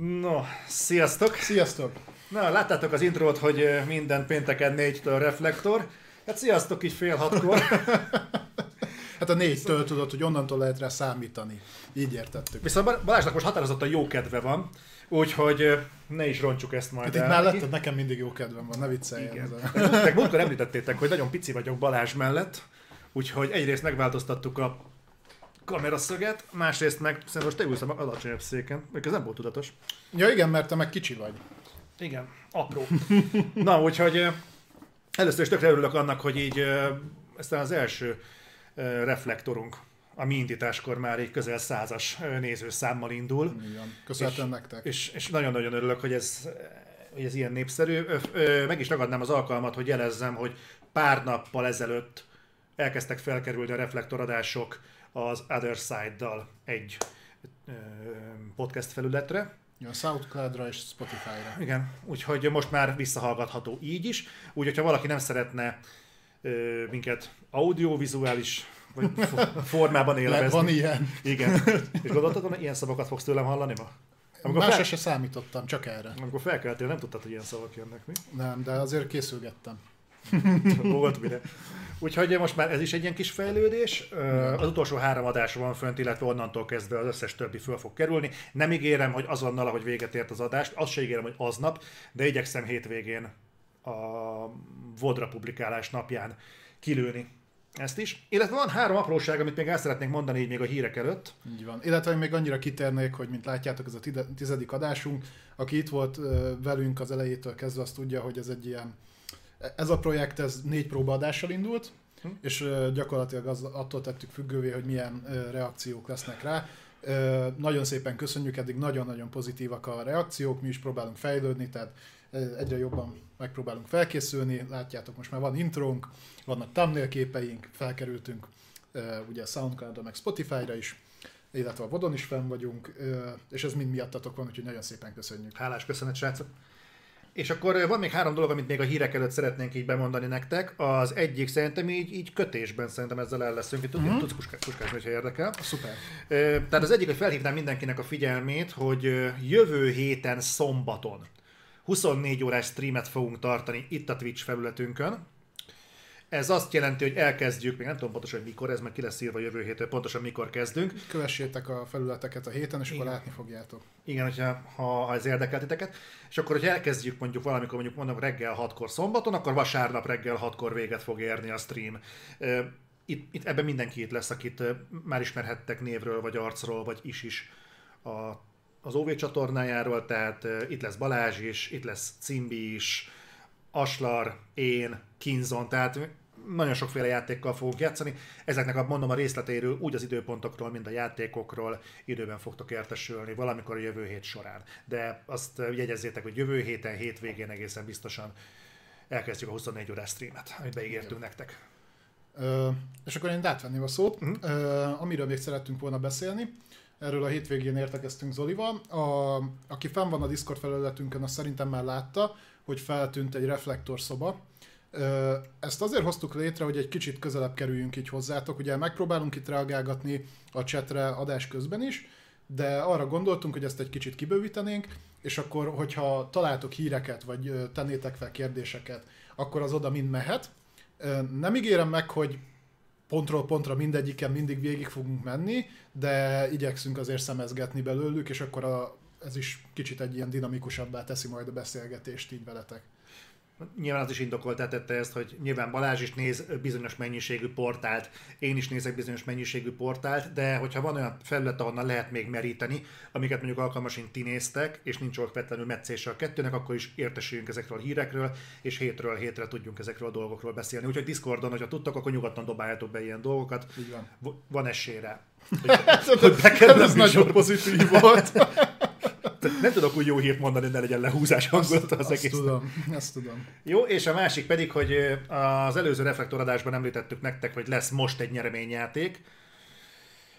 No, sziasztok! Sziasztok! Na, láttátok az intrót, hogy minden pénteken négytől reflektor. Hát sziasztok, így fél hatkor. Hát a négytől tudod, hogy onnantól lehet rá számítani. Így értettük. Viszont Balázsnak most határozottan jó kedve van, úgyhogy ne is roncsuk ezt majd Hát itt el. melletted nekem mindig jó kedvem van, ne viccelj. Igen. Meg múltkor említettétek, hogy nagyon pici vagyok Balázs mellett, úgyhogy egyrészt megváltoztattuk a kameraszöget, másrészt meg szerintem most te ülsz a alacsonyabb széken, még ez nem volt tudatos. Ja igen, mert te meg kicsi vagy. Igen, apró. Na, úgyhogy először is tökre örülök annak, hogy így aztán az első reflektorunk a mi indításkor már egy közel százas nézőszámmal indul. Igen. Köszönhetem És- nektek. És, és nagyon-nagyon örülök, hogy ez, hogy ez ilyen népszerű. Ö, ö, Meg is ragadnám az alkalmat, hogy jelezzem, hogy pár nappal ezelőtt elkezdtek felkerülni a reflektoradások az Other Side-dal egy podcast felületre. Ja, Soundcloud-ra és Spotify-ra. Igen, úgyhogy most már visszahallgatható így is. Úgyhogy ha valaki nem szeretne ö, minket audiovizuális vagy fo- formában élvezni. van ilyen. Igen. És gondoltad, hogy ilyen szavakat fogsz tőlem hallani ma? Amikor Másra fel, se számítottam, csak erre. amikor felkeltél, nem tudtad, hogy ilyen szavak jönnek, mi? Nem, de azért készülgettem. Volt mire. Úgyhogy most már ez is egy ilyen kis fejlődés. Az utolsó három adás van fönt, illetve onnantól kezdve az összes többi föl fog kerülni. Nem ígérem, hogy azonnal, ahogy véget ért az adást, azt se ígérem, hogy aznap, de igyekszem hétvégén a Vodra publikálás napján kilőni ezt is. Illetve van három apróság, amit még el szeretnék mondani így még a hírek előtt. Így van. Illetve még annyira kitérnék, hogy mint látjátok, ez a tizedik adásunk. Aki itt volt velünk az elejétől kezdve, azt tudja, hogy ez egy ilyen... Ez a projekt, ez négy próbaadással indult, Hm. és gyakorlatilag az, attól tettük függővé, hogy milyen reakciók lesznek rá. Nagyon szépen köszönjük, eddig nagyon-nagyon pozitívak a reakciók, mi is próbálunk fejlődni, tehát egyre jobban megpróbálunk felkészülni. Látjátok, most már van intrónk, vannak thumbnail képeink, felkerültünk ugye Soundcloud-ra, meg Spotify-ra is, illetve a Vodon is fenn vagyunk, és ez mind miattatok van, úgyhogy nagyon szépen köszönjük. Hálás köszönet, srácok! És akkor van még három dolog, amit még a hírek előtt szeretnénk így bemondani nektek. Az egyik szerintem így, így kötésben szerintem ezzel el leszünk. Itt uh-huh. tudsz puskás, puskázni, hogyha érdekel. Szuper. Tehát az egyik, hogy felhívnám mindenkinek a figyelmét, hogy jövő héten szombaton 24 órás streamet fogunk tartani itt a Twitch felületünkön. Ez azt jelenti, hogy elkezdjük, még nem tudom pontosan, hogy mikor, ez meg ki lesz írva jövő héttől, pontosan mikor kezdünk. Kövessétek a felületeket a héten, és akkor Igen. látni fogjátok. Igen, hogyha, ha, ez érdekel titeket. És akkor, hogyha elkezdjük mondjuk valamikor, mondjuk mondom reggel 6-kor szombaton, akkor vasárnap reggel 6-kor véget fog érni a stream. Itt, itt ebben mindenki itt lesz, akit már ismerhettek névről, vagy arcról, vagy is is a, az OV csatornájáról, tehát itt lesz Balázs is, itt lesz Cimbi is, Aslar, én, Kinzon, tehát nagyon sokféle játékkal fogunk játszani. Ezeknek a mondom a részleteiről, úgy az időpontokról, mint a játékokról időben fogtok értesülni valamikor a jövő hét során. De azt jegyezzétek, hogy jövő héten, hétvégén egészen biztosan elkezdjük a 24 órás streamet, amit beígértünk nektek. Ö, és akkor én átvenném a szót, Mhm. ö, amiről még szerettünk volna beszélni. Erről a hétvégén értekeztünk Zolival. A, aki fenn van a Discord felületünkön, azt szerintem már látta, hogy feltűnt egy reflektorszoba. Ezt azért hoztuk létre, hogy egy kicsit közelebb kerüljünk így hozzátok. Ugye megpróbálunk itt reagálgatni a chatre adás közben is, de arra gondoltunk, hogy ezt egy kicsit kibővítenénk, és akkor, hogyha találtok híreket, vagy tennétek fel kérdéseket, akkor az oda mind mehet. Nem ígérem meg, hogy pontról pontra mindegyiken mindig végig fogunk menni, de igyekszünk azért szemezgetni belőlük, és akkor a, ez is kicsit egy ilyen dinamikusabbá teszi majd a beszélgetést így veletek. Nyilván az is indokoltá tette ezt, hogy nyilván Balázs is néz bizonyos mennyiségű portált, én is nézek bizonyos mennyiségű portált, de hogyha van olyan felület, ahonnan lehet még meríteni, amiket mondjuk alkalmasint ti néztek, és nincs okvetlenül meccése a kettőnek, akkor is értesüljünk ezekről a hírekről, és hétről hétre tudjunk ezekről a dolgokról beszélni. Úgyhogy Discordon, hogyha tudtok, akkor nyugodtan dobáljátok be ilyen dolgokat. Van. Esélyre. Hogy, hogy bekerül Ez nagyon pozitív volt. Nem tudok úgy jó hírt mondani, hogy ne legyen lehúzás hangulata az Azt egész. tudom, ezt tudom. Jó, és a másik pedig, hogy az előző reflektoradásban említettük nektek, hogy lesz most egy nyereményjáték.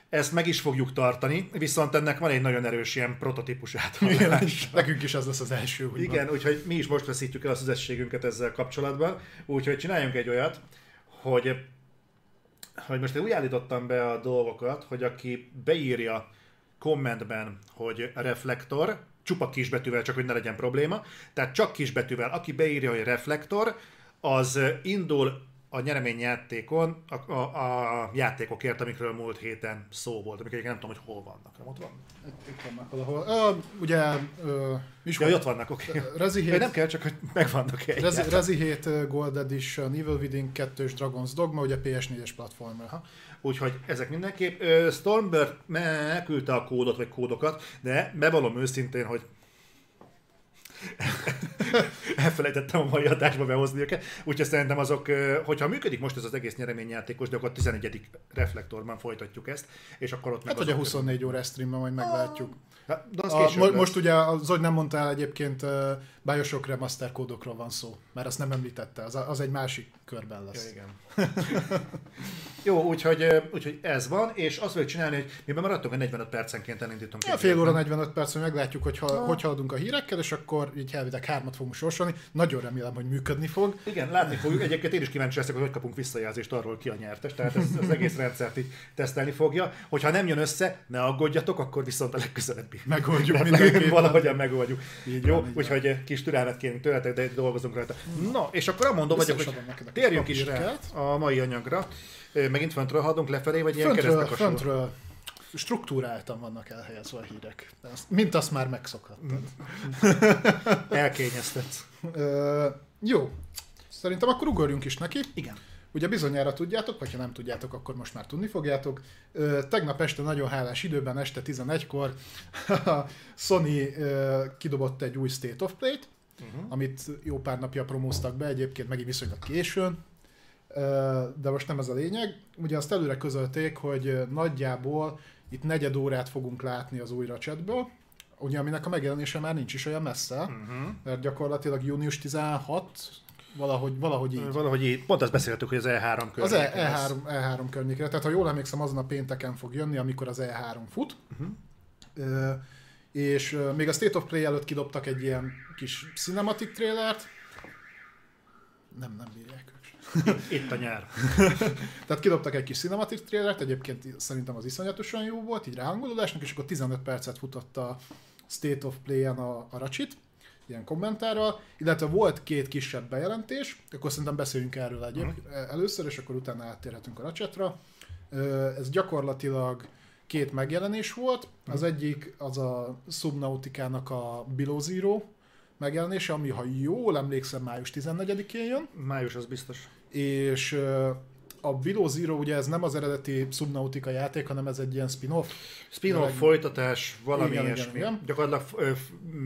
Ezt meg is fogjuk tartani, viszont ennek van egy nagyon erős ilyen prototípus áthalás. nekünk is ez lesz az első. úgymond. Igen, úgyhogy mi is most veszítjük el a szüzességünket ezzel kapcsolatban, úgyhogy csináljunk egy olyat, hogy, hogy most én úgy állítottam be a dolgokat, hogy aki beírja kommentben, hogy reflektor, csupa kisbetűvel, csak hogy ne legyen probléma. Tehát csak kisbetűvel, aki beírja, hogy reflektor, az indul a nyereményjátékon a, a, a játékokért, amikről múlt héten szó volt, amik nem tudom, hogy hol vannak. Nem ott van? Itt vannak valahol. Uh, ugye... Uh, is ja, ott vannak, oké. Okay. Rezi 7... Nem kell, csak hogy megvannak egy. Rezi, Rezi 7 Gold Edition, Evil Within 2 és Dragon's Dogma, ugye PS4-es platformra. Úgyhogy ezek mindenképp. Stormbird megküldte a kódot, vagy kódokat, de bevallom őszintén, hogy elfelejtettem a mai adásba behozni őket, úgyhogy szerintem azok, hogyha működik most ez az egész nyereményjátékos, de akkor a 11. reflektorban folytatjuk ezt, és akkor ott meg Hát, hogy a 24 órás streamben majd meglátjuk. Hát, de az a, mo- most ugye, az, hogy nem mondtál egyébként, Bioshock Remaster kódokról van szó, mert azt nem említette, az, az egy másik körben lesz. Ja, igen. Jó, úgyhogy, úgyhogy ez van, és azt fogjuk csinálni, hogy mi maradtunk, a 45 percenként elindítunk. Ja, fél óra 45 perc, hogy meglátjuk, hogy, ha, hogy haladunk a hírekkel, és akkor így elvileg hármat fogunk sorsolni. Nagyon remélem, hogy működni fog. Igen, látni fogjuk. Egyébként én is kíváncsi leszek, hogy hogy kapunk visszajelzést arról, ki a nyertes. Tehát ez, az egész rendszert így tesztelni fogja. Hogyha nem jön össze, ne aggódjatok, akkor viszont a legközelebbi. Megoldjuk mindenképpen. Valahogyan megoldjuk. Így Jó, úgyhogy kis türelmet kérünk tőletek, de dolgozunk rajta. Na, és akkor mondom vagyok, hogy térjünk is rá a mai anyagra. Megint föntről haladunk lefelé, vagy ilyen föntről, föntről struktúráltan vannak elhelyezve a hírek. Mint azt már megszokhattad. Elkényeztetsz. jó. Szerintem akkor ugorjunk is neki. Igen. Ugye bizonyára tudjátok, vagy ha nem tudjátok, akkor most már tudni fogjátok. Tegnap este nagyon hálás időben, este 11-kor a Sony kidobott egy új State of Play-t, uh-huh. amit jó pár napja promóztak be, egyébként megint viszonylag későn, de most nem ez a lényeg. Ugye azt előre közölték, hogy nagyjából itt negyed órát fogunk látni az új chatből, ugye aminek a megjelenése már nincs is olyan messze, uh-huh. mert gyakorlatilag június 16, valahogy, valahogy így. Valahogy így. Pont azt beszéltük, hogy az E3 környékre. Az E, E3, E3 környékre. Tehát ha jól emlékszem, azon a pénteken fog jönni, amikor az E3 fut. Uh-huh. és még a State of Play előtt kidobtak egy ilyen kis cinematic trailert. Nem, nem bírják. Itt a nyár. Tehát kidobtak egy kis cinematic trailert, egyébként szerintem az iszonyatosan jó volt, így ráhangolódásnak, és akkor 15 percet futott a State of Play-en a, a Racsit, ilyen kommentárral, illetve volt két kisebb bejelentés, akkor szerintem beszéljünk erről egyéb uh-huh. először, és akkor utána áttérhetünk a Ratchetra. Ez gyakorlatilag két megjelenés volt, az mhm. egyik az a Subnautica-nak a Below Zero megjelenése, ami ha jól emlékszem május 14-én jön. Május az biztos és a Below Zero ugye ez nem az eredeti Subnautica játék, hanem ez egy ilyen spin-off. Spin-off, meg... folytatás, valami igen, ilyesmi. Igen, igen. Gyakorlatilag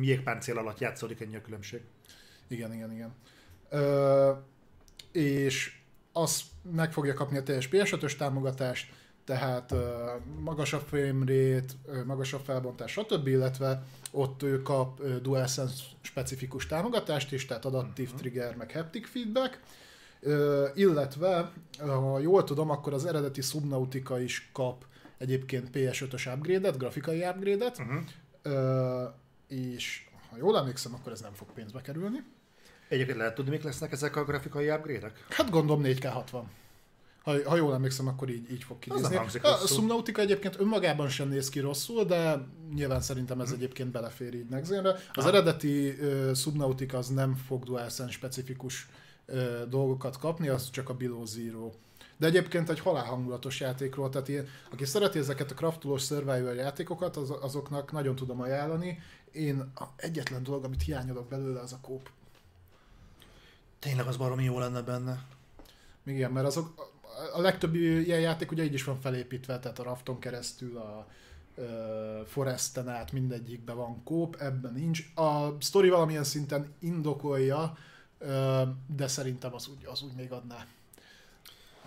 jégpáncél alatt játszódik ennyi a különbség. Igen, igen, igen. Ö, és az meg fogja kapni a teljes PS5-ös támogatást, tehát uh, magasabb frame rate, magasabb felbontás, stb., illetve ott ő kap DualSense specifikus támogatást is, tehát adaptív uh-huh. trigger, meg haptic feedback, illetve, ha jól tudom, akkor az eredeti Subnautica is kap egyébként PS5-ös upgrade-et, grafikai upgrade-et, uh-huh. és ha jól emlékszem, akkor ez nem fog pénzbe kerülni. Egyébként lehet tudni, mik lesznek ezek a grafikai upgrade-ek? Hát gondolom 4K60. Ha, ha jól emlékszem, akkor így, így fog kinézni. A Subnautica egyébként önmagában sem néz ki rosszul, de nyilván szerintem ez hm. egyébként belefér így megzénre. Az ah. eredeti uh, Subnautica az nem fog DualSense specifikus ö, dolgokat kapni, az csak a Below Zero. De egyébként egy halálhangulatos játékról, tehát én, aki szereti ezeket a craftolós survival játékokat, az, azoknak nagyon tudom ajánlani. Én egyetlen dolog, amit hiányolok belőle, az a kóp. Tényleg az baromi jó lenne benne. Igen, mert azok, a legtöbb ilyen játék ugye így is van felépítve, tehát a rafton keresztül, a foresten át mindegyikben van kóp, ebben nincs. A story valamilyen szinten indokolja, de szerintem az úgy, az úgy még adná.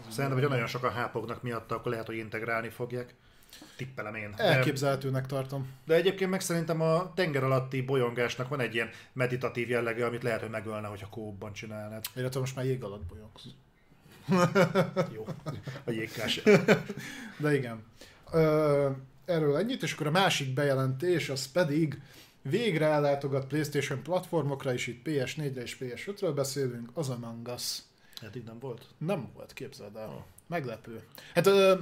Az szerintem, hogy nagyon sokan hápognak miatt, akkor lehet, hogy integrálni fogják. Tippelem én. Elképzelhetőnek tartom. De egyébként meg szerintem a tenger alatti bolyongásnak van egy ilyen meditatív jellege, amit lehet, hogy megölne, hogyha kóban csinálnád. Illetve most már jég alatt bolyogsz. Jó, a jégkás. De igen. Ö, erről ennyit, és akkor a másik bejelentés az pedig Végre ellátogat PlayStation platformokra, és itt PS4-re és PS5-ről beszélünk, az Among Us. Hát itt nem volt? Nem volt, képzeld el. Oh. Meglepő. Hát ö,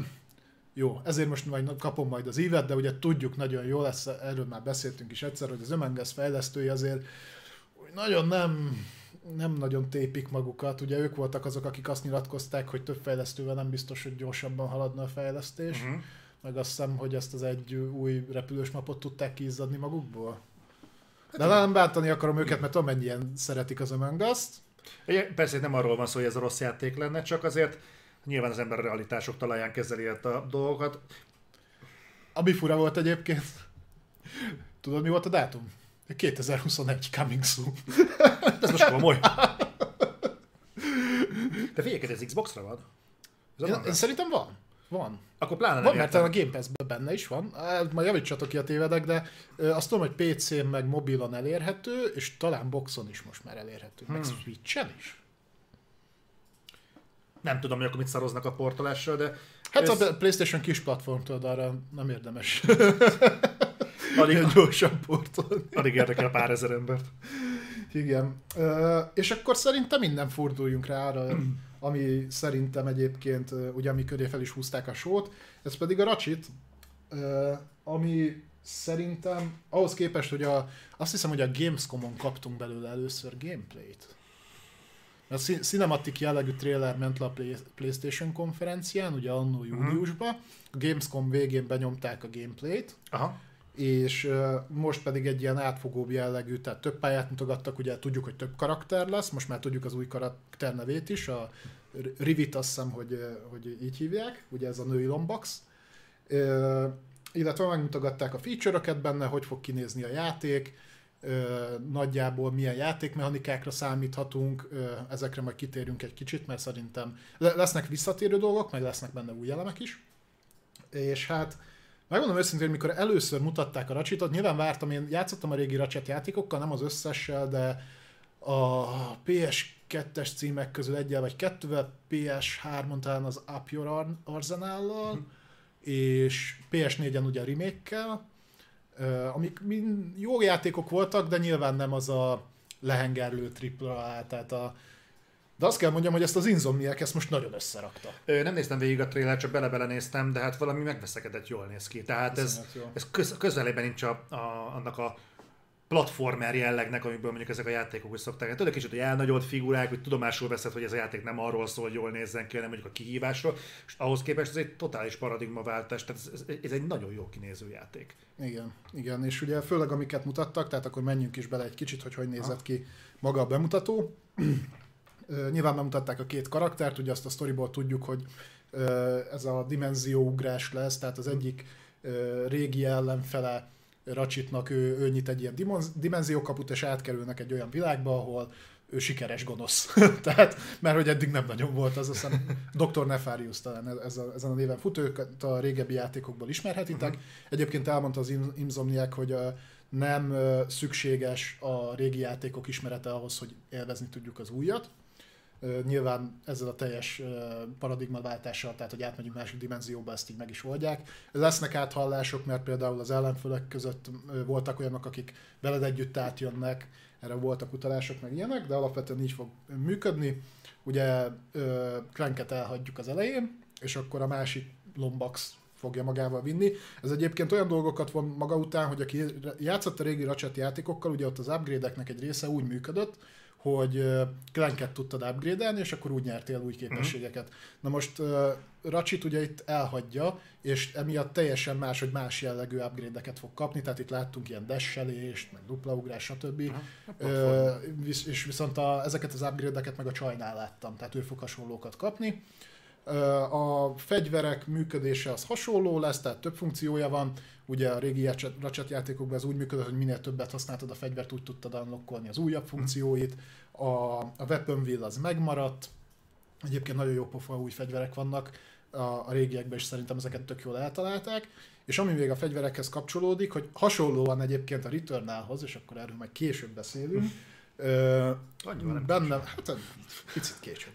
jó, ezért most majd kapom majd az ívet, de ugye tudjuk nagyon jól, ezt, erről már beszéltünk is egyszer, hogy az Among Us fejlesztői azért nagyon nem, nem nagyon tépik magukat. Ugye ők voltak azok, akik azt nyilatkozták, hogy több fejlesztővel nem biztos, hogy gyorsabban haladna a fejlesztés. Uh-huh. Meg azt hiszem, hogy ezt az egy új repülős mapot tudták kiizzadni magukból. De nem bántani akarom őket, mert tudom, mennyien szeretik az Among Us-t. Persze nem arról van szó, hogy ez a rossz játék lenne, csak azért nyilván az ember realitások talaján kezeli a dolgokat. Ami fura volt egyébként, tudod mi volt a dátum? 2021 coming soon. Ez most komoly. De figyelj, ez Xbox-ra van? Ez én, én szerintem van. Van. Akkor pláne nem Van, mert a Game pass benne is van. Majd javítsatok ki a tévedek, de azt tudom, hogy PC-n meg mobilon elérhető, és talán boxon is most már elérhető. Hmm. Meg Switch-en is. Nem tudom, hogy akkor mit szaroznak a portolással, de... Hát ez... a PlayStation kis platform, tudod, arra nem érdemes. Addig gyorsan portolni. Addig érdekel pár ezer embert. Igen. És akkor szerintem minden forduljunk rá arra, ami szerintem egyébként, ugye ami köré fel is húzták a sót, ez pedig a Racsit, ami szerintem ahhoz képest, hogy a, azt hiszem, hogy a Gamescom-on kaptunk belőle először gameplayt. A cinematic jellegű trailer ment le a PlayStation konferencián, ugye annó mhm. júliusban. A Gamescom végén benyomták a gameplayt. Aha és most pedig egy ilyen átfogóbb jellegű, tehát több pályát mutogattak, ugye tudjuk, hogy több karakter lesz, most már tudjuk az új karakter nevét is, a Rivit azt hiszem, hogy, hogy így hívják, ugye ez a női Lombax, illetve megmutogatták a feature-öket benne, hogy fog kinézni a játék, nagyjából milyen játékmechanikákra számíthatunk, ezekre majd kitérünk egy kicsit, mert szerintem lesznek visszatérő dolgok, meg lesznek benne új elemek is, és hát Megmondom őszintén, hogy mikor először mutatták a racsitot, nyilván vártam, én játszottam a régi racset játékokkal, nem az összessel, de a PS2-es címek közül egyel vagy kettővel, PS3-on talán az Up Your Arsenal-lal, hm. és PS4-en ugye a remake amik mind jó játékok voltak, de nyilván nem az a lehengerlő tripla, tehát a de azt kell mondjam, hogy ezt az Insomniac ezt most nagyon összerakta. Ö, nem néztem végig a trailer, csak bele-bele néztem, de hát valami megveszekedett jól néz ki. Tehát ez, ez köz, közelében nincs a, a, annak a platformer jellegnek, amiből mondjuk ezek a játékok is szokták. Hát tudod, kicsit, hogy elnagyolt figurák, hogy tudomásul veszed, hogy ez a játék nem arról szól, hogy jól nézzen ki, hanem mondjuk a kihívásról, és ahhoz képest ez egy totális paradigmaváltás, tehát ez, ez, ez, egy nagyon jó kinéző játék. Igen, igen, és ugye főleg amiket mutattak, tehát akkor menjünk is bele egy kicsit, hogy hogy nézett ki maga a bemutató. Nyilván bemutatták a két karaktert, ugye azt a storyból tudjuk, hogy ez a dimenzióugrás lesz, tehát az egyik régi ellenfele Racsitnak ő, ő nyit egy ilyen dimenziókaput, és átkerülnek egy olyan világba, ahol ő sikeres gonosz. Tehát, mert hogy eddig nem nagyon volt, az aztán Dr. Nefarius talán ez a, ezen a néven fut, őket a régebbi játékokból ismerhetitek. Uh-huh. Egyébként elmondta az Imzomniak, hogy nem szükséges a régi játékok ismerete ahhoz, hogy élvezni tudjuk az újat. Nyilván ezzel a teljes paradigmaváltással, tehát hogy átmegyünk másik dimenzióba, ezt így meg is oldják. Lesznek áthallások, mert például az ellenfölek között voltak olyanok, akik veled együtt átjönnek, erre voltak utalások, meg ilyenek, de alapvetően így fog működni. Ugye Clanket elhagyjuk az elején, és akkor a másik Lombax fogja magával vinni. Ez egyébként olyan dolgokat von maga után, hogy aki játszott a régi Ratchet játékokkal, ugye ott az upgrade-eknek egy része úgy működött, hogy Clanket tudtad upgrade és akkor úgy nyertél új képességeket. Uh-huh. Na most uh, Ratchet ugye itt elhagyja, és emiatt teljesen más, hogy más jellegű upgrade-eket fog kapni, tehát itt láttunk ilyen desselést, meg dupla ugrás, stb. Uh-huh. Uh, és viszont a, ezeket az upgrade-eket meg a csajnál láttam, tehát ő fog hasonlókat kapni. A fegyverek működése az hasonló lesz, tehát több funkciója van. Ugye a régi Ratchet játékokban ez úgy működött, hogy minél többet használtad a fegyvert, úgy tudtad unlockolni az újabb funkcióit. A, a weapon wheel az megmaradt. Egyébként nagyon jó pofa új fegyverek vannak. A, a régiekben is szerintem ezeket tök jól eltalálták. És ami még a fegyverekhez kapcsolódik, hogy hasonlóan egyébként a Returnalhoz, és akkor erről majd később beszélünk, Ö, benne, hát picit később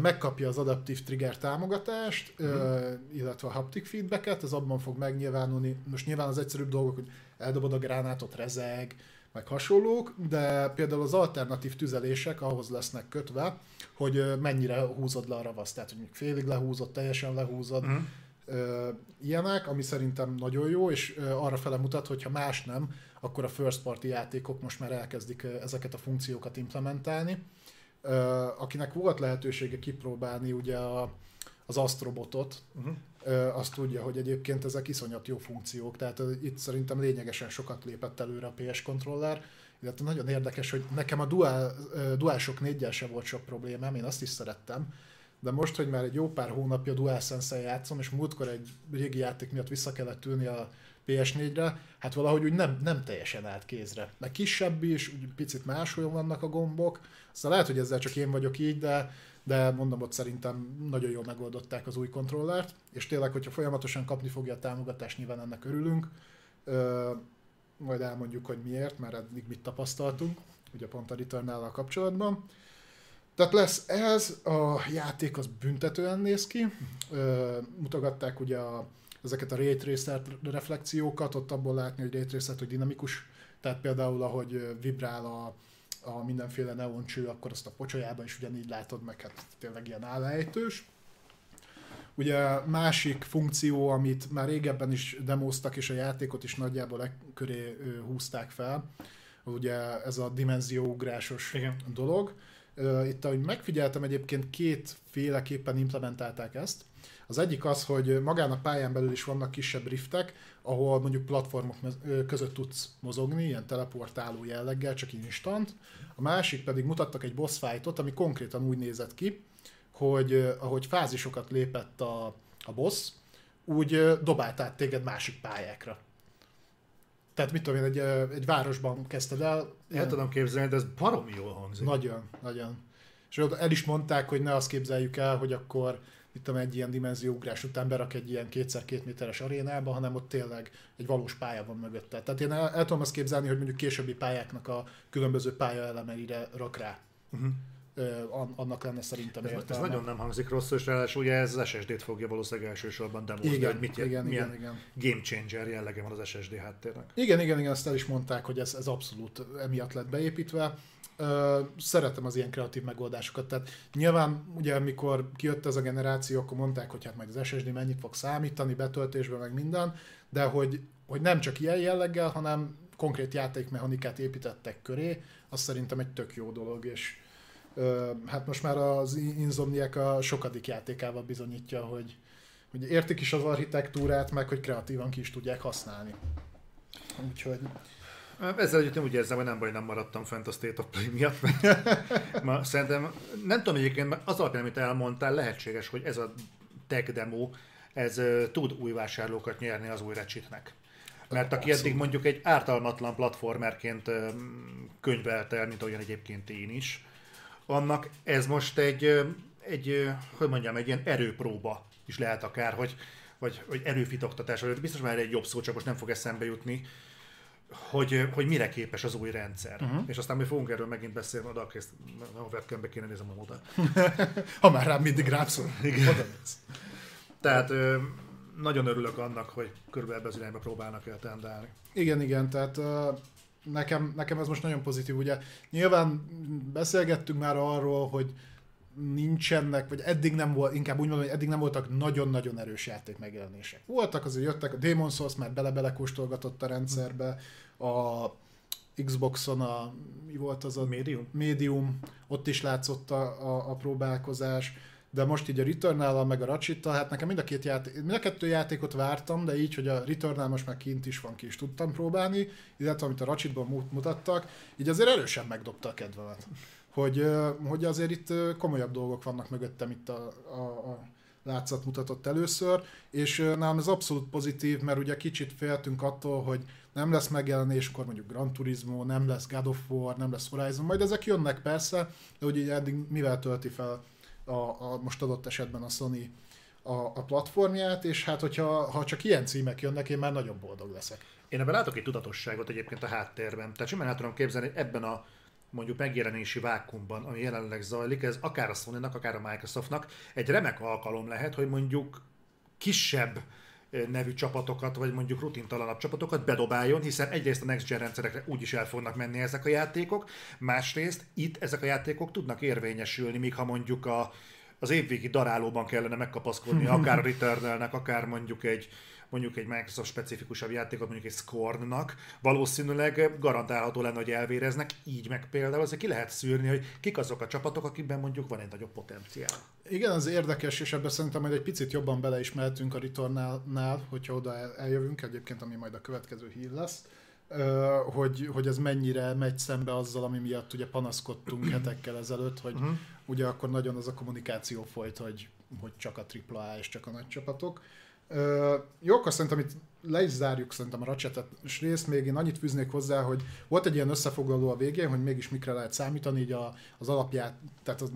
megkapja az adaptív trigger támogatást, uh-huh. illetve a haptic feedbacket, ez abban fog megnyilvánulni. Most nyilván az egyszerűbb dolgok, hogy eldobod a gránátot, rezeg, meg hasonlók, de például az alternatív tüzelések ahhoz lesznek kötve, hogy mennyire húzod le a ravaszt, tehát hogy félig lehúzod, teljesen lehúzod, uh-huh. ilyenek, ami szerintem nagyon jó, és arra fele mutat, hogy ha más nem, akkor a first party játékok most már elkezdik ezeket a funkciókat implementálni. Akinek volt lehetősége kipróbálni ugye a, az Astrobotot, uh-huh. azt tudja, hogy egyébként ezek iszonyat jó funkciók, tehát itt szerintem lényegesen sokat lépett előre a PS controller, illetve nagyon érdekes, hogy nekem a Dual, DualShock 4 sem volt sok problémám, én azt is szerettem, de most, hogy már egy jó pár hónapja DualSense-el játszom, és múltkor egy régi játék miatt vissza kellett ülni a PS4-re, hát valahogy úgy nem, nem teljesen állt kézre. Meg kisebb is, úgy picit máshol vannak a gombok, aztán lehet, hogy ezzel csak én vagyok így, de, de mondom, ott szerintem nagyon jól megoldották az új kontrollert, és tényleg, hogyha folyamatosan kapni fogja a támogatást, nyilván ennek örülünk. Ö, majd elmondjuk, hogy miért, mert eddig mit tapasztaltunk, ugye pont a return kapcsolatban. Tehát lesz ez, a játék az büntetően néz ki, Ö, mutogatták ugye a, ezeket a ray tracer reflexiókat, ott abból látni, hogy ray tracer, hogy dinamikus, tehát például ahogy vibrál a, a mindenféle neoncső, akkor azt a pocsolyában is ugyanígy látod, meg hát tényleg ilyen állejtős. Ugye másik funkció, amit már régebben is demoztak, és a játékot is nagyjából e köré húzták fel, ugye ez a dimenzióugrásos Igen. dolog. Itt, ahogy megfigyeltem, egyébként kétféleképpen implementálták ezt. Az egyik az, hogy magán a pályán belül is vannak kisebb riftek, ahol mondjuk platformok között tudsz mozogni, ilyen teleportáló jelleggel, csak instant. A másik pedig mutattak egy boss fightot, ami konkrétan úgy nézett ki, hogy ahogy fázisokat lépett a, a boss, úgy dobált át téged másik pályákra. Tehát mit tudom én, egy, egy városban kezdted el. El tudom képzelni, de ez baromi jól hangzik. Nagyon, nagyon. És el is mondták, hogy ne azt képzeljük el, hogy akkor itt egy ilyen dimenzióugrás után berak egy ilyen kétszer két méteres arénába, hanem ott tényleg egy valós pálya van mögötte. Tehát én el, el tudom azt képzelni, hogy mondjuk későbbi pályáknak a különböző pályaelemeire rak rá. Uh-huh annak lenne szerintem ez, ez nagyon nem hangzik rosszul, és ráadásul ugye ez az SSD-t fogja valószínűleg elsősorban demozni, igen, hogy mit jel, igen, milyen igen, igen. game changer jellege van az SSD háttérnek. Igen, igen, igen, ezt el is mondták, hogy ez, ez abszolút emiatt lett beépítve. Szeretem az ilyen kreatív megoldásokat, tehát nyilván ugye amikor kijött ez a generáció, akkor mondták, hogy hát majd az SSD mennyit fog számítani, betöltésben meg minden, de hogy, hogy nem csak ilyen jelleggel, hanem konkrét játékmechanikát építettek köré, az szerintem egy tök jó dolog, és hát most már az Insomniac a sokadik játékával bizonyítja, hogy, hogy értik is az architektúrát, meg hogy kreatívan ki is tudják használni. Úgyhogy... Ezzel együtt én úgy érzem, hogy nem baj, nem maradtam fent a State of Play miatt, ma szerintem, nem tudom egyébként, az alapján, amit elmondtál, lehetséges, hogy ez a tech demo, ez tud új vásárlókat nyerni az új Ratchetnek. Mert aki eddig mondjuk egy ártalmatlan platformerként könyvelte el, mint olyan egyébként én is, annak ez most egy, egy hogy mondjam, egy ilyen erőpróba is lehet akár, hogy, vagy, vagy erőfitoktatás, vagy biztos már egy jobb szó, csak most nem fog eszembe jutni, hogy, hogy mire képes az új rendszer. Uh-huh. És aztán mi fogunk erről megint beszélni, oda kész, a webcambe kéne nézem a oda. ha már rám mindig rápszol. Igen. Tehát nagyon örülök annak, hogy körülbelül az irányba próbálnak el tendálni. Igen, igen, tehát nekem, nekem ez most nagyon pozitív. Ugye nyilván beszélgettünk már arról, hogy nincsenek, vagy eddig nem volt, inkább úgy mondom, hogy eddig nem voltak nagyon-nagyon erős játék megjelenések. Voltak, azért jöttek, a Demon Souls már bele-bele kóstolgatott a rendszerbe, a Xboxon a, mi volt az a... Medium. Medium, ott is látszott a, a, a próbálkozás de most így a return meg a ratchet hát nekem mind a, két játék, mind a kettő játékot vártam, de így, hogy a return most már kint is van, ki is tudtam próbálni, illetve amit a ratchet mutattak, így azért erősen megdobta a kedvemet. Hogy, hogy azért itt komolyabb dolgok vannak mögöttem itt a, a, a látszat mutatott először, és nálam ez abszolút pozitív, mert ugye kicsit féltünk attól, hogy nem lesz megjelenés, akkor mondjuk Gran Turismo, nem lesz God of War, nem lesz Horizon, majd ezek jönnek persze, de ugye eddig mivel tölti fel a, a most adott esetben a Sony a, a platformját, és hát hogyha ha csak ilyen címek jönnek, én már nagyon boldog leszek. Én ebben látok egy tudatosságot egyébként a háttérben. Tehát simán el tudom képzelni, ebben a mondjuk megjelenési vákumban, ami jelenleg zajlik, ez akár a sony akár a Microsoftnak egy remek alkalom lehet, hogy mondjuk kisebb nevű csapatokat, vagy mondjuk rutintalanabb csapatokat bedobáljon, hiszen egyrészt a Next Gen rendszerekre úgyis el fognak menni ezek a játékok, másrészt itt ezek a játékok tudnak érvényesülni, míg ha mondjuk a az évvégi darálóban kellene megkapaszkodni, akár a Returnalnek, akár mondjuk egy mondjuk egy Microsoft specifikusabb játékot, mondjuk egy Scorn-nak, valószínűleg garantálható lenne, hogy elvéreznek, így meg például azért ki lehet szűrni, hogy kik azok a csapatok, akikben mondjuk van egy nagyobb potenciál. Igen, az érdekes, és ebben szerintem majd egy picit jobban beleismerhetünk a Returnál, hogyha oda eljövünk, egyébként ami majd a következő hír lesz hogy, hogy ez mennyire megy szembe azzal, ami miatt ugye panaszkodtunk hetekkel ezelőtt, hogy uh-huh. ugye akkor nagyon az a kommunikáció folyt, hogy, hogy csak a AAA és csak a nagy csapatok. Jó, akkor szerintem itt le is zárjuk szerintem a ratchet részt, még én annyit fűznék hozzá, hogy volt egy ilyen összefoglaló a végén, hogy mégis mikre lehet számítani, így a, az alapját, tehát az,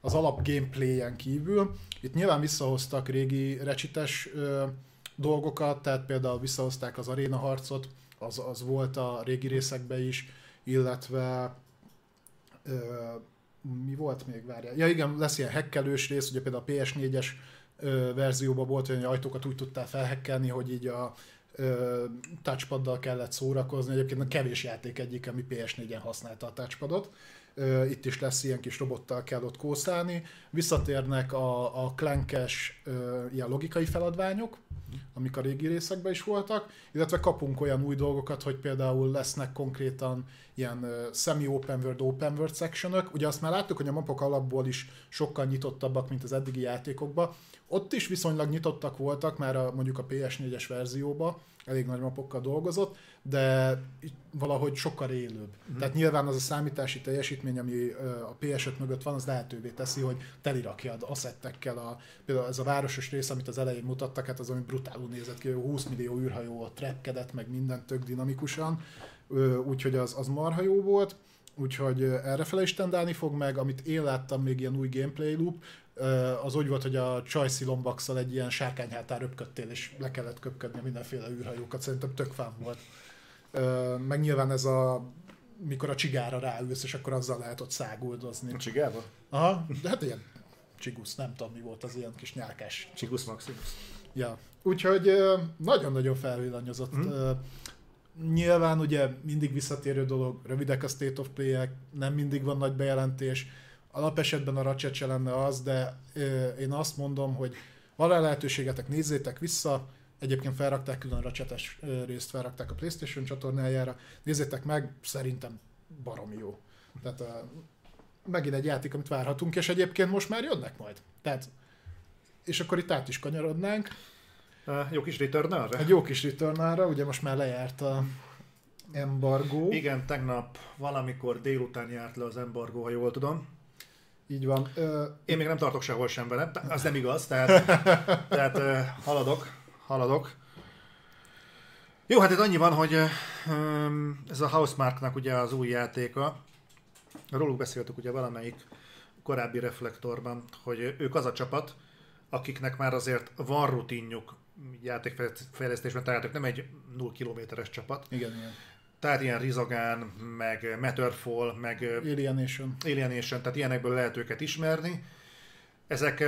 az alap gameplay-en kívül. Itt nyilván visszahoztak régi recsites ö, dolgokat, tehát például visszahozták az aréna harcot, az, az volt a régi részekben is, illetve ö, mi volt még, várjál? Ja igen, lesz ilyen hekkelős rész, ugye például a PS4-es verzióban volt hogy ajtókat úgy tudtál felhekkelni, hogy így a ö, touchpaddal kellett szórakozni. Egyébként kevés játék egyik, ami PS4-en használta a touchpadot. Ö, itt is lesz ilyen kis robottal kell ott kószálni. Visszatérnek a, a klankes ilyen logikai feladványok, amik a régi részekben is voltak, illetve kapunk olyan új dolgokat, hogy például lesznek konkrétan ilyen semi-open world, open world sectionök. Ugye azt már láttuk, hogy a mapok alapból is sokkal nyitottabbak, mint az eddigi játékokban. Ott is viszonylag nyitottak voltak már a, mondjuk a PS4-es verzióba, elég nagy mapokkal dolgozott, de valahogy sokkal élőbb. Mm. Tehát nyilván az a számítási teljesítmény, ami a PS5 mögött van, az lehetővé teszi, hogy telirakjad asszettekkel. A, például ez a városos rész, amit az elején mutattak, hát az, ami brutálul nézett ki, 20 millió űrhajó ott repkedett, meg minden tök dinamikusan, úgyhogy az, az marha jó volt úgyhogy errefele is tendálni fog meg, amit én láttam még ilyen új gameplay loop, az úgy volt, hogy a Csajci Lombaxal egy ilyen sárkányhátán röpködtél, és le kellett köpködni mindenféle űrhajókat, szerintem tök fán volt. Meg nyilván ez a mikor a csigára ráülsz, és akkor azzal lehet ott száguldozni. A csigába? Aha, de hát ilyen csigusz, nem tudom mi volt az ilyen kis nyálkás. Csigusz Maximus. Ja, úgyhogy nagyon-nagyon felvillanyozott. Mm. Nyilván ugye mindig visszatérő dolog, rövidek a state of play nem mindig van nagy bejelentés, Alapesetben a Ratchet lenne az, de én azt mondom, hogy van rá lehetőségetek, nézzétek vissza, Egyébként felrakták külön Ratchetes részt, felrakták a Playstation csatornájára. Nézzétek meg, szerintem baromi jó. Tehát uh, megint egy játék, amit várhatunk, és egyébként most már jönnek majd. Tehát, és akkor itt át is kanyarodnánk. Jó kis return Egy jó kis return ugye most már lejárt a embargó. Igen, tegnap valamikor délután járt le az embargó, ha jól tudom. Így van. Én még nem tartok sehol sem vele, az nem igaz, tehát, tehát haladok, haladok. Jó, hát itt annyi van, hogy ez a Housemarknak ugye az új játéka, róluk beszéltük ugye valamelyik korábbi reflektorban, hogy ők az a csapat, akiknek már azért van rutinjuk játékfejlesztésben, tehát ők nem egy 0 kilométeres csapat. Igen, igen. Tehát ilyen Rizogán, meg Matterfall, meg Alienation. Alienation, tehát ilyenekből lehet őket ismerni. Ezek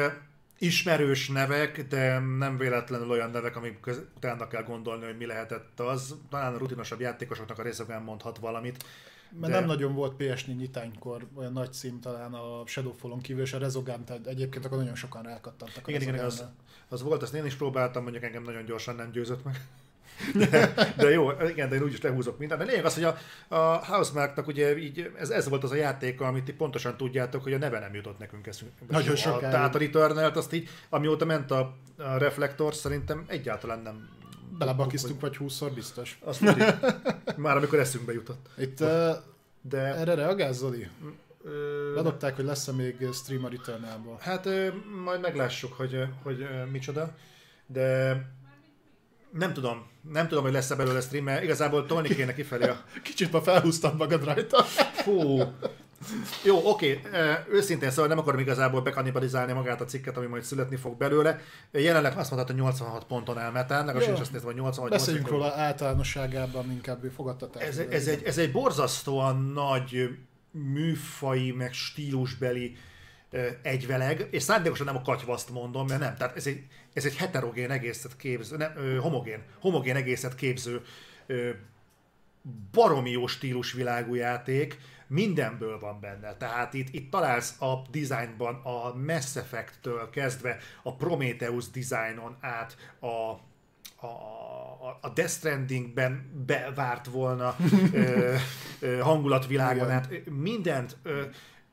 ismerős nevek, de nem véletlenül olyan nevek, amik köz, utána kell gondolni, hogy mi lehetett az. Talán a rutinosabb játékosoknak a Rizogán mondhat valamit. Mert de... nem nagyon volt PS4 nyitánykor olyan nagy cím talán a Shadowfall-on kívül, és a Rezogán, tehát egyébként akkor nagyon sokan rákattantak. Igen, igen, az, az volt, azt én is próbáltam, mondjuk engem nagyon gyorsan nem győzött meg. De, de jó, igen, de én úgyis lehúzok mindent. De lényeg az, hogy a, a Housemarknak ugye így, ez, ez volt az a játék, amit pontosan tudjátok, hogy a neve nem jutott nekünk eszünkbe. Nagyon sok. Tehát a Returnal-t azt így, amióta ment a, a Reflektor, szerintem egyáltalán nem Belebakisztunk vagy húszszor biztos. Azt mondjuk, már amikor eszünkbe jutott. Itt uh, de... erre reagálsz, Zoli? Bedobták, hogy lesz-e még stream a return Hát majd meglássuk, hogy, hogy micsoda, de nem tudom, nem tudom, hogy lesz-e belőle stream, mert igazából tolni kéne kifelé a... Kicsit ma felhúztam magad rajta. Fú. Jó, oké, őszintén szóval nem akarom igazából bekanibalizálni magát a cikket, ami majd születni fog belőle. Jelenleg azt mondhatod, hogy 86 ponton elmetán, legalábbis ja. azt nézve, hogy 86 Beszéljünk róla általánosságában inkább fogadtatás. Ez, ez, egy, ez egy borzasztóan nagy műfai, meg stílusbeli egyveleg, és szándékosan nem a katyvaszt mondom, mert nem, tehát ez egy, ez egy heterogén egészet képző, nem, homogén, homogén egészet képző baromi jó stílusvilágú játék, mindenből van benne. Tehát itt, itt találsz a designban a Mass Effect-től kezdve a Prometheus designon át a, a, a Death Strandingben bevárt volna ö, ö, hangulatvilágon Igen. át, mindent ö,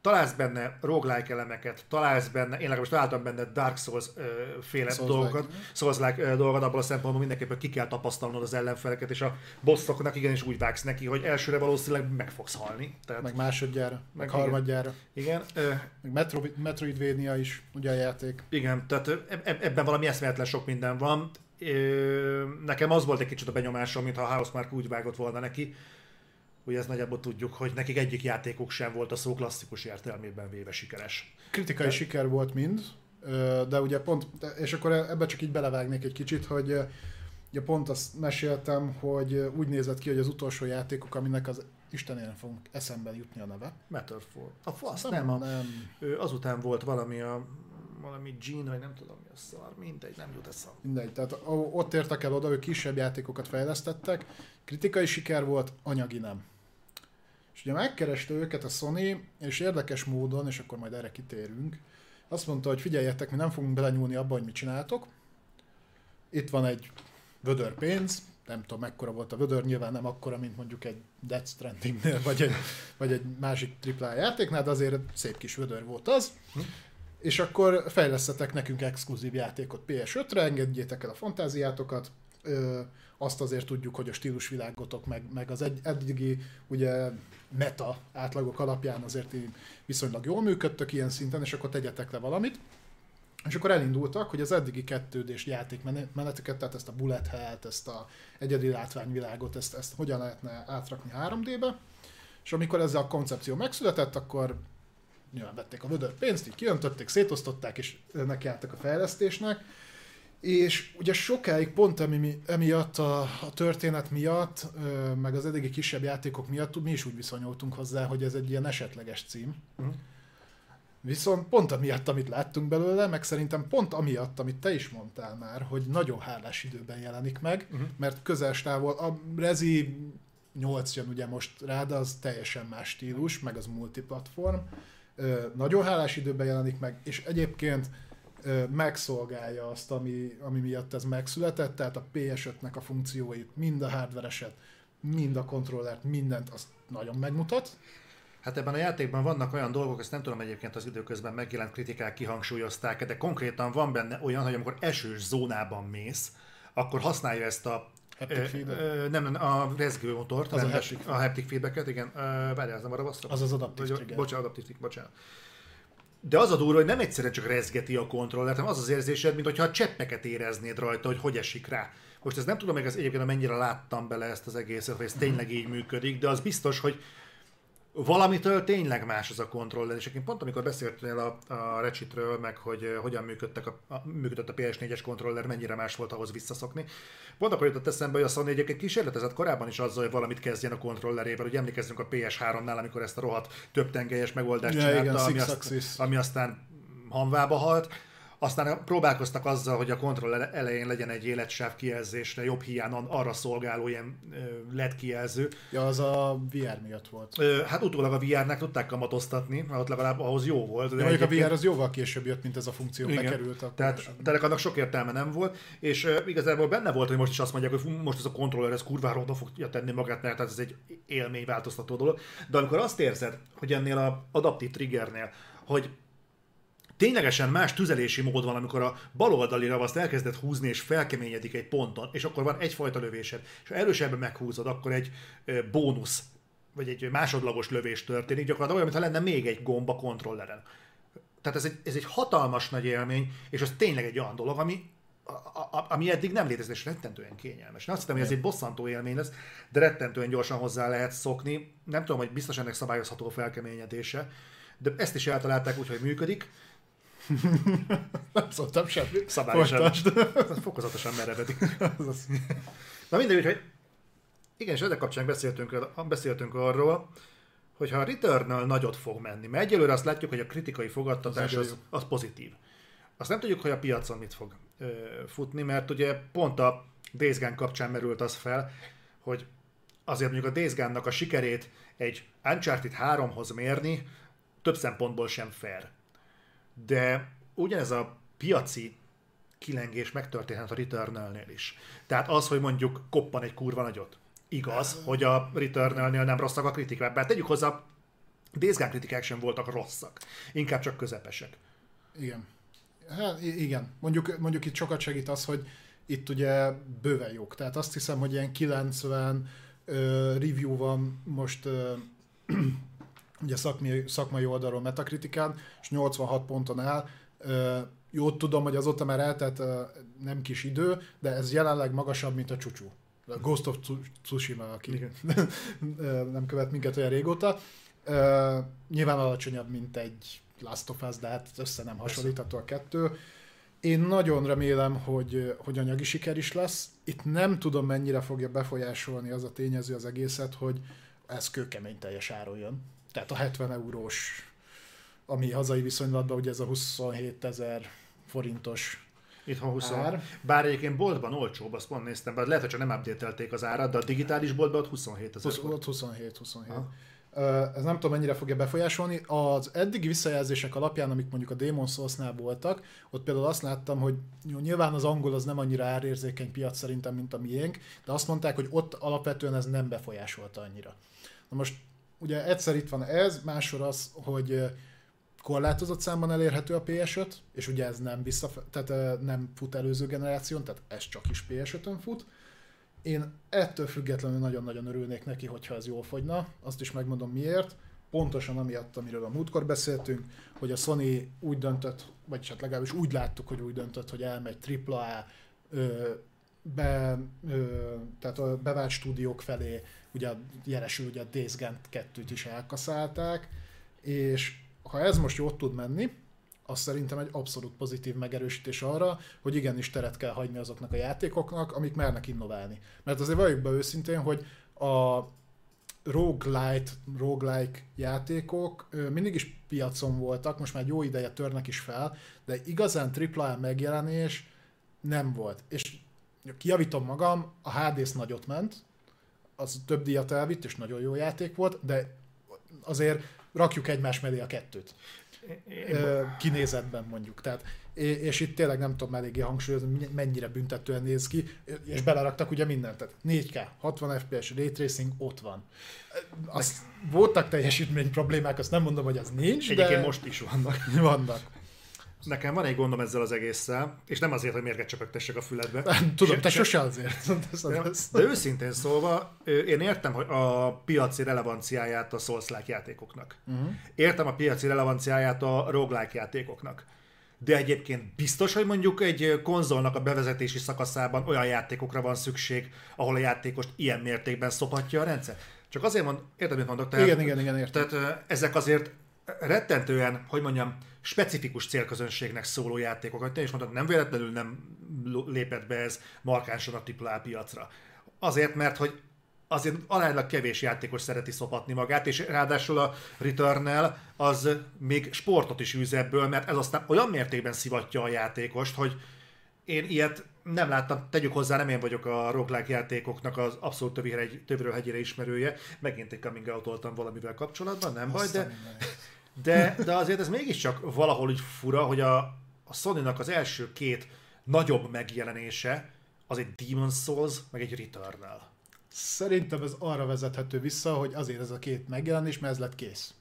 találsz benne roguelike elemeket, találsz benne, én legalábbis találtam benne Dark Souls ö, féle Souls-like, dolgokat, Souls-like ö, dolgokat, abból a szempontból mindenképpen ki kell tapasztalnod az ellenfeleket, és a bosszoknak igenis úgy vágsz neki, hogy elsőre valószínűleg meg fogsz halni. Tehát, Meg másodjára, meg, Meg harmadjára. igen, ö, Meg Metro, Metroidvania is, ugye a játék. igen, tehát eb- ebben valami eszméletlen sok minden van. Nekem az volt egy kicsit a benyomásom, mintha a Housemark úgy vágott volna neki, hogy ezt nagyjából tudjuk, hogy nekik egyik játékuk sem volt a szó klasszikus értelmében véve sikeres. Kritikai siker volt mind, de ugye pont, de- és akkor ebbe csak így belevágnék egy kicsit, hogy ugye pont azt meséltem, hogy úgy nézett ki, hogy az utolsó játékok, aminek az Istenére nem fogunk eszembe jutni a neve. Matterfall. A fasz, nem, a, nem. azután volt valami a valami Gene, vagy nem tudom mi a szar, mindegy, nem jut eszembe. Mindegy, tehát ott értek el oda, hogy kisebb játékokat fejlesztettek, kritikai siker volt, anyagi nem. És ugye megkereste őket a Sony, és érdekes módon, és akkor majd erre kitérünk, azt mondta, hogy figyeljetek, mi nem fogunk belenyúlni abba, hogy mit csináltok. Itt van egy vödör pénz, nem tudom mekkora volt a vödör, nyilván nem akkora, mint mondjuk egy Death Strandingnél, vagy egy, vagy egy másik AAA játéknál, de azért szép kis vödör volt az. És akkor fejlesztetek nekünk exkluzív játékot PS5-re, engedjétek el a fantáziátokat, ö, azt azért tudjuk, hogy a stílusvilágotok, meg, meg az egy, eddigi ugye meta átlagok alapján azért viszonylag jól működtök ilyen szinten, és akkor tegyetek le valamit. És akkor elindultak, hogy az eddigi kettődés játékmeneteket, tehát ezt a bullet hell ezt a egyedi látványvilágot, ezt, ezt hogyan lehetne átrakni 3D-be. És amikor ez a koncepció megszületett, akkor nyilván vették a vödör pénzt, így kiöntötték, szétosztották, és nekiálltak a fejlesztésnek. És ugye sokáig pont emi, emiatt a, a történet miatt, meg az eddigi kisebb játékok miatt mi is úgy viszonyultunk hozzá, hogy ez egy ilyen esetleges cím. Mhm. Viszont pont amiatt, amit láttunk belőle, meg szerintem pont amiatt, amit te is mondtál már, hogy nagyon hálás időben jelenik meg, Mhm. mert közel távol, a Rezi 8 jön ugye most rá, de az teljesen más stílus, meg az multiplatform. Nagyon hálás időben jelenik meg, és egyébként megszolgálja azt, ami, ami miatt ez megszületett, tehát a PS5-nek a funkcióit, mind a hardvereset, mind a kontrollert, mindent azt nagyon megmutat. Hát ebben a játékban vannak olyan dolgok, ezt nem tudom egyébként az időközben megjelent kritikák kihangsúlyozták, de konkrétan van benne olyan, hogy amikor esős zónában mész, akkor használja ezt a Haptic feedback. nem, nem, a rezgőmotort, Az a nem, haptic a haptic feedbacket, igen. Várjál, ez nem arra basztam? Az az adaptív trigger. Bocsánat, adaptív trigger, bocsánat. De az a durva, hogy nem egyszerűen csak rezgeti a kontrollert, hanem az az érzésed, mintha a cseppeket éreznéd rajta, hogy hogy esik rá. Most ez nem tudom meg ez egyébként, mennyire láttam bele ezt az egészet, hogy ez tényleg így működik, de az biztos, hogy valamitől tényleg más az a kontroller, és pont amikor beszéltél a, a Ratchetről, meg hogy uh, hogyan működtek a, a, működött a PS4-es kontroller, mennyire más volt ahhoz visszaszokni. Pont akkor jutott eszembe, hogy a Sony egyébként kísérletezett korábban is azzal, hogy valamit kezdjen a kontrollerével, hogy emlékezzünk a PS3-nál, amikor ezt a rohadt több tengelyes megoldást Ja, csinálta, igen, ami, azt, ami aztán hanvába halt. Aztán próbálkoztak azzal, hogy a kontroller elején legyen egy életsáv kijelzésre, jobb hiánon arra szolgáló ilyen LED kijelző. Ja, az a VR miatt volt. Hát utólag a VR-nek tudták kamatoztatni, mert ott legalább ahhoz jó volt. De mondjuk a egyébként- VR az jóval később jött, mint ez a funkció Igen. bekerült. Akkor Tehát sem. de annak sok értelme nem volt, és uh, igazából benne volt, hogy most is azt mondják, hogy most ez a kontroller, ez kurvára oda fogja tenni magát, mert ez egy élményváltoztató dolog. De amikor azt érzed, hogy ennél a adaptív triggernél, hogy ténylegesen más tüzelési mód van, amikor a baloldali ravaszt elkezded húzni, és felkeményedik egy ponton, és akkor van egyfajta lövésed, és ha erősebben meghúzod, akkor egy bónusz, vagy egy másodlagos lövés történik, gyakorlatilag olyan, mintha lenne még egy gomb a kontrolleren. Tehát ez egy, ez egy hatalmas nagy élmény, és az tényleg egy olyan dolog, ami, a, a, ami eddig nem létezett, és rettentően kényelmes. Én azt hittem, hogy ez egy bosszantó élmény lesz, de rettentően gyorsan hozzá lehet szokni. Nem tudom, hogy biztos ennek szabályozható a felkeményedése, de ezt is eltalálták úgy, hogy működik. Nem szóltam semmit. Szabályosan. Fokozatosan merevedik. Na mindegy, hogy igen, és ezzel kapcsán beszéltünk, beszéltünk arról, hogy ha a return nagyot fog menni, mert egyelőre azt látjuk, hogy a kritikai fogadtatás Az az, az, pozitív. Azt nem tudjuk, hogy a piacon mit fog ö, futni, mert ugye pont a Days Gone kapcsán merült az fel, hogy azért mondjuk a Days Gone-nak a sikerét egy Uncharted 3-hoz mérni több szempontból sem fair. De ugyanez a piaci kilengés megtörténhet a Returnal-nél is. Tehát az, hogy mondjuk koppan egy kurva nagyot. Igaz, hogy a Returnal-nél nem rosszak a kritikák, bár tegyük hozzá, Days Gone kritikák sem voltak rosszak, inkább csak közepesek. Igen. Hát, igen. Mondjuk, mondjuk itt sokat segít az, hogy itt ugye bőven jók. Tehát azt hiszem, hogy ilyen 90 ö, review van most ö, ugye szakmai, szakmai oldalról Metacritikán, és 86 ponton áll. Jó, tudom, hogy azóta már eltelt nem kis idő, de ez jelenleg magasabb, mint a csúcsú. A Ghost of Tsushima, aki nem követ minket olyan régóta. Nyilván alacsonyabb, mint egy Last of Us, de hát össze nem hasonlítható a kettő. Én nagyon remélem, hogy, hogy anyagi siker is lesz. Itt nem tudom, mennyire fogja befolyásolni az a tényező az egészet, hogy ez kőkemény teljes áron jön. Tehát a 70 eurós, ami hazai viszonylatban ugye ez a 27 ezer forintos Itthon 20. Ár. Bár egyébként boltban olcsóbb, azt pont néztem, bár lehet, hogy csak nem update az árat, de a digitális boltban ott 27 ezer. Ott 27, 27. Aha ez nem tudom mennyire fogja befolyásolni. Az eddigi visszajelzések alapján, amik mondjuk a Demon souls voltak, ott például azt láttam, hogy jó, nyilván az angol az nem annyira árérzékeny piac szerintem, mint a miénk, de azt mondták, hogy ott alapvetően ez nem befolyásolta annyira. Na most ugye egyszer itt van ez, másor az, hogy korlátozott számban elérhető a PS5, és ugye ez nem, vissza, tehát nem fut előző generáción, tehát ez csak is PS5-ön fut. Én ettől függetlenül nagyon-nagyon örülnék neki, hogyha ez jól fogyna. Azt is megmondom miért. Pontosan amiatt, amiről a múltkor beszéltünk, hogy a Sony úgy döntött, vagy hát legalábbis úgy láttuk, hogy úgy döntött, hogy elmegy AAA be, ö, tehát a bevált stúdiók felé, ugye jelesül ugye a Days Gone 2-t is elkaszálták, és ha ez most jót tud menni, az szerintem egy abszolút pozitív megerősítés arra, hogy igenis teret kell hagyni azoknak a játékoknak, amik mernek innoválni. Mert azért valljuk be őszintén, hogy a roguelite, roguelike játékok mindig is piacon voltak, most már jó ideje törnek is fel, de igazán AAA megjelenés nem volt. És kijavítom magam, a Hades nagyot ment, az több díjat elvitt, és nagyon jó játék volt, de azért rakjuk egymás mellé a kettőt kinézetben mondjuk. Tehát, és itt tényleg nem tudom eléggé hangsúlyozni, mennyire büntetően néz ki, és beleraktak ugye mindent. Tehát 4K, 60 FPS, Ray Tracing ott van. Az, voltak teljesítmény problémák, azt nem mondom, hogy az nincs, Egyébként de... most is vannak. Vannak. Nekem van egy gondom ezzel az egésszel, és nem azért, hogy mérget csöpögtessek a füledbe. Tudom, te sose azért. De, őszintén szólva, én értem hogy a piaci relevanciáját a souls játékoknak. Uh-huh. Értem a piaci relevanciáját a roguelike játékoknak. De egyébként biztos, hogy mondjuk egy konzolnak a bevezetési szakaszában olyan játékokra van szükség, ahol a játékost ilyen mértékben szophatja a rendszer. Csak azért mond, értem, mit mondok. Tehát, igen, igen, igen, értem. Tehát ezek azért rettentően, hogy mondjam, specifikus célközönségnek szóló játékokat. Te is mondtad, nem véletlenül nem lépett be ez markánsan a AAA piacra. Azért, mert hogy azért aránylag kevés játékos szereti szopatni magát, és ráadásul a Returnal az még sportot is űz ebből, mert ez aztán olyan mértékben szivatja a játékost, hogy én ilyet nem láttam, tegyük hozzá, nem én vagyok a roguelike játékoknak az abszolút többről hegyére ismerője. Megint egy coming out valamivel kapcsolatban, nem baj, de, de, de azért ez mégiscsak valahol így fura, hogy a, a sony az első két nagyobb megjelenése az egy Demon Souls, meg egy Returnal. Szerintem ez arra vezethető vissza, hogy azért ez a két megjelenés, mert ez lett kész.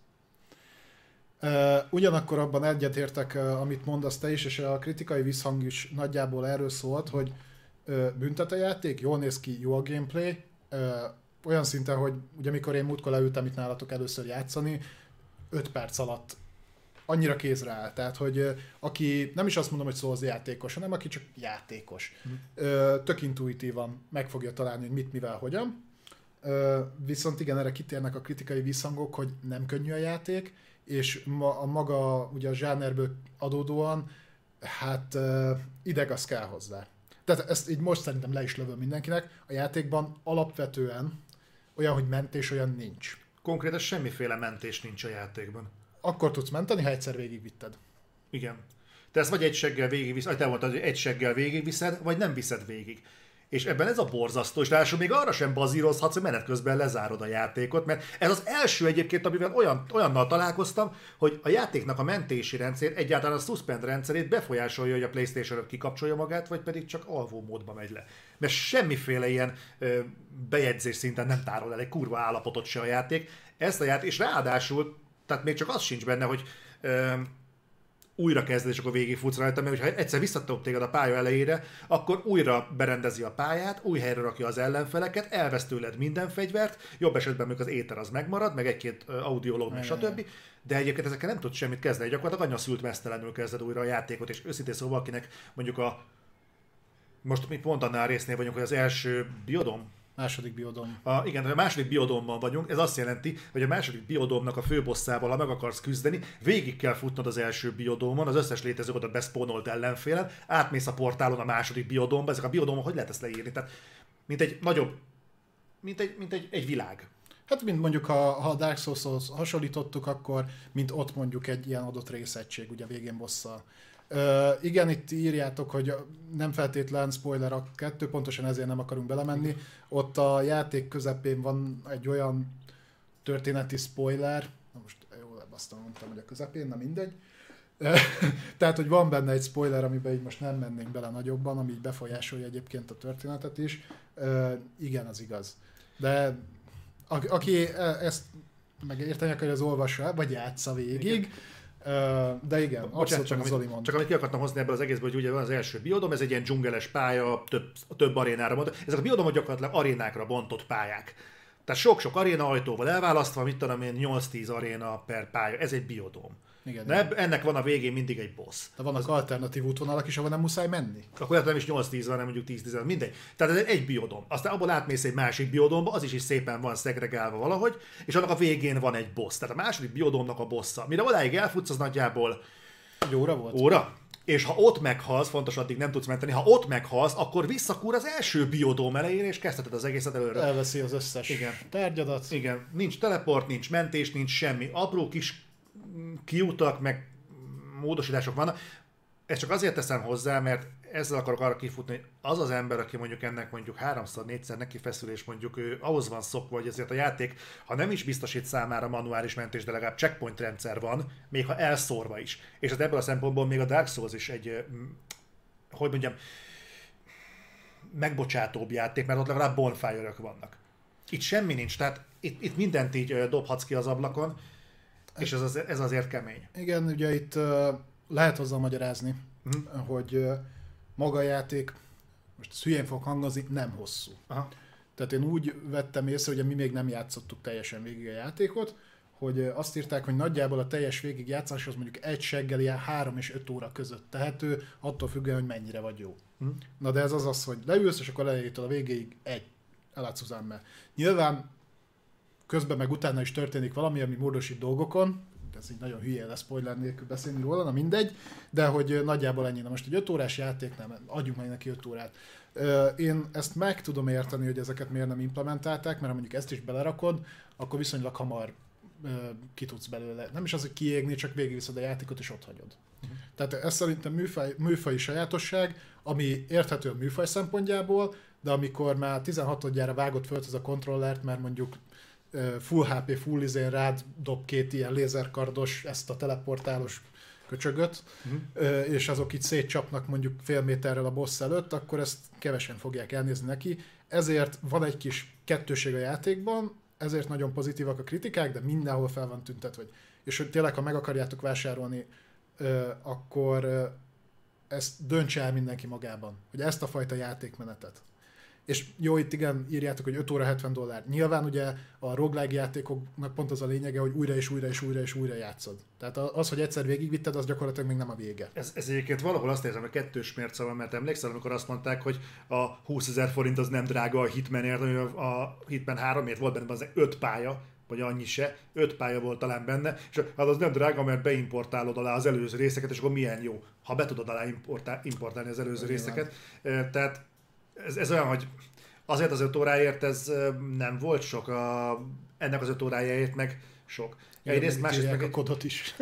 Ugyanakkor abban egyetértek, amit mondasz te is, és a kritikai visszhang is nagyjából erről szólt, hogy büntet a játék, jól néz ki, jó a gameplay, olyan szinten, hogy ugye mikor én múltkor leültem itt nálatok először játszani, 5 perc alatt annyira kézre áll. Tehát, hogy aki nem is azt mondom, hogy szóhoz játékos, hanem aki csak játékos. Mm. Tök intuitívan meg fogja találni, hogy mit, mivel, hogyan. Viszont igen, erre kitérnek a kritikai visszhangok, hogy nem könnyű a játék, és ma, a maga ugye a zsánerből adódóan, hát ideg az kell hozzá. Tehát ezt így most szerintem le is lövöm mindenkinek. A játékban alapvetően olyan, hogy mentés, olyan nincs. Konkrétan semmiféle mentés nincs a játékban. Akkor tudsz menteni, ha egyszer végigvitted. Igen. Te ezt vagy egy seggel végigviszed, te mondtad, hogy egy seggel végigviszed, vagy nem viszed végig. És ebben ez a borzasztó, és ráadásul még arra sem bazírozhatsz, hogy menet közben lezárod a játékot, mert ez az első egyébként, amivel olyan, olyannal találkoztam, hogy a játéknak a mentési rendszer, egyáltalán a suspend rendszerét befolyásolja, hogy a Playstation kikapcsolja magát, vagy pedig csak alvó módba megy le. Mert semmiféle ilyen ö, bejegyzés szinten nem tárol el egy kurva állapotot se a játék. Ezt a játék, és ráadásul, tehát még csak az sincs benne, hogy ö, újra kezded, és akkor végig futsz rajta, mert ha egyszer visszatop téged a pálya elejére, akkor újra berendezi a pályát, új helyre rakja az ellenfeleket, elvesz tőled minden fegyvert, jobb esetben még az éter az megmarad, meg egy-két audiológ, meg stb. De egyébként ezekkel nem tudsz semmit kezdeni, gyakorlatilag annyi szült mesztelenül kezded újra a játékot, és őszintén szóval akinek mondjuk a most mit pont annál résznél vagyunk, hogy az első biodom, Második biodom. A, igen, a második biodomban vagyunk. Ez azt jelenti, hogy a második biodomnak a főbosszával, ha meg akarsz küzdeni, végig kell futnod az első biodomon, az összes létező oda beszpónolt ellenfélen, átmész a portálon a második biodomba, ezek a biodomok hogy lehet ezt leírni? Tehát, mint egy nagyobb, mint egy, mint egy, egy világ. Hát, mint mondjuk, ha, ha a Dark Souls-hoz hasonlítottuk, akkor mint ott mondjuk egy ilyen adott részegység, ugye a végén bosszal. Uh, igen, itt írjátok, hogy nem feltétlen spoiler a kettő, pontosan ezért nem akarunk belemenni. Ott a játék közepén van egy olyan történeti spoiler, na most jól azt mondtam, hogy a közepén, na mindegy. Tehát, hogy van benne egy spoiler, amiben így most nem mennénk bele nagyobban, ami így befolyásolja egyébként a történetet is. Uh, igen, az igaz. De a, aki e, ezt megérteni akarja, az olvassa, vagy játsza végig. Igen de igen, Bocsánat, csak, amit, csak amit ki akartam hozni ebből az egészből, hogy ugye van az első biodom, ez egy ilyen dzsungeles pálya, több, több arénára bontott. Ezek a biodomok gyakorlatilag arénákra bontott pályák. Tehát sok-sok aréna ajtóval elválasztva, mit tudom én, 8-10 aréna per pálya. Ez egy biodóm. Igen, De igen. ennek van a végén mindig egy boss. De vannak az... alternatív útvonalak is, ahol nem muszáj menni. Akkor nem is 8-10 van, hanem mondjuk 10-10, mindegy. Tehát ez egy biodom. Aztán abból átmész egy másik biodomba, az is is szépen van szegregálva valahogy, és annak a végén van egy boss. Tehát a második biodomnak a bossa. Mire odáig elfutsz, az nagyjából... Egy óra volt? Óra? És ha ott meghalsz, fontos addig nem tudsz menteni, ha ott meghalsz, akkor visszakúr az első biodóm elejére, és kezdheted az egészet előre. Elveszi az összes Igen. tárgyadat. Igen, nincs teleport, nincs mentés, nincs semmi. Apró kis kiutak, meg módosítások vannak. Ezt csak azért teszem hozzá, mert ezzel akarok arra kifutni, hogy az az ember, aki mondjuk ennek mondjuk háromszor, négyszer neki feszül, és mondjuk ő ahhoz van szokva, hogy ezért a játék, ha nem is biztosít számára manuális mentés, de legalább checkpoint rendszer van, még ha elszórva is. És ez ebből a szempontból még a Dark Souls is egy, hogy mondjam, megbocsátóbb játék, mert ott legalább bonfire vannak. Itt semmi nincs, tehát itt, itt mindent így dobhatsz ki az ablakon, és ez, az, ez azért kemény. Igen, ugye itt uh, lehet hozzá magyarázni, uh-huh. hogy uh, maga a játék, most ez hülyén fog hangozni, nem hosszú. Aha. Tehát én úgy vettem észre, hogy mi még nem játszottuk teljesen végig a játékot, hogy azt írták, hogy nagyjából a teljes végigjátszás az mondjuk egy seggel ilyen 3 és 5 óra között tehető, attól függően, hogy mennyire vagy jó. Hm. Na de ez az az, hogy leülsz, és akkor elejétől a végéig egy elátsz az Nyilván közben meg utána is történik valami, ami módosít dolgokon, ez így nagyon hülye lesz spoiler nélkül beszélni róla, na mindegy, de hogy nagyjából ennyi. Na most egy 5 órás játék, nem, adjuk meg neki 5 órát. Én ezt meg tudom érteni, hogy ezeket miért nem implementálták, mert ha mondjuk ezt is belerakod, akkor viszonylag hamar ki tudsz belőle. Nem is az, hogy kiégni, csak végigviszed a játékot és ott hagyod. Uh-huh. Tehát ez szerintem műfaj, műfai sajátosság, ami érthető a műfaj szempontjából, de amikor már 16-odjára vágott föl ez a kontrollert, mert mondjuk full HP, full izén rád dob két ilyen lézerkardos, ezt a teleportálós köcsögöt, uh-huh. és azok itt szétcsapnak mondjuk fél méterrel a boss előtt, akkor ezt kevesen fogják elnézni neki. Ezért van egy kis kettőség a játékban, ezért nagyon pozitívak a kritikák, de mindenhol fel van tüntetve. És hogy tényleg, ha meg akarjátok vásárolni, akkor ezt döntse el mindenki magában, hogy ezt a fajta játékmenetet és jó, itt igen, írjátok, hogy 5 óra 70 dollár. Nyilván ugye a roguelike játékoknak pont az a lényege, hogy újra és újra és újra és újra játszod. Tehát az, hogy egyszer végigvitted, az gyakorlatilag még nem a vége. Ez, ez egyébként valahol azt érzem, hogy kettős mérce van, mert emlékszel, amikor azt mondták, hogy a 20 ezer forint az nem drága a Hitmanért, ami a Hitman 3-ért volt benne az 5 pálya, vagy annyi se, 5 pálya volt talán benne, és hát az nem drága, mert beimportálod alá az előző részeket, és akkor milyen jó, ha be tudod alá importálni az előző részeket. Tehát ez, ez olyan, hogy azért az öt óráért ez nem volt sok, a, ennek az öt órájáért meg sok. Igen, Egyrészt, másrészt meg a kodot is.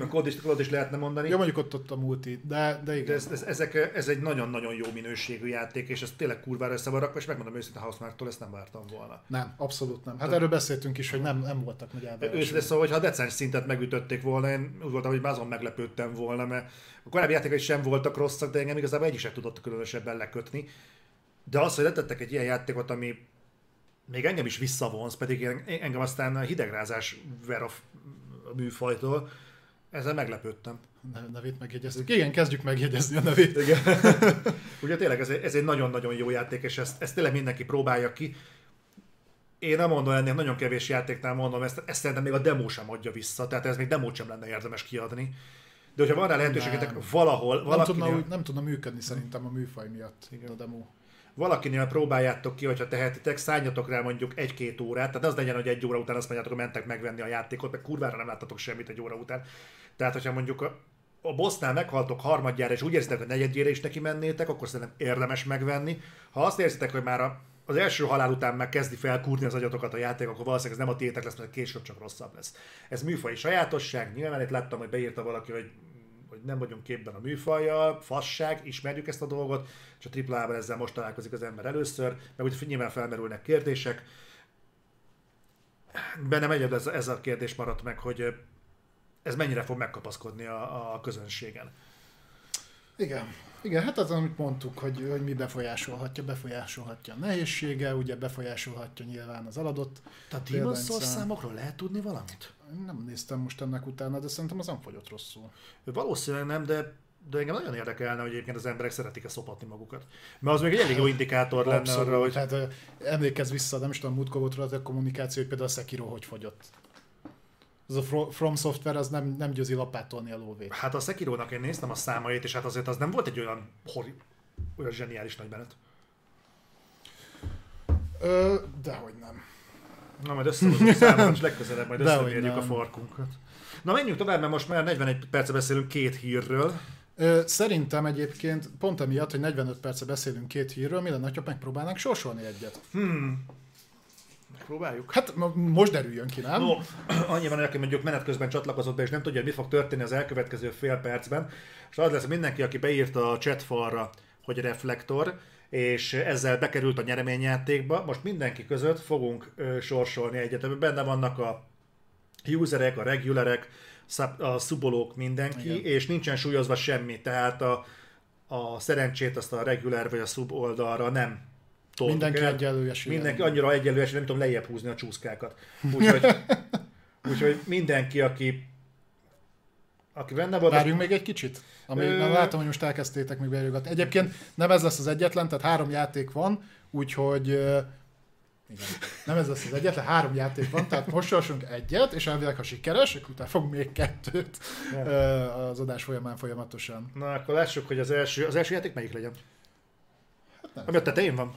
a kód is, kód is lehetne mondani. ja, mondjuk ott, ott a multi, de, de igen. De ez, ez, ezek, ez egy nagyon-nagyon jó minőségű játék, és ez tényleg kurvára össze van rakva, és megmondom őszintén, Housemarque-tól ezt nem vártam volna. Nem, abszolút nem. Hát erről beszéltünk is, hogy nem, nem voltak nagy elvárások. Őszintén szóval, hogyha decens szintet megütötték volna, én úgy voltam, hogy már azon meglepődtem volna, mert a korábbi játékai sem voltak rosszak, de engem igazából egyik sem tudott különösebben lekötni. De az, hogy letettek egy ilyen játékot, ami még engem is visszavonz, pedig én- engem aztán a hidegrázás ver a műfajtól, ezzel meglepődtem. Ne, nevét megjegyezzük. Igen, kezdjük megjegyezni a nevét. Igen. Ugye tényleg ez egy, ez egy nagyon-nagyon jó játék, és ezt, ezt tényleg mindenki próbálja ki. Én nem mondom ennél, nagyon kevés játéknál mondom, ezt, ezt szerintem még a demo sem adja vissza, tehát ez még demót sem lenne érdemes kiadni. De hogyha van rá lehetőségetek valahol, Nem tudna, valakinél, úgy, nem tudna működni szerintem a műfaj miatt Igen. a demo. Valakinél próbáljátok ki, hogyha tehetitek, szálljatok rá mondjuk egy-két órát, tehát az legyen, hogy egy óra után azt mondjátok, hogy mentek megvenni a játékot, mert kurvára nem láttatok semmit egy óra után. Tehát, hogyha mondjuk a, a bossnál meghaltok harmadjára, és úgy érzitek, hogy negyedjére is neki mennétek, akkor szerintem érdemes megvenni. Ha azt érzitek, hogy már a, az első halál után már kezdi felkúrni az agyatokat a játék, akkor valószínűleg ez nem a tiétek lesz, mert később csak rosszabb lesz. Ez műfai sajátosság, nyilván itt láttam, hogy beírta valaki, hogy hogy nem vagyunk képben a műfajjal, fasság, ismerjük ezt a dolgot, és a triplában ezzel most találkozik az ember először, meg úgy nyilván felmerülnek kérdések. Bennem egyedül ez, ez a kérdés maradt meg, hogy ez mennyire fog megkapaszkodni a, a közönségen. Igen. Igen, hát az, amit mondtuk, hogy, hogy mi befolyásolhatja, befolyásolhatja a nehézsége, ugye befolyásolhatja nyilván az eladott. A Demon's példányszám. Souls számokról lehet tudni valamit? Nem néztem most ennek utána, de szerintem az nem fogyott rosszul. Valószínűleg nem, de de engem nagyon érdekelne, hogy egyébként az emberek szeretik-e szopatni magukat. Mert az még egy elég jó indikátor lenne Abszolút. arra, hogy Tehát ö, emlékezz vissza, nem is tudom, múltkor volt a kommunikáció, hogy például a Sekiro hogy fogyott. Az a Fro- From Software az nem, nem győzi lapátolni a lóvét. Hát a Sekirónak én néztem a számait, és hát azért az nem volt egy olyan, hori, olyan zseniális nagy menet. Ö, dehogy nem. Na, majd összehozunk és legközelebb majd összemérjük a farkunkat. Na menjünk tovább, mert most már 41 perce beszélünk két hírről. Ö, szerintem egyébként pont emiatt, hogy 45 perce beszélünk két hírről, mi lenne, ha megpróbálnánk sorsolni egyet? Próbáljuk. Hát mo- most derüljön ki, nem? No, annyi van, aki mondjuk menet közben csatlakozott be, és nem tudja, hogy mi fog történni az elkövetkező fél percben, és az lesz mindenki, aki beírta a chatfalra, hogy reflektor, és ezzel bekerült a nyereményjátékba. Most mindenki között fogunk ö, sorsolni egyet. Ebben benne vannak a userek, a regularek, szab- a szubolók, mindenki, Igen. és nincsen súlyozva semmi, tehát a, a szerencsét azt a regular vagy a sub oldalra nem toltuk Mindenki el. egyenlő eséllyel. Mindenki annyira egyenlő nem tudom lejjebb húzni a csúszkákat. Úgyhogy, úgyhogy mindenki, aki aki benne az- Várjunk még egy kicsit. Amíg Ö- nem látom, hogy most elkezdtétek még beírgatni. Egyébként nem ez lesz az egyetlen, tehát három játék van, úgyhogy igen. Nem ez lesz az egyetlen, három játék van, tehát most sorsunk egyet, és elvileg, ha sikeres, akkor utána fogunk még kettőt ö, az adás folyamán folyamatosan. Na, akkor lássuk, hogy az első, az első játék melyik legyen. nem Ami a tetején van.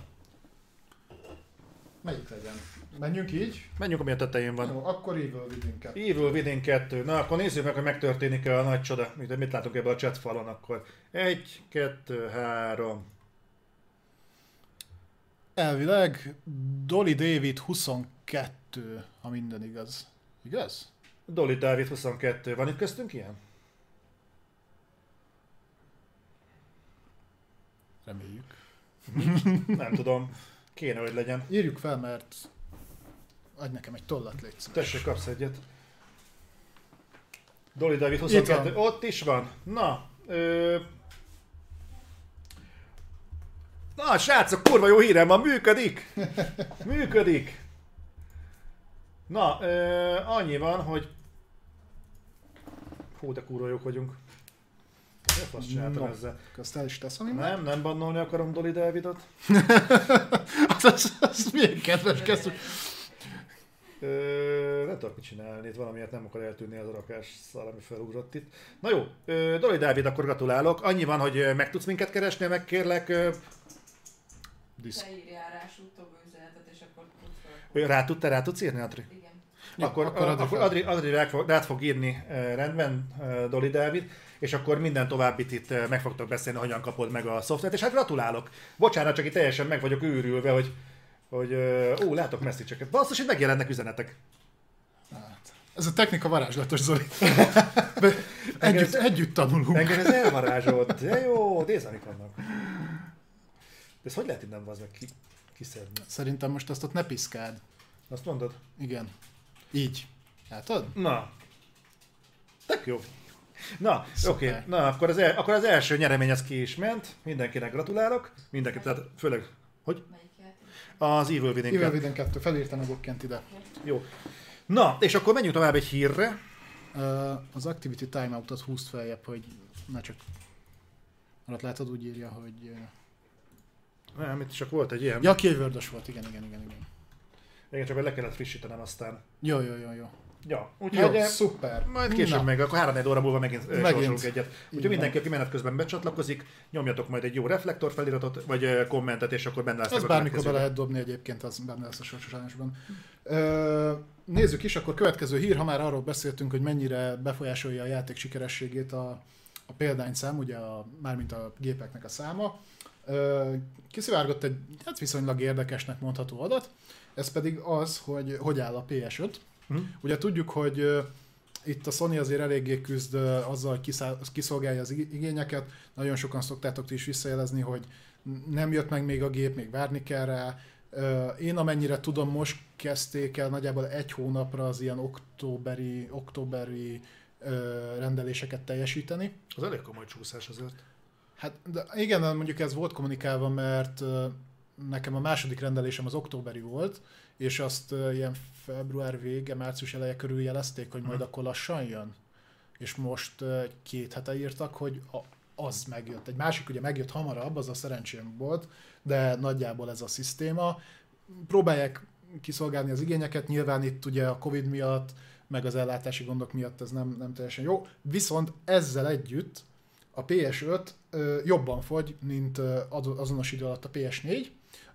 Melyik legyen? Menjünk így? Menjünk, ami a tetején van. Jó, akkor Evil Within 2. Evil Within 2. Na, akkor nézzük meg, hogy megtörténik-e a nagy csoda. Mit, mit látunk ebben a chat falon akkor. Egy, kettő, három. Elvileg Dolly David 22, ha minden igaz. Igaz? Dolly David 22. Van itt köztünk ilyen? Reméljük. Nem tudom. Kéne, hogy legyen. Írjuk fel, mert adj nekem egy tollat, légy szíves. Tessék, kapsz egyet. Dolly David Itt 22. van. Ott is van. Na. Ö... Na, srácok, kurva jó hírem van, működik! Működik! Na, ö, annyi van, hogy... Hú, de kurva jók vagyunk. Mi a fasz csináltam No. ezzel? Azt el is teszem, én Nem, nem bannolni akarom Dolly Davidot. az, az, az milyen kedves kezdő. Ö, nem tudok mit csinálni, itt valamiért nem akar eltűnni az a rakás szar, ami felugrott itt. Na jó, ö, Dolly Dávid, akkor gratulálok. Annyi van, hogy meg tudsz minket keresni, meg kérlek, ö, Disz. Te írjál rá és akkor tudsz rá, tud, te rá tudsz írni, Atri? Jó, akkor, akkor Adri akkor. Adri, Adri rá, fog, rád fog írni ö, rendben, ö, Dolly Dávid, és akkor minden továbbit itt ö, meg fogtok beszélni, hogyan kapod meg a szoftvert, és hát gratulálok. Bocsánat, csak itt teljesen meg vagyok őrülve, hogy hogy ó, látok messzicseket. Basszus, hogy megjelennek üzenetek. Hát. Ez a technika varázslatos, Zoli. Együtt, együtt tanulunk. Engem ez elvarázsolt. De jó, nézd, amik vannak. De ezt hogy lehet innen az meg ki, kiszedni? Szerintem most azt ott ne piszkáld. Azt mondod? Igen. Így. Látod? Na. Tök jó. Na, oké. Szuper. Na, akkor az, el, akkor az első nyeremény az ki is ment. Mindenkinek gratulálok. Mindenki, tehát főleg, hogy az Evil Within Evil 2. Within 2. Felírtam egyébként ide. Jó. Na, és akkor menjünk tovább egy hírre. Ö, Az Activity Timeoutot húzd feljebb, hogy ne csak... Alatt látod, úgy írja, hogy... ö, Nem, itt csak volt egy ilyen. Ja, kévördos volt, igen, igen, igen, igen. Igen, csak le kellett frissítenem aztán. Jó, jó, jó, jó. Ja, Jó, úgyhogy eh, szuper. majd később Na. meg, akkor 3 óra múlva megint, megint. Egyet. Úgyhogy mindenki, aki menet közben becsatlakozik, nyomjatok majd egy jó reflektor feliratot, vagy kommentet, és akkor benne lesznek Ez bármikor be lehet dobni egyébként, az benne lesz a sorsosányosban. Ö, nézzük is, akkor következő hír, ha már arról beszéltünk, hogy mennyire befolyásolja a játék sikerességét a, a példányszám, ugye a, mármint a gépeknek a száma. Kiszivárgott egy hát viszonylag érdekesnek mondható adat, ez pedig az, hogy hogy áll a PS5. Hm? Ugye tudjuk, hogy itt a Sony azért eléggé küzd azzal, hogy kiszolgálja az ig- igényeket. Nagyon sokan szoktátok ti is visszajelezni, hogy nem jött meg még a gép, még várni kell rá. Én amennyire tudom, most kezdték el nagyjából egy hónapra az ilyen októberi, októberi rendeléseket teljesíteni. Az elég komoly csúszás azért. Hát de igen, mondjuk ez volt kommunikálva, mert nekem a második rendelésem az októberi volt, és azt ilyen február vége, március eleje körül jelezték, hogy majd Mhm. akkor lassan jön. És most két hete írtak, hogy a, az megjött. Egy másik ugye megjött hamarabb, az a szerencsém volt, de nagyjából ez a szisztéma. Próbálják kiszolgálni az igényeket, nyilván itt ugye a Covid miatt, meg az ellátási gondok miatt ez nem, nem teljesen jó. Viszont ezzel együtt a PS5 ö, jobban fogy, mint azonos idő alatt a PS4.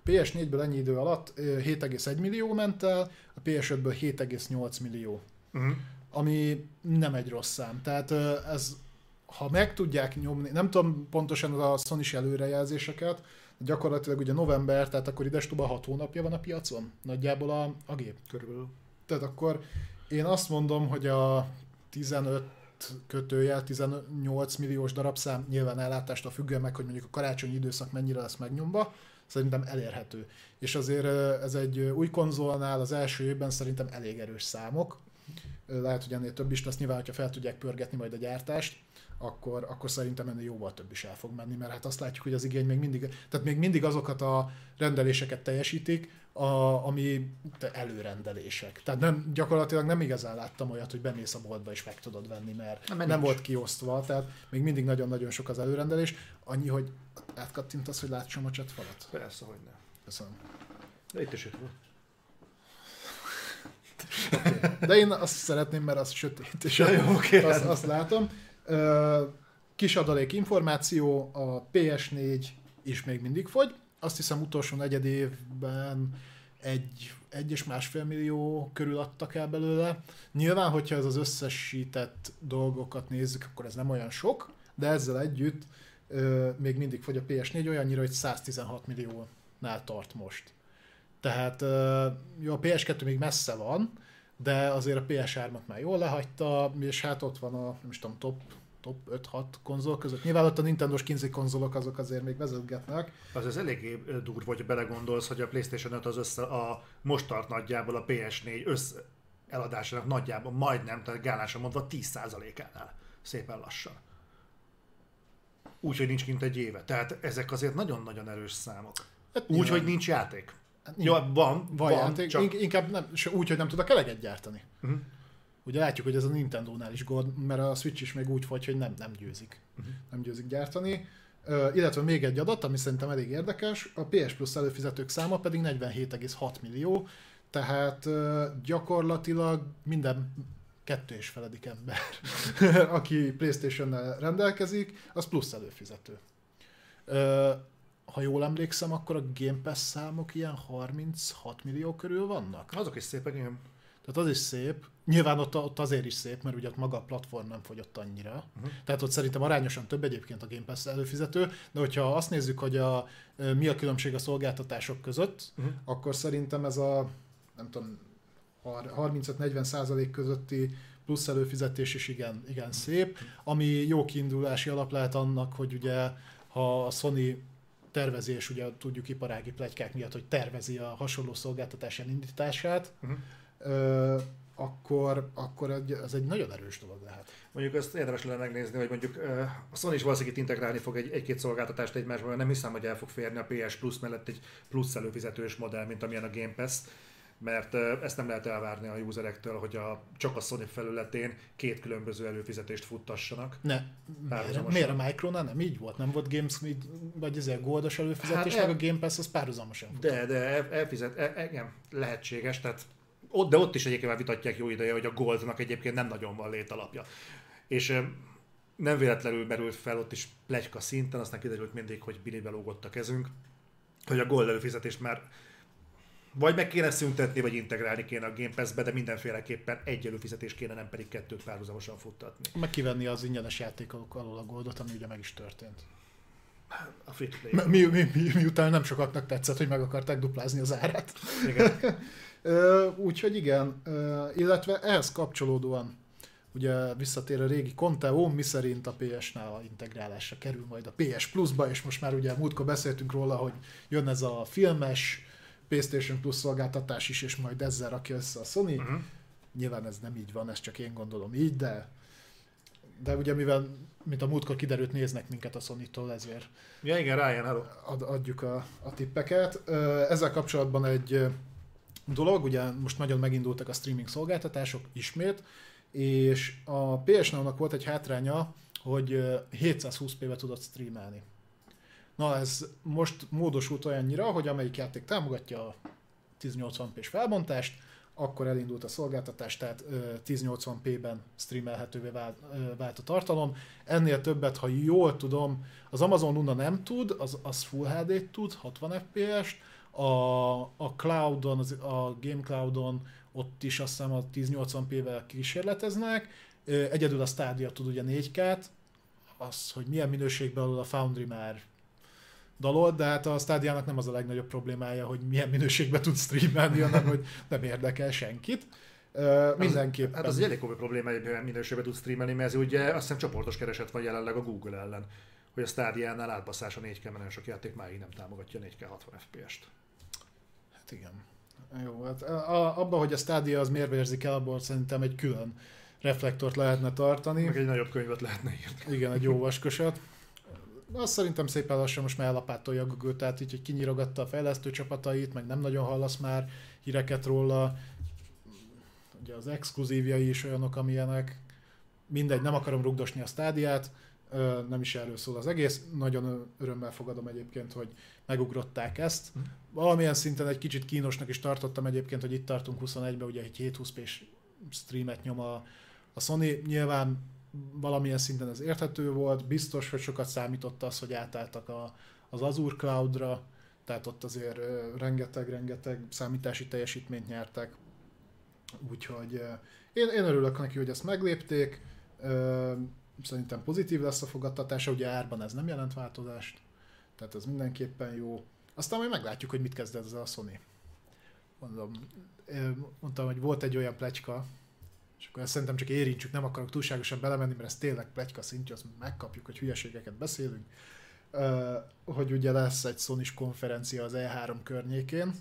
A PS4-ből ennyi idő alatt ö, 7,1 millió ment el, a PS5-ből 7,8 millió, Uh-huh. ami nem egy rossz szám. Tehát ez, ha meg tudják nyomni, nem tudom pontosan a sony előrejelzéseket, de gyakorlatilag ugye november, tehát akkor idestuba 6 hónapja van a piacon, nagyjából a, a gép. Körülbelül. Tehát akkor én azt mondom, hogy a 15 kötőjel 18 milliós darabszám nyilván ellátástól függően meg, hogy mondjuk a karácsonyi időszak mennyire lesz megnyomva, szerintem elérhető. És azért ez egy új konzolnál az első évben szerintem elég erős számok. Lehet, hogy ennél több is lesz, nyilván, hogyha fel tudják pörgetni majd a gyártást, akkor, akkor szerintem ennél jóval több is el fog menni, mert hát azt látjuk, hogy az igény még mindig, tehát még mindig azokat a rendeléseket teljesítik, a, ami te előrendelések. Tehát nem, gyakorlatilag nem igazán láttam olyat, hogy bemész a boltba és meg tudod venni, mert Nem, nem, nincs. volt kiosztva, tehát még mindig nagyon-nagyon sok az előrendelés. Annyi, hogy átkattintasz, hogy látsam a chat falat. Persze, hogy nem. Köszönöm. De itt is itt volt. De én azt szeretném, mert az sötét, és Ja, jó, oké, azt, azt látom. Kis adalék információ, a PS4 is még mindig fogy. Azt hiszem utolsó negyed évben egy, egy és másfél millió körül adtak el belőle. Nyilván, hogyha ez az összesített dolgokat nézzük, akkor ez nem olyan sok, de ezzel együtt még mindig fogy a PS4 olyannyira, hogy 116 milliónál tart most. Tehát jó, a PS2 még messze van, de azért a PS3-at már jól lehagyta, és hát ott van a, nem is tudom, top, top 5-6 konzol között. Nyilván ott a Nintendo-s kinzi konzolok azok azért még vezetgetnek. Az ez eléggé durva, hogy belegondolsz, hogy a PlayStation 5 az össze, a most tart nagyjából a PS4 össze eladásának nagyjából majdnem, tehát gálásan mondva 10%-ánál. Szépen lassan. Úgyhogy nincs kint egy éve. Tehát ezek azért nagyon-nagyon erős számok. Hát Úgy, hogy nincs játék. hát Jó, nyilván van, van van, játék, csak... inkább nem, úgy, hogy nem tudok eleget gyártani. Mhm. Ugye látjuk, hogy ez a Nintendo-nál is gond, mert a Switch is még úgy fogy, hogy nem, nem győzik. Mhm. Nem győzik gyártani. Ö, illetve még egy adat, ami szerintem elég érdekes, a PS Plus előfizetők száma pedig 47,6 millió, tehát ö, gyakorlatilag minden kettő és feledik ember, aki Playstation-nel rendelkezik, az plusz előfizető. Ö, ha jól emlékszem, akkor a Game Pass számok ilyen 36 millió körül vannak. Azok is szépek, igen. Tehát az is szép. Nyilván ott, ott azért is szép, mert ugye ott maga a platform nem fogyott annyira. Uh-huh. Tehát ott szerintem arányosan több egyébként a Game Pass előfizető, de hogyha azt nézzük, hogy a, mi a különbség a szolgáltatások között, uh-huh. akkor szerintem ez a, nem tudom, 35-40 százalék közötti plusz előfizetés is igen, igen szép, ami jó kiindulási alap lehet annak, hogy ugye ha a Sony tervezés, ugye tudjuk iparági plegykák miatt, hogy tervezi a hasonló szolgáltatás elindítását, Mhm. ö, akkor, akkor ez egy nagyon erős dolog lehet. Mondjuk ezt érdemes lenne megnézni, hogy mondjuk a Sony is valószínűleg itt integrálni fog egy, egy-két szolgáltatást egymásban, mert nem hiszem, hogy el fog férni a PS Plus mellett egy plusz előfizetős modell, mint amilyen a Game Pass, mert ezt nem lehet elvárni a userektől, hogy a, csak a Sony felületén két különböző előfizetést futtassanak. Ne, miért, miért a Micronál nem így volt? Nem volt Games, vagy ez a goldos előfizetés, Hát meg el- a Game Pass az párhuzamosan fut. De, de el- elfizet, el, el, igen, lehetséges, tehát ott, de ott is egyébként már vitatják jó ideje, hogy a Goldnak egyébként nem nagyon van létalapja. És nem véletlenül merült fel ott is plegyka szinten, aztán kiderült mindig, hogy bilibe lógott a kezünk, hogy a Gold előfizetést már vagy meg kéne szüntetni, vagy integrálni kéne a Game Pass-be, de mindenféleképpen egy előfizetés kéne, nem pedig kettőt párhuzamosan futtatni. Meg kivenni az ingyenes játékok alól a goldot, ami ugye meg is történt. A free play. Mi, mi, mi, mi, miután nem sokaknak tetszett, hogy meg akarták duplázni az árát. Igen. Ö, Úgyhogy igen, illetve ehhez kapcsolódóan ugye visszatér a régi Conteo, mi szerint a PS-nál a integrálásra kerül majd a PS Plus-ba, és most már ugye múltkor beszéltünk róla, hogy jön ez a filmes PlayStation Plus szolgáltatás is, és majd ezzel rakja össze a Sony. Uh-huh. Nyilván ez nem így van, ez csak én gondolom így, de de ugye mivel, mint a múltkor kiderült, néznek minket a Sony-tól, ezért Ja igen, Ryan, hello. ad, adjuk a, a tippeket. Ezzel kapcsolatban egy dolog, ugye most nagyon megindultak a streaming szolgáltatások ismét, és a ps nak volt egy hátránya, hogy ö, 720p-be tudott streamelni. Na ez most módosult olyannyira, hogy amelyik játék támogatja a 1080p-s felbontást, akkor elindult a szolgáltatás, tehát ö, 1080p-ben streamelhetővé vált, a tartalom. Ennél többet, ha jól tudom, az Amazon Luna nem tud, az, az Full HD-t tud, 60 FPS-t, a, a Cloudon, a Game Cloudon ott is azt hiszem a 1080p-vel kísérleteznek, egyedül a Stadia tud ugye 4K-t, az, hogy milyen minőségben alul a Foundry már dalol, de hát a Stadia-nak nem az a legnagyobb problémája, hogy milyen minőségben tud streamelni, hanem hogy nem érdekel senkit. Ö, mindenképpen. Hát az egy elég komoly probléma, hogy milyen minőségben tud streamelni, mert ez ugye azt hiszem csoportos kereset van jelenleg a Google ellen, hogy a Stadia-nál átbasszás a 4K, mert nagyon sok játék máig nem támogatja a 4K 60 FPS-t. Hát igen. Jó, hát a, abban, hogy a Stadia az miért vérzik el, abból szerintem egy külön reflektort lehetne tartani. Meg egy nagyobb könyvet lehetne írni. Igen, egy jó vaskösöt. Azt szerintem szépen lassan most már ellapátolja a Google, tehát így, hogy kinyirogatta a fejlesztő csapatait, meg nem nagyon hallasz már híreket róla. Ugye az exkluzívjai is olyanok, amilyenek. Mindegy, nem akarom rugdosni a stádiát, nem is erről szól az egész. Nagyon örömmel fogadom egyébként, hogy megugrották ezt. Valamilyen szinten egy kicsit kínosnak is tartottam egyébként, hogy itt tartunk 21-ben, ugye egy 720p-s streamet nyom a, a Sony. Nyilván valamilyen szinten ez érthető volt, biztos, hogy sokat számított az, hogy átálltak a, az Azure Cloudra, tehát ott azért rengeteg-rengeteg számítási teljesítményt nyertek. Úgyhogy én, én örülök neki, hogy ezt meglépték. Szerintem pozitív lesz a fogadtatása, ugye árban ez nem jelent változást, tehát ez mindenképpen jó. Aztán majd meglátjuk, hogy mit kezd ezzel a Sony. Mondom, mondtam, hogy volt egy olyan plecska, és akkor ezt szerintem csak érintsük, nem akarok túlságosan belemenni, mert ez tényleg pletyka szintje, azt megkapjuk, hogy hülyeségeket beszélünk. Hogy ugye lesz egy sony konferencia az E3 környékén,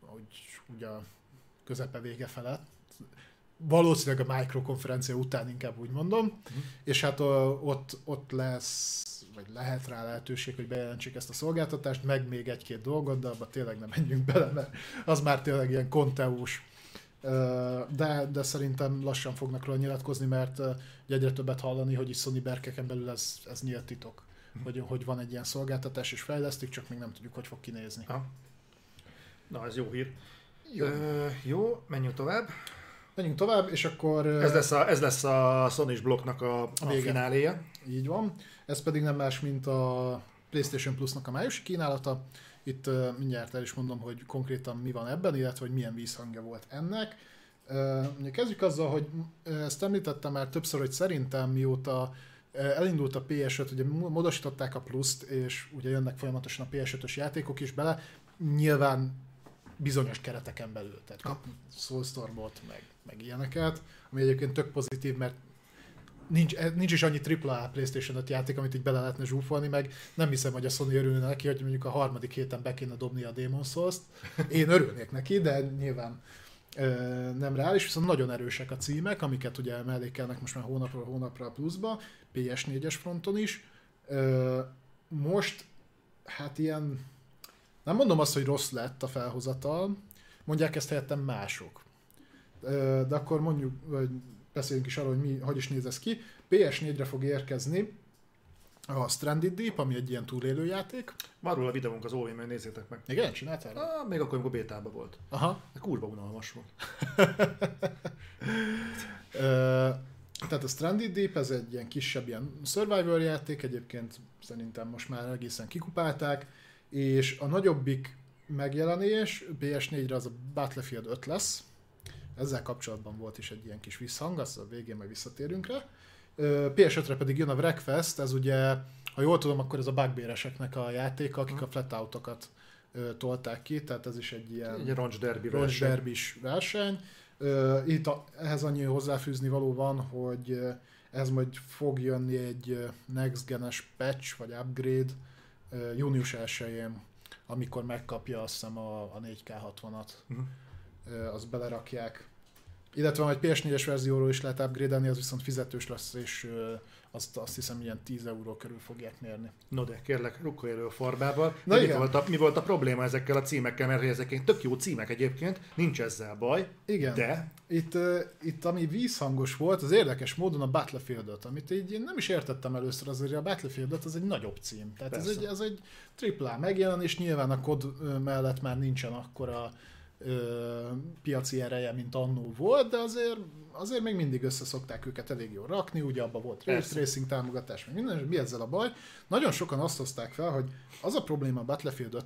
hogy ugye a közepe vége felett, valószínűleg a mikrokonferencia után inkább úgy mondom, uh-huh. és hát ott, ott lesz, vagy lehet rá lehetőség, hogy bejelentsék ezt a szolgáltatást, meg még egy-két dolgot, de abba tényleg nem menjünk bele, mert az már tényleg ilyen konteós Ö, de, de szerintem lassan fognak róla nyilatkozni, mert egyre többet hallani, hogy is Sony berkeken belül ez, ez nyílt titok, hogy, hogy van egy ilyen szolgáltatás és fejlesztik, csak még nem tudjuk, hogy fog kinézni. Ha. Na, ez jó hír. Jó. Ö, jó, menjünk tovább. Menjünk tovább, és akkor Ez lesz a, ez lesz a Sony blokknak a, a vége. fináléja. így van. Ez pedig nem más, mint a PlayStation Plus-nak a májusi kínálata. Itt uh, mindjárt el is mondom, hogy konkrétan mi van ebben, illetve hogy milyen vízhangja volt ennek. Uh, kezdjük azzal, hogy ezt említettem már többször, hogy szerintem mióta elindult a PS5, ugye módosították a pluszt, és ugye jönnek folyamatosan a PS5-ös játékok is bele. Nyilván bizonyos kereteken belül. Tehát kap Soulstormot, meg, meg ilyeneket, ami egyébként tök pozitív, mert nincs, eh, nincs is annyi AAA PlayStation 5 játék, amit így bele lehetne zsúfolni, meg nem hiszem, hogy a Sony örülne neki, hogy mondjuk a harmadik héten be kéne dobni a Demon Souls-t. Én örülnék neki, de nyilván ö, nem reális, viszont nagyon erősek a címek, amiket ugye mellékelnek most már hónapról hónapra a pluszba, PS4-es fronton is. Ö, most, hát ilyen, nem mondom azt, hogy rossz lett a felhozatal, mondják ezt helyettem mások. Ö, de akkor mondjuk, vagy beszéljünk is arról, hogy mi, hogy is néz ez ki. PS4-re fog érkezni a Stranded Deep, ami egy ilyen túlélő játék. Van róla videónk az ovm nézzétek meg. Igen, csináltál? Ah, még akkor, amikor bétában volt. Aha. De kurva unalmas volt. Tehát a Stranded Deep, ez egy ilyen kisebb ilyen survival játék, egyébként szerintem most már egészen kikupálták, és a nagyobbik megjelenés PS4-re az a Battlefield 5 lesz, ezzel kapcsolatban volt is egy ilyen kis visszhang, azt a végén majd visszatérünk rá. Ö, PS5-re pedig jön a Wreckfest, ez ugye, ha jól tudom, akkor ez a bugbereseknek a játéka, akik a flatoutokat tolták ki, tehát ez is egy ilyen Egy roncs derbi roncs verseny. verseny. Itt a, ehhez annyi hozzáfűzni való van, hogy ez majd fog jönni egy next genes patch, vagy upgrade június 1-én, amikor megkapja azt hiszem a, a 4K60-at, Mhm. Ö, azt belerakják. Illetve majd PS4-es verzióról is lehet upgrade az viszont fizetős lesz, és azt, azt hiszem ilyen 10 euró körül fogják mérni. No de kérlek, rukkolj elő a farbába. Na De mi, volt a, mi volt a probléma ezekkel a címekkel, mert ezek tök jó címek egyébként, nincs ezzel baj, Igen. de Itt, ö, itt ami vízhangos volt, az érdekes módon a Battlefield 5, amit így én nem is értettem először, azért a Battlefield 5 az egy nagyobb cím. Tehát ez Persze. egy, ez egy AAA megjelenés, nyilván a kod mellett már nincsen akkora ö, piaci ereje, mint annó volt, de azért, azért még mindig össze szokták őket elég jól rakni, ugye abban volt Persze. Racing támogatás, meg minden, és mi ezzel a baj? Nagyon sokan azt hozták fel, hogy az a probléma a Battlefield 5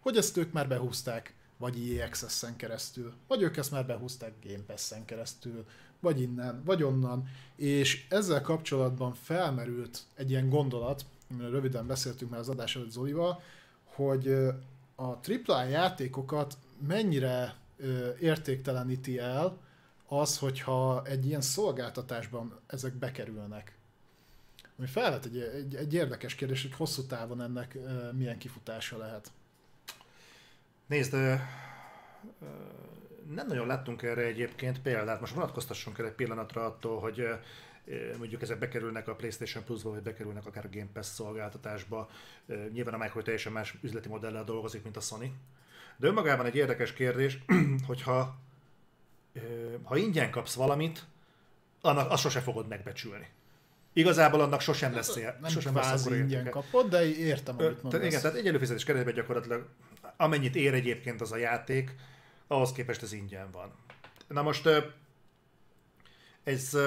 hogy ezt ők már behúzták, vagy EA Access-en keresztül, vagy ők ezt már behúzták Game Pass-en keresztül, vagy innen, vagy onnan, és ezzel kapcsolatban felmerült egy ilyen gondolat, amiről röviden beszéltünk már az adás előtt Zolival, hogy a AAA játékokat mennyire ö, értékteleníti el az, hogyha egy ilyen szolgáltatásban ezek bekerülnek. Ami felvet egy, egy, egy érdekes kérdés, hogy hosszú távon ennek milyen kifutása lehet. nézd, nem nagyon láttunk erre egyébként példát. Most vonatkoztassunk el egy pillanatra attól, hogy mondjuk ezek bekerülnek a PlayStation Plus-ba, vagy bekerülnek akár a Game Pass szolgáltatásba. Nyilván a Micro teljesen más üzleti modellel dolgozik, mint a Sony. De önmagában egy érdekes kérdés, hogyha ha ingyen kapsz valamit, annak azt sose fogod megbecsülni. Igazából annak sosem lesz ilyen. Nem sosem lesz ingyen értéke. kapod, de értem, amit tehát mondasz. igen, tehát egy előfizetés keretében gyakorlatilag amennyit ér egyébként az a játék, ahhoz képest ez ingyen van. Na most ez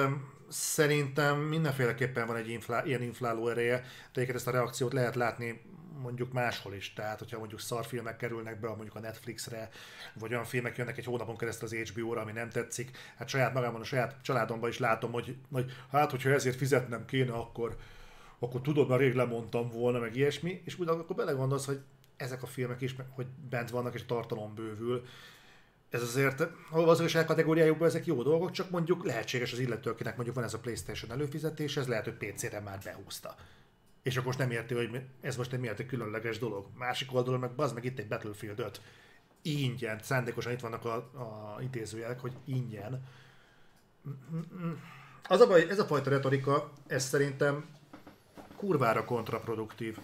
szerintem mindenféleképpen van egy inflá, ilyen infláló ereje, de egyébként ezt a reakciót lehet látni mondjuk máshol is. Tehát, hogyha mondjuk szarfilmek kerülnek be mondjuk a Netflixre, vagy olyan filmek jönnek egy hónapon keresztül az HBO-ra, ami nem tetszik, hát saját magamon, a saját családomban is látom, hogy, hogy hát, hogyha ezért fizetnem kéne, akkor, akkor tudod, már rég lemondtam volna, meg ilyesmi, és úgy akkor belegondolsz, hogy ezek a filmek is, hogy bent vannak, és tartalom bővül. Ez azért, a gazdaság kategóriájukban ezek jó dolgok, csak mondjuk lehetséges az illető, akinek mondjuk van ez a PlayStation előfizetés, ez lehet, hogy PC-re már behúzta. És akkor most nem érti, hogy ez most miért egy különleges dolog. Másik oldalon meg bazd meg itt egy Battlefield 5. Ingyen, szándékosan itt vannak a, a intézőjelek, hogy ingyen. Az a baj, ez a fajta retorika, ez szerintem kurvára kontraproduktív.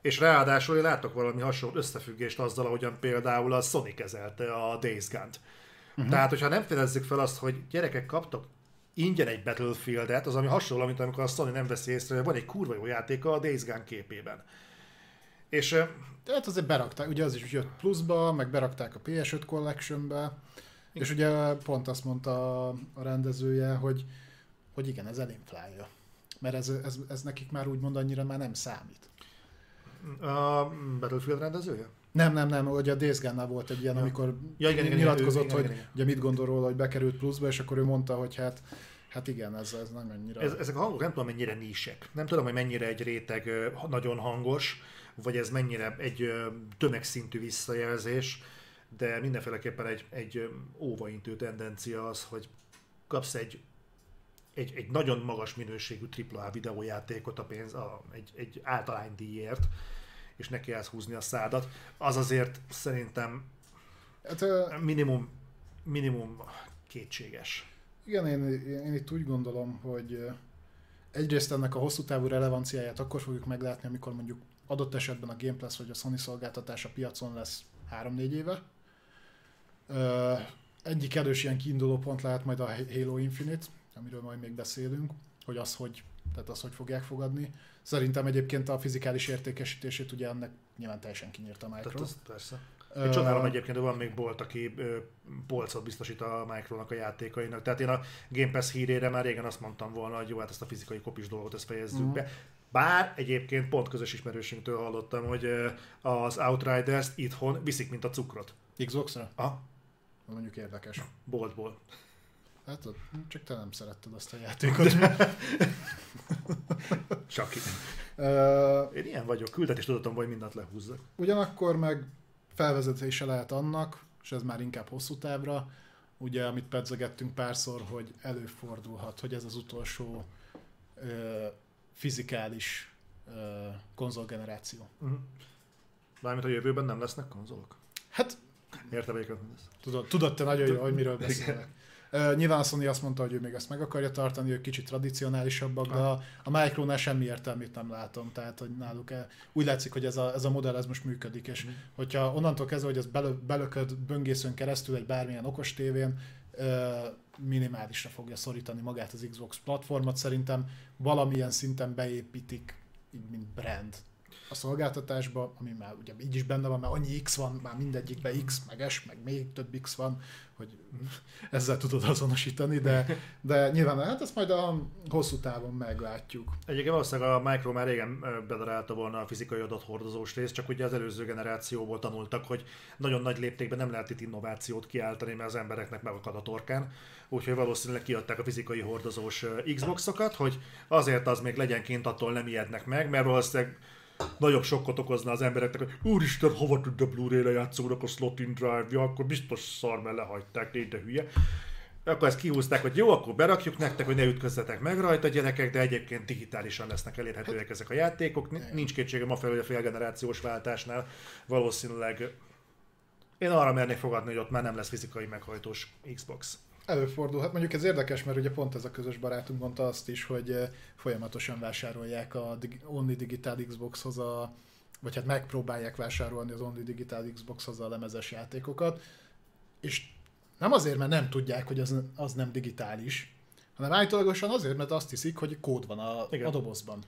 És ráadásul én látok valami hasonló összefüggést azzal, ahogyan például a Sony kezelte a Days Gone-t. Uh-huh. Tehát, hogyha nem fedezzük fel azt, hogy gyerekek kaptok ingyen egy Battlefield-et, az ami hasonló, mint amikor a Sony nem veszi észre, hogy van egy kurva jó játéka a Days Gone képében. És ö, Tehát azért berakták, ugye az is jött pluszba, meg berakták a PS5 Collectionbe, és ugye pont azt mondta a a rendezője, hogy, hogy igen, ez elinflálja. Mert ez, ez, ez nekik már úgymond annyira már nem számít. a Battlefield rendezője? Nem, nem, nem, ugye a Days Gone-nál volt egy ilyen, Ja. amikor Ja, igen, igen, nyilatkozott, igen, hogy igen, igen. ugye mit gondol róla, hogy bekerült pluszba, és akkor ő mondta, hogy hát, Hát igen, ez, ez nem annyira... Ez, ezek a hangok nem tudom mennyire nísek. Nem tudom, hogy mennyire egy réteg nagyon hangos, vagy ez mennyire egy tömegszintű visszajelzés, de mindenféleképpen egy, egy óvaintő tendencia az, hogy kapsz egy, egy, egy nagyon magas minőségű AAA videójátékot a pénz, a, egy, egy általánydíjért, és neki állsz húzni a szádat. Az azért szerintem Hát, minimum, minimum kétséges. igen, én, én itt úgy gondolom, hogy egyrészt ennek a hosszú távú relevanciáját akkor fogjuk meglátni, amikor mondjuk adott esetben a Game Pass vagy a Sony a piacon lesz 3-4 éve. Ö, egyik erős ilyen kiinduló pont lehet majd a Halo Infinite, amiről majd még beszélünk, hogy az hogy, tehát az, hogy fogják fogadni. Szerintem egyébként a fizikális értékesítését ugye ennek nyilván teljesen kinyírta a Tehát Micro. az persze. Én csodálom egyébként, hogy van még bolt, aki polcot biztosít a Micronak a játékainak. Tehát én a Game Pass hírére már régen azt mondtam volna, hogy jó, hát ezt a fizikai kopis dolgot ezt fejezzük Mhm. be. Bár egyébként pont közös ismerősünktől hallottam, hogy az Outriders-t itthon viszik, mint a cukrot. Xbox-ra? A Mondjuk érdekes. boltból. Hát csak te nem szeretted azt a játékot. Saki. Ö, Én ilyen vagyok, küldetés tudatom, hogy mindent lehúzzak. Ugyanakkor meg felvezetése lehet annak, és ez már inkább hosszú távra, ugye, amit pedzegettünk párszor, hogy előfordulhat, hogy ez az utolsó ö, fizikális ö, konzolgeneráció. Uh-huh. Mármint a jövőben nem lesznek konzolok. Hát, melyiket mondasz. tudod, tudod te nagyon jó, hogy miről beszélek. Ö, nyilván Sony azt mondta, hogy ő még ezt meg akarja tartani, ők kicsit tradicionálisabbak, de a, a Micronál semmi értelmét nem látom. Tehát, hogy náluk e, úgy látszik, hogy ez a, ez a modell ez most működik, és hogyha onnantól kezdve, hogy ez belö, belököd böngészőn keresztül egy bármilyen okos tévén, minimálisra fogja szorítani magát az Xbox platformot, szerintem valamilyen szinten beépítik, így mint brand a szolgáltatásba, ami már ugye így is benne van, mert annyi X van, már mindegyikben X, meg S, meg még több X van, hogy ezzel tudod azonosítani, de, de nyilván hát ezt majd a hosszú távon meglátjuk. Egyébként valószínűleg a Micro már régen bedarálta volna a fizikai adathordozós részt, csak ugye az előző generációból tanultak, hogy nagyon nagy léptékben nem lehet itt innovációt kiáltani, mert az embereknek megakad a torkán. Úgyhogy valószínűleg kiadták a fizikai hordozós Xboxokat, hogy azért az még legyen kint, attól nem ijednek meg, mert valószínűleg nagyobb sokkot okozna az embereknek, hogy úristen, hova tud a Blu-ray lejátszónak a slot in drive-ja, akkor biztos szar, mert lehagyták, négy de hülye. Akkor ezt kihúzták, hogy jó, akkor berakjuk nektek, hogy ne ütközzetek meg rajta gyerekek, de egyébként digitálisan lesznek elérhetőek ezek a játékok. Ni- Nincs kétségem a felül, hogy a félgenerációs váltásnál valószínűleg én arra mernék fogadni, hogy ott már nem lesz fizikai meghajtós Xbox. Előfordul, hát mondjuk ez érdekes, mert ugye pont ez a közös barátunk mondta azt is, hogy eh, folyamatosan vásárolják a Only Digital Xboxhoz a vagy hát megpróbálják vásárolni az Only Digital Xboxhoz a lemezes játékokat, és nem azért, mert nem tudják, hogy az, az nem digitális, hanem állítólagosan azért, mert azt hiszik, hogy kód van a, Igen. a dobozban.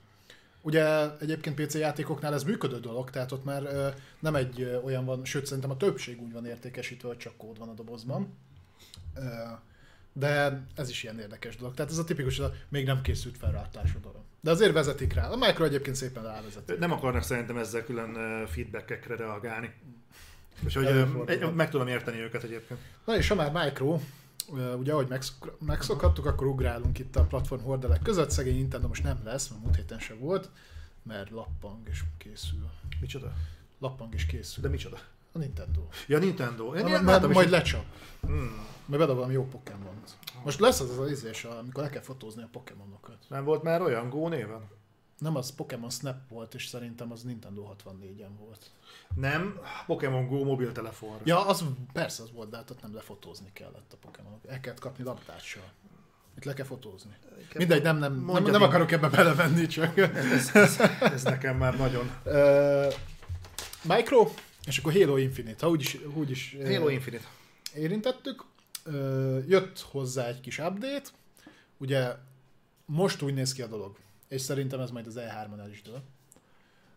Ugye egyébként PC játékoknál ez működő dolog, tehát ott már ö, nem egy ö, olyan van, sőt szerintem a többség úgy van értékesítve, hogy csak kód van a dobozban. De ez is ilyen érdekes dolog. Tehát ez a tipikus, a még nem készült felrátású dolog. De azért vezetik rá. A Micro egyébként szépen rávezet. Nem akarnak szerintem ezzel külön feedbackekre reagálni. Úgyhogy ö, Előfordul. meg tudom érteni őket egyébként. Na és ha már Micro, ugye ahogy megszok, megszokhattuk, akkor ugrálunk itt a platform hordelek között. Szegény Nintendo most nem lesz, mert múlt héten se volt, mert lappang és készül. Micsoda? Lappang és készül. De micsoda? A Nintendo. Ja, Nintendo. Én Na, ilyen majd, is, lecsap. Hmm. Majd bedob valami jó Pokémon. Most lesz az az izés, amikor le kell fotózni a Pokémonokat. Nem volt már olyan Go néven? Nem, az Pokémon Snap volt, és szerintem az Nintendo 64-en volt. Nem, Pokémon Go mobiltelefonra. Ja, az persze az volt, de hát ott nem lefotózni kellett a Pokémonok. El kellett kapni labdással. Itt le kell fotózni. Mindegy, nem, nem, nem, nem akarok ebbe belevenni, csak... Ez, ez, ez nekem már nagyon... Uh, Micro, és akkor Halo Infinite, ha úgyis, úgyis Halo Infinite. érintettük. Jött hozzá egy kis update, ugye most úgy néz ki a dolog, és szerintem ez majd az E3-on el is dől,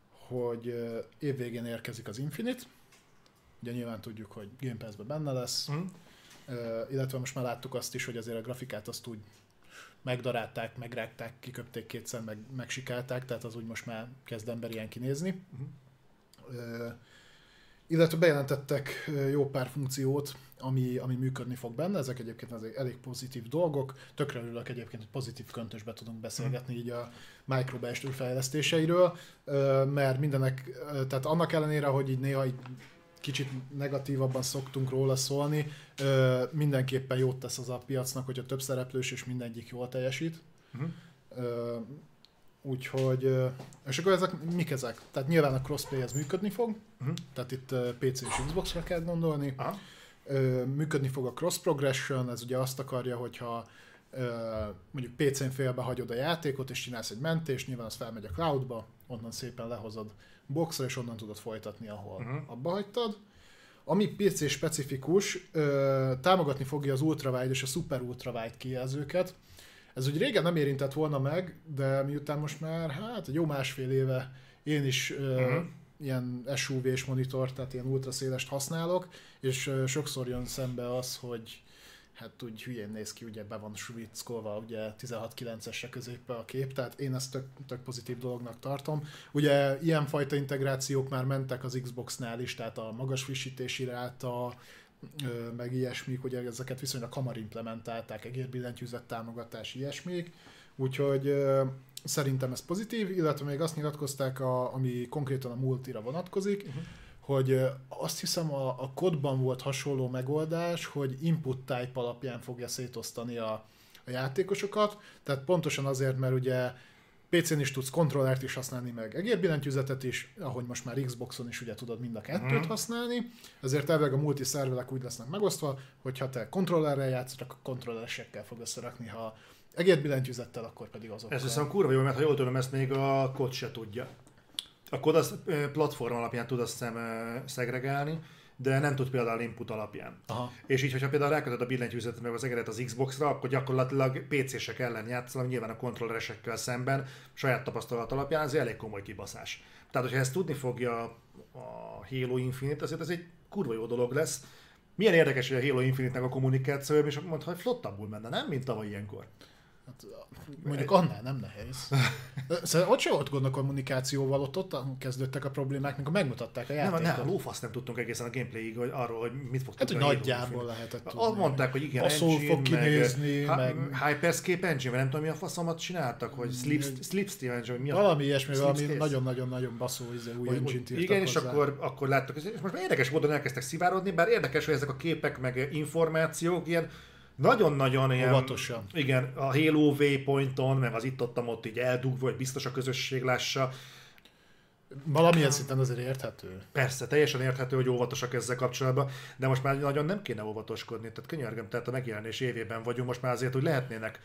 hogy évvégén érkezik az Infinite, ugye nyilván tudjuk, hogy Game Pass-ben benne lesz? Ö, illetve most már láttuk azt is, hogy azért a grafikát azt úgy megdarálták, megrágták, kiköpték kétszer, meg, megsikálták, tehát az úgy most már kezd emberien kinézni. Ö, illetve bejelentettek jó pár funkciót, ami, ami működni fog benne, ezek egyébként azért elég pozitív dolgok, tökre örülök egyébként, hogy pozitív köntösbe tudunk beszélgetni így a microbestül fejlesztéseiről, ö, mert mindenek, tehát annak ellenére, hogy így néha így kicsit negatívabban szoktunk róla szólni, mindenképpen jót tesz az a piacnak, hogyha több szereplős és mindegyik jól teljesít. Mhm. Úgyhogy, és akkor ezek, mik ezek? Tehát nyilván a crossplay ez működni fog, Mhm. tehát itt PC és Xbox-ra kell gondolni. Aha. Működni fog a cross progression, ez ugye azt akarja, hogyha mondjuk PC-n félbe hagyod a játékot, és csinálsz egy mentést, nyilván az felmegy a cloudba, onnan szépen lehozod boxra, és onnan tudod folytatni, ahol uh-huh. abba hagytad. Ami PC specifikus, támogatni fogja az ultrawide és a super ultrawide kijelzőket. Ez ugye régen nem érintett volna meg, de miután most már hát egy jó másfél éve én is ö, Mhm. ilyen SUV-s monitor, tehát ilyen ultraszélest használok, és ö, sokszor jön szembe az, hogy hát úgy hülyén néz ki, ugye be van svickolva, ugye 16.9-esre középpe a kép, tehát én ezt tök, tök pozitív dolognak tartom. Ugye ilyenfajta integrációk már mentek az Xbox-nál is, tehát a magas frissítési ráta, meg ilyesmik, ugye ezeket viszonylag hamar implementálták, egérbillentyűzet támogatás, ilyesmik, úgyhogy szerintem ez pozitív, illetve még azt nyilatkozták, a, ami konkrétan a multira vonatkozik, uh-huh. hogy azt hiszem a, a kodban volt hasonló megoldás, hogy input type alapján fogja szétosztani a, a játékosokat, tehát pontosan azért, mert ugye PC-n is tudsz kontrollert is használni, meg egérbillentyűzetet is, ahogy most már Xboxon is ugye tudod mind a kettőt Mhm. használni, ezért elvileg a multi szervelek úgy lesznek megosztva, hogy ha te kontrollerrel játszol, akkor kontrolleresekkel fog összerakni, ha egérbillentyűzettel, akkor pedig azokkal. Ez viszont kurva jó, mert ha jól tudom, ezt még a kod se tudja. A kod az platform alapján tud azt hiszem szegregálni, de nem tud például input alapján. Aha. És így, hogyha például rákötöd a billentyűzetet meg az egeret az Xbox-ra, akkor gyakorlatilag PC-sek ellen játszol, nyilván a kontrolleresekkel szemben, saját tapasztalat alapján, ez elég komoly kibaszás. Tehát, hogyha ezt tudni fogja a Halo Infinite, azért ez egy kurva jó dolog lesz. Milyen érdekes, hogy a Halo Infinite-nek a kommunikációja, és mondta, hogy flottabbul menne, nem? Mint tavaly ilyenkor. Hát, mondjuk annál nem nehéz. Szóval ott se volt gond a kommunikációval, ott, ott kezdődtek a problémák, mikor megmutatták a Nem, játékot. nem, a lófasz nem tudtunk egészen a gameplayig hogy arról, hogy mit fog Hát, hogy nagyjából lehetett tudni. Azt mondták, hogy igen, Baszul engine, fog kinézni, meg, meg-. Hyperscape engine, vagy nem tudom mi a faszomat csináltak, hogy Sleep, Slipstream engine, vagy mi a Valami ilyesmi, valami nagyon-nagyon-nagyon baszó izé, új írtak Igen, és akkor, akkor láttuk, és most már érdekes módon elkezdtek szivárodni, bár érdekes, hogy ezek a képek meg információk ilyen nagyon-nagyon ilyen... Óvatosan. Igen, a Halo Waypointon, meg az itt ott, ott így eldugva, hogy biztos a közösség lássa. Valamilyen szinten azért érthető. Persze, teljesen érthető, hogy óvatosak ezzel kapcsolatban, de most már nagyon nem kéne óvatoskodni. Tehát könyörgöm, tehát a megjelenés évében vagyunk, most már azért, hogy lehetnének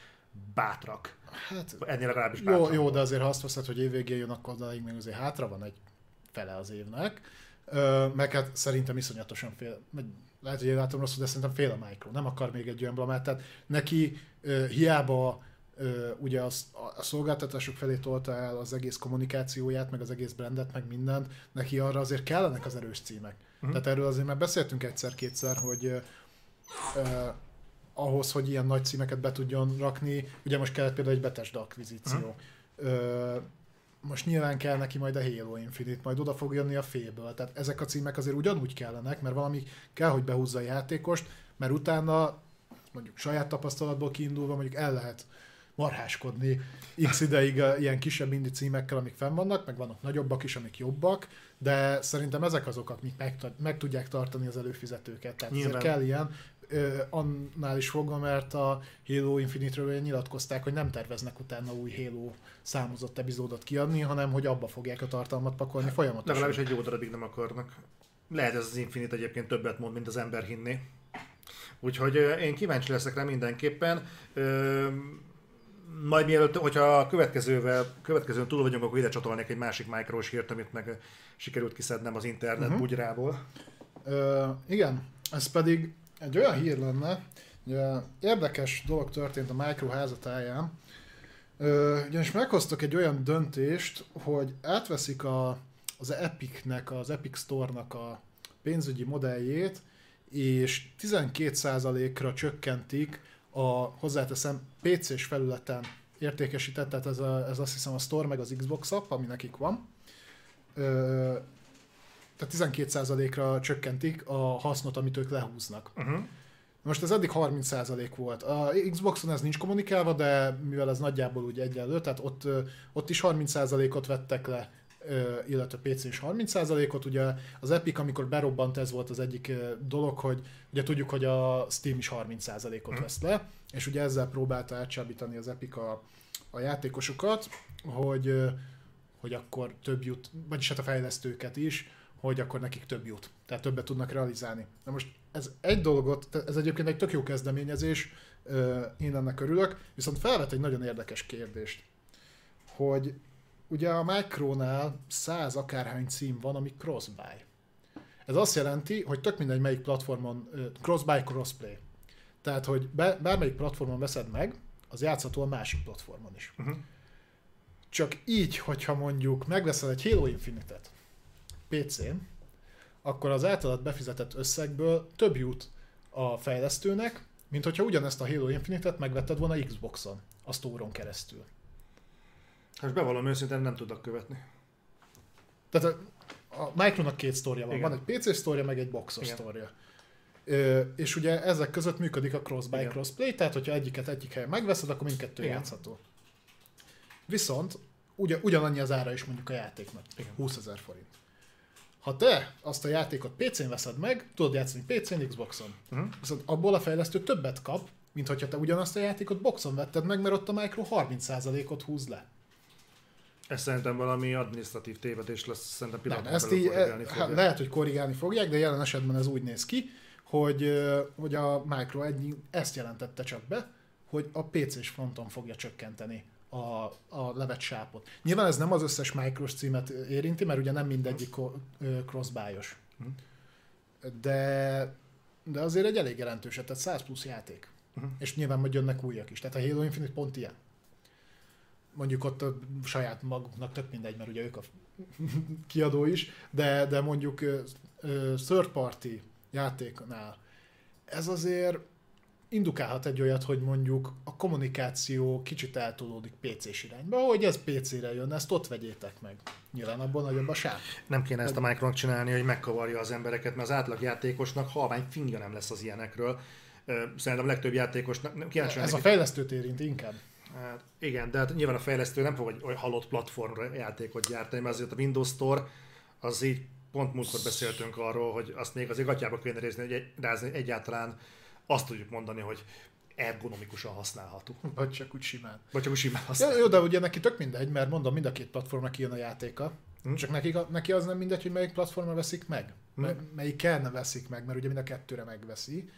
bátrak. Hát Ennél legalábbis jó, bátrak. jó, de azért ha azt veszed, hogy évvégén jön, akkor odáig még azért hátra van egy fele az évnek. Ö, meg hát szerintem iszonyatosan fél, lehet, hogy én látom rosszul, de szerintem fél a Micro. Nem akar még egy olyan blamát. Tehát neki ö, hiába ö, ugye az, a szolgáltatások felé tolta el az egész kommunikációját, meg az egész brandet, meg mindent, neki arra azért kellenek az erős címek. Uh-huh. Tehát erről azért már beszéltünk egyszer-kétszer, hogy ö, ö, ahhoz, hogy ilyen nagy címeket be tudjon rakni, ugye most kellett például egy Bethesda akvizíció. Ö, most nyilván kell neki majd a Halo Infinite, majd oda fog jönni a félből. Tehát ezek a címek azért ugyanúgy kellenek, mert valami kell, hogy behúzza a játékost, mert utána mondjuk saját tapasztalatból kiindulva mondjuk el lehet marháskodni x ideig ilyen kisebb indi címekkel, amik fenn vannak, meg vannak nagyobbak is, amik jobbak, de szerintem ezek azok, akik meg, meg tudják tartani az előfizetőket. Tehát Nyilván. kell ilyen, ö, annál is fogva, mert a Halo Infinite-ről nyilatkozták, hogy nem terveznek utána új Halo számozott epizódot kiadni, hanem hogy abba fogják a tartalmat pakolni folyamatosan. Legalábbis egy jó darabig nem akarnak. Lehet ez az Infinite egyébként többet mond, mint az ember hinné. Úgyhogy én kíváncsi leszek rá mindenképpen. Ö, majd mielőtt, hogyha a következővel, következőn túl vagyunk, akkor ide csatolnék egy másik mikrós hírt, amit meg sikerült kiszednem az internet uh-huh. bugyrából. Ö, igen, ez pedig egy olyan hír lenne, ugye érdekes dolog történt a Micro házatáján, Ö, ugyanis meghoztak egy olyan döntést, hogy átveszik a, az Epicnek, az Epic Store-nak a pénzügyi modelljét, és 12%-ra csökkentik a, hozzáteszem, PC-s felületen értékesített, tehát ez, a, ez azt hiszem a Store meg az Xbox app, ami nekik van. Ö, tehát 12%-ra csökkentik a hasznot, amit ők lehúznak. Uh-huh. Most ez eddig 30% volt. A Xboxon ez nincs kommunikálva, de mivel ez nagyjából úgy egyenlő, tehát ott, ott is 30%-ot vettek le, illetve PC is 30%-ot. Ugye az Epic, amikor berobbant, ez volt az egyik dolog, hogy ugye tudjuk, hogy a Steam is 30%-ot vesz le, és ugye ezzel próbálta átcsábítani az Epic a, a játékosokat, hogy, hogy akkor több jut, vagyis hát a fejlesztőket is, hogy akkor nekik több jut. Tehát többet tudnak realizálni. Na most ez egy dolgot, ez egyébként egy tök jó kezdeményezés, én ennek örülök, viszont felvet egy nagyon érdekes kérdést, hogy ugye a Micronál száz akárhány cím van, ami cross-buy. Ez azt jelenti, hogy tök mindegy melyik platformon, cross-buy, crossplay. Tehát, hogy bármelyik platformon veszed meg, az játszható a másik platformon is. Uh-huh. Csak így, hogyha mondjuk megveszel egy Halo Infinite-et PC-n, akkor az általad befizetett összegből több jut a fejlesztőnek, mint hogyha ugyanezt a Halo Infinite-et megvetted volna Xboxon, a store keresztül. Hát bevallom őszintén nem tudok követni. Tehát a, a Micronak két sztorja van. Igen. Van egy PC sztorja, meg egy boxos Igen. sztorja. Ö, és ugye ezek között működik a cross-buy Igen. crossplay, tehát hogyha egyiket egyik helyen megveszed, akkor mindkettő Igen. játszható. Viszont ugyan, ugyanannyi az ára is mondjuk a játéknak. Igen. 20 ezer forint. Ha te azt a játékot PC-n veszed meg, tudod játszani PC-n, Xboxon. Uh-huh. Viszont abból a fejlesztő többet kap, mint hogyha te ugyanazt a játékot boxon vetted meg, mert ott a Micro 30%-ot húz le. Ez szerintem valami administratív tévedés lesz, szerintem pillanatban ezt így, korrigálni eh, hát lehet, hogy korrigálni fogják, de jelen esetben ez úgy néz ki, hogy, ö, hogy a Micro egy, ezt jelentette csak be, hogy a PC-s fronton fogja csökkenteni a, a levet sápot. Nyilván ez nem az összes Micros címet érinti, mert ugye nem mindegyik crossbuy-os. Mhm. De, de azért egy elég jelentős, tehát 100 plusz játék. Mhm. És nyilván majd jönnek újak is. Tehát a Halo Infinite pont ilyen. Mondjuk ott a saját maguknak tök mindegy, mert ugye ők a kiadó is, de, de mondjuk third party játéknál ez azért indukálhat egy olyat, hogy mondjuk a kommunikáció kicsit eltolódik PC-s irányba, hogy ez PC-re jön, ezt ott vegyétek meg. Nyilván abból nagyobb a sáp. Nem kéne ezt a Micronak csinálni, hogy megkavarja az embereket, mert az átlagjátékosnak halvány fingja nem lesz az ilyenekről. Szerintem a legtöbb játékosnak nem kíváncsi Ez a fejlesztőt érint inkább. Hát igen, de hát nyilván a fejlesztő nem fog egy halott platformra játékot gyártani, mert azért a Windows Store az így pont múltkor beszéltünk arról, hogy azt még azért gatyába kéne nézni, hogy egy, rázni, egyáltalán azt tudjuk mondani, hogy ergonomikusan használható. Vagy csak úgy simán. Vagy csak úgy simán Ja, használható. jó, de ugye neki tök mindegy, mert mondom, mind a két platformra kijön a játéka. Hm. Csak neki, neki az nem mindegy, hogy melyik platformra veszik meg. Hm. Mely- Melyiken veszik meg, mert ugye mind a kettőre megveszi.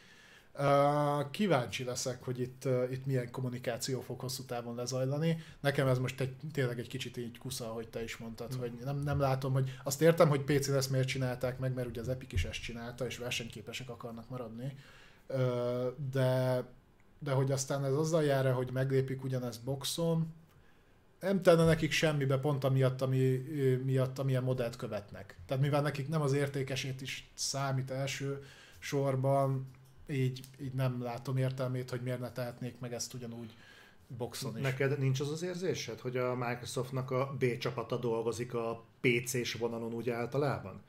Uh, kíváncsi leszek, hogy itt, uh, itt milyen kommunikáció fog hosszú távon lezajlani. Nekem ez most egy, tényleg egy kicsit így kusza, ahogy te is mondtad, Mm. hogy nem, nem látom, hogy azt értem, hogy PC-n ezt miért csinálták meg, mert ugye az Epic is ezt csinálta, és versenyképesek akarnak maradni. De, de hogy aztán ez azzal jár hogy meglépik ugyanezt boxon, nem tenne nekik semmibe pont amiatt, ami, miatt, amilyen modellt követnek. Tehát mivel nekik nem az értékesét is számít első sorban, így, így nem látom értelmét, hogy miért ne tehetnék meg ezt ugyanúgy boxon is. Neked nincs az az érzésed, hogy a Microsoftnak a B csapata dolgozik a PC-s vonalon úgy általában?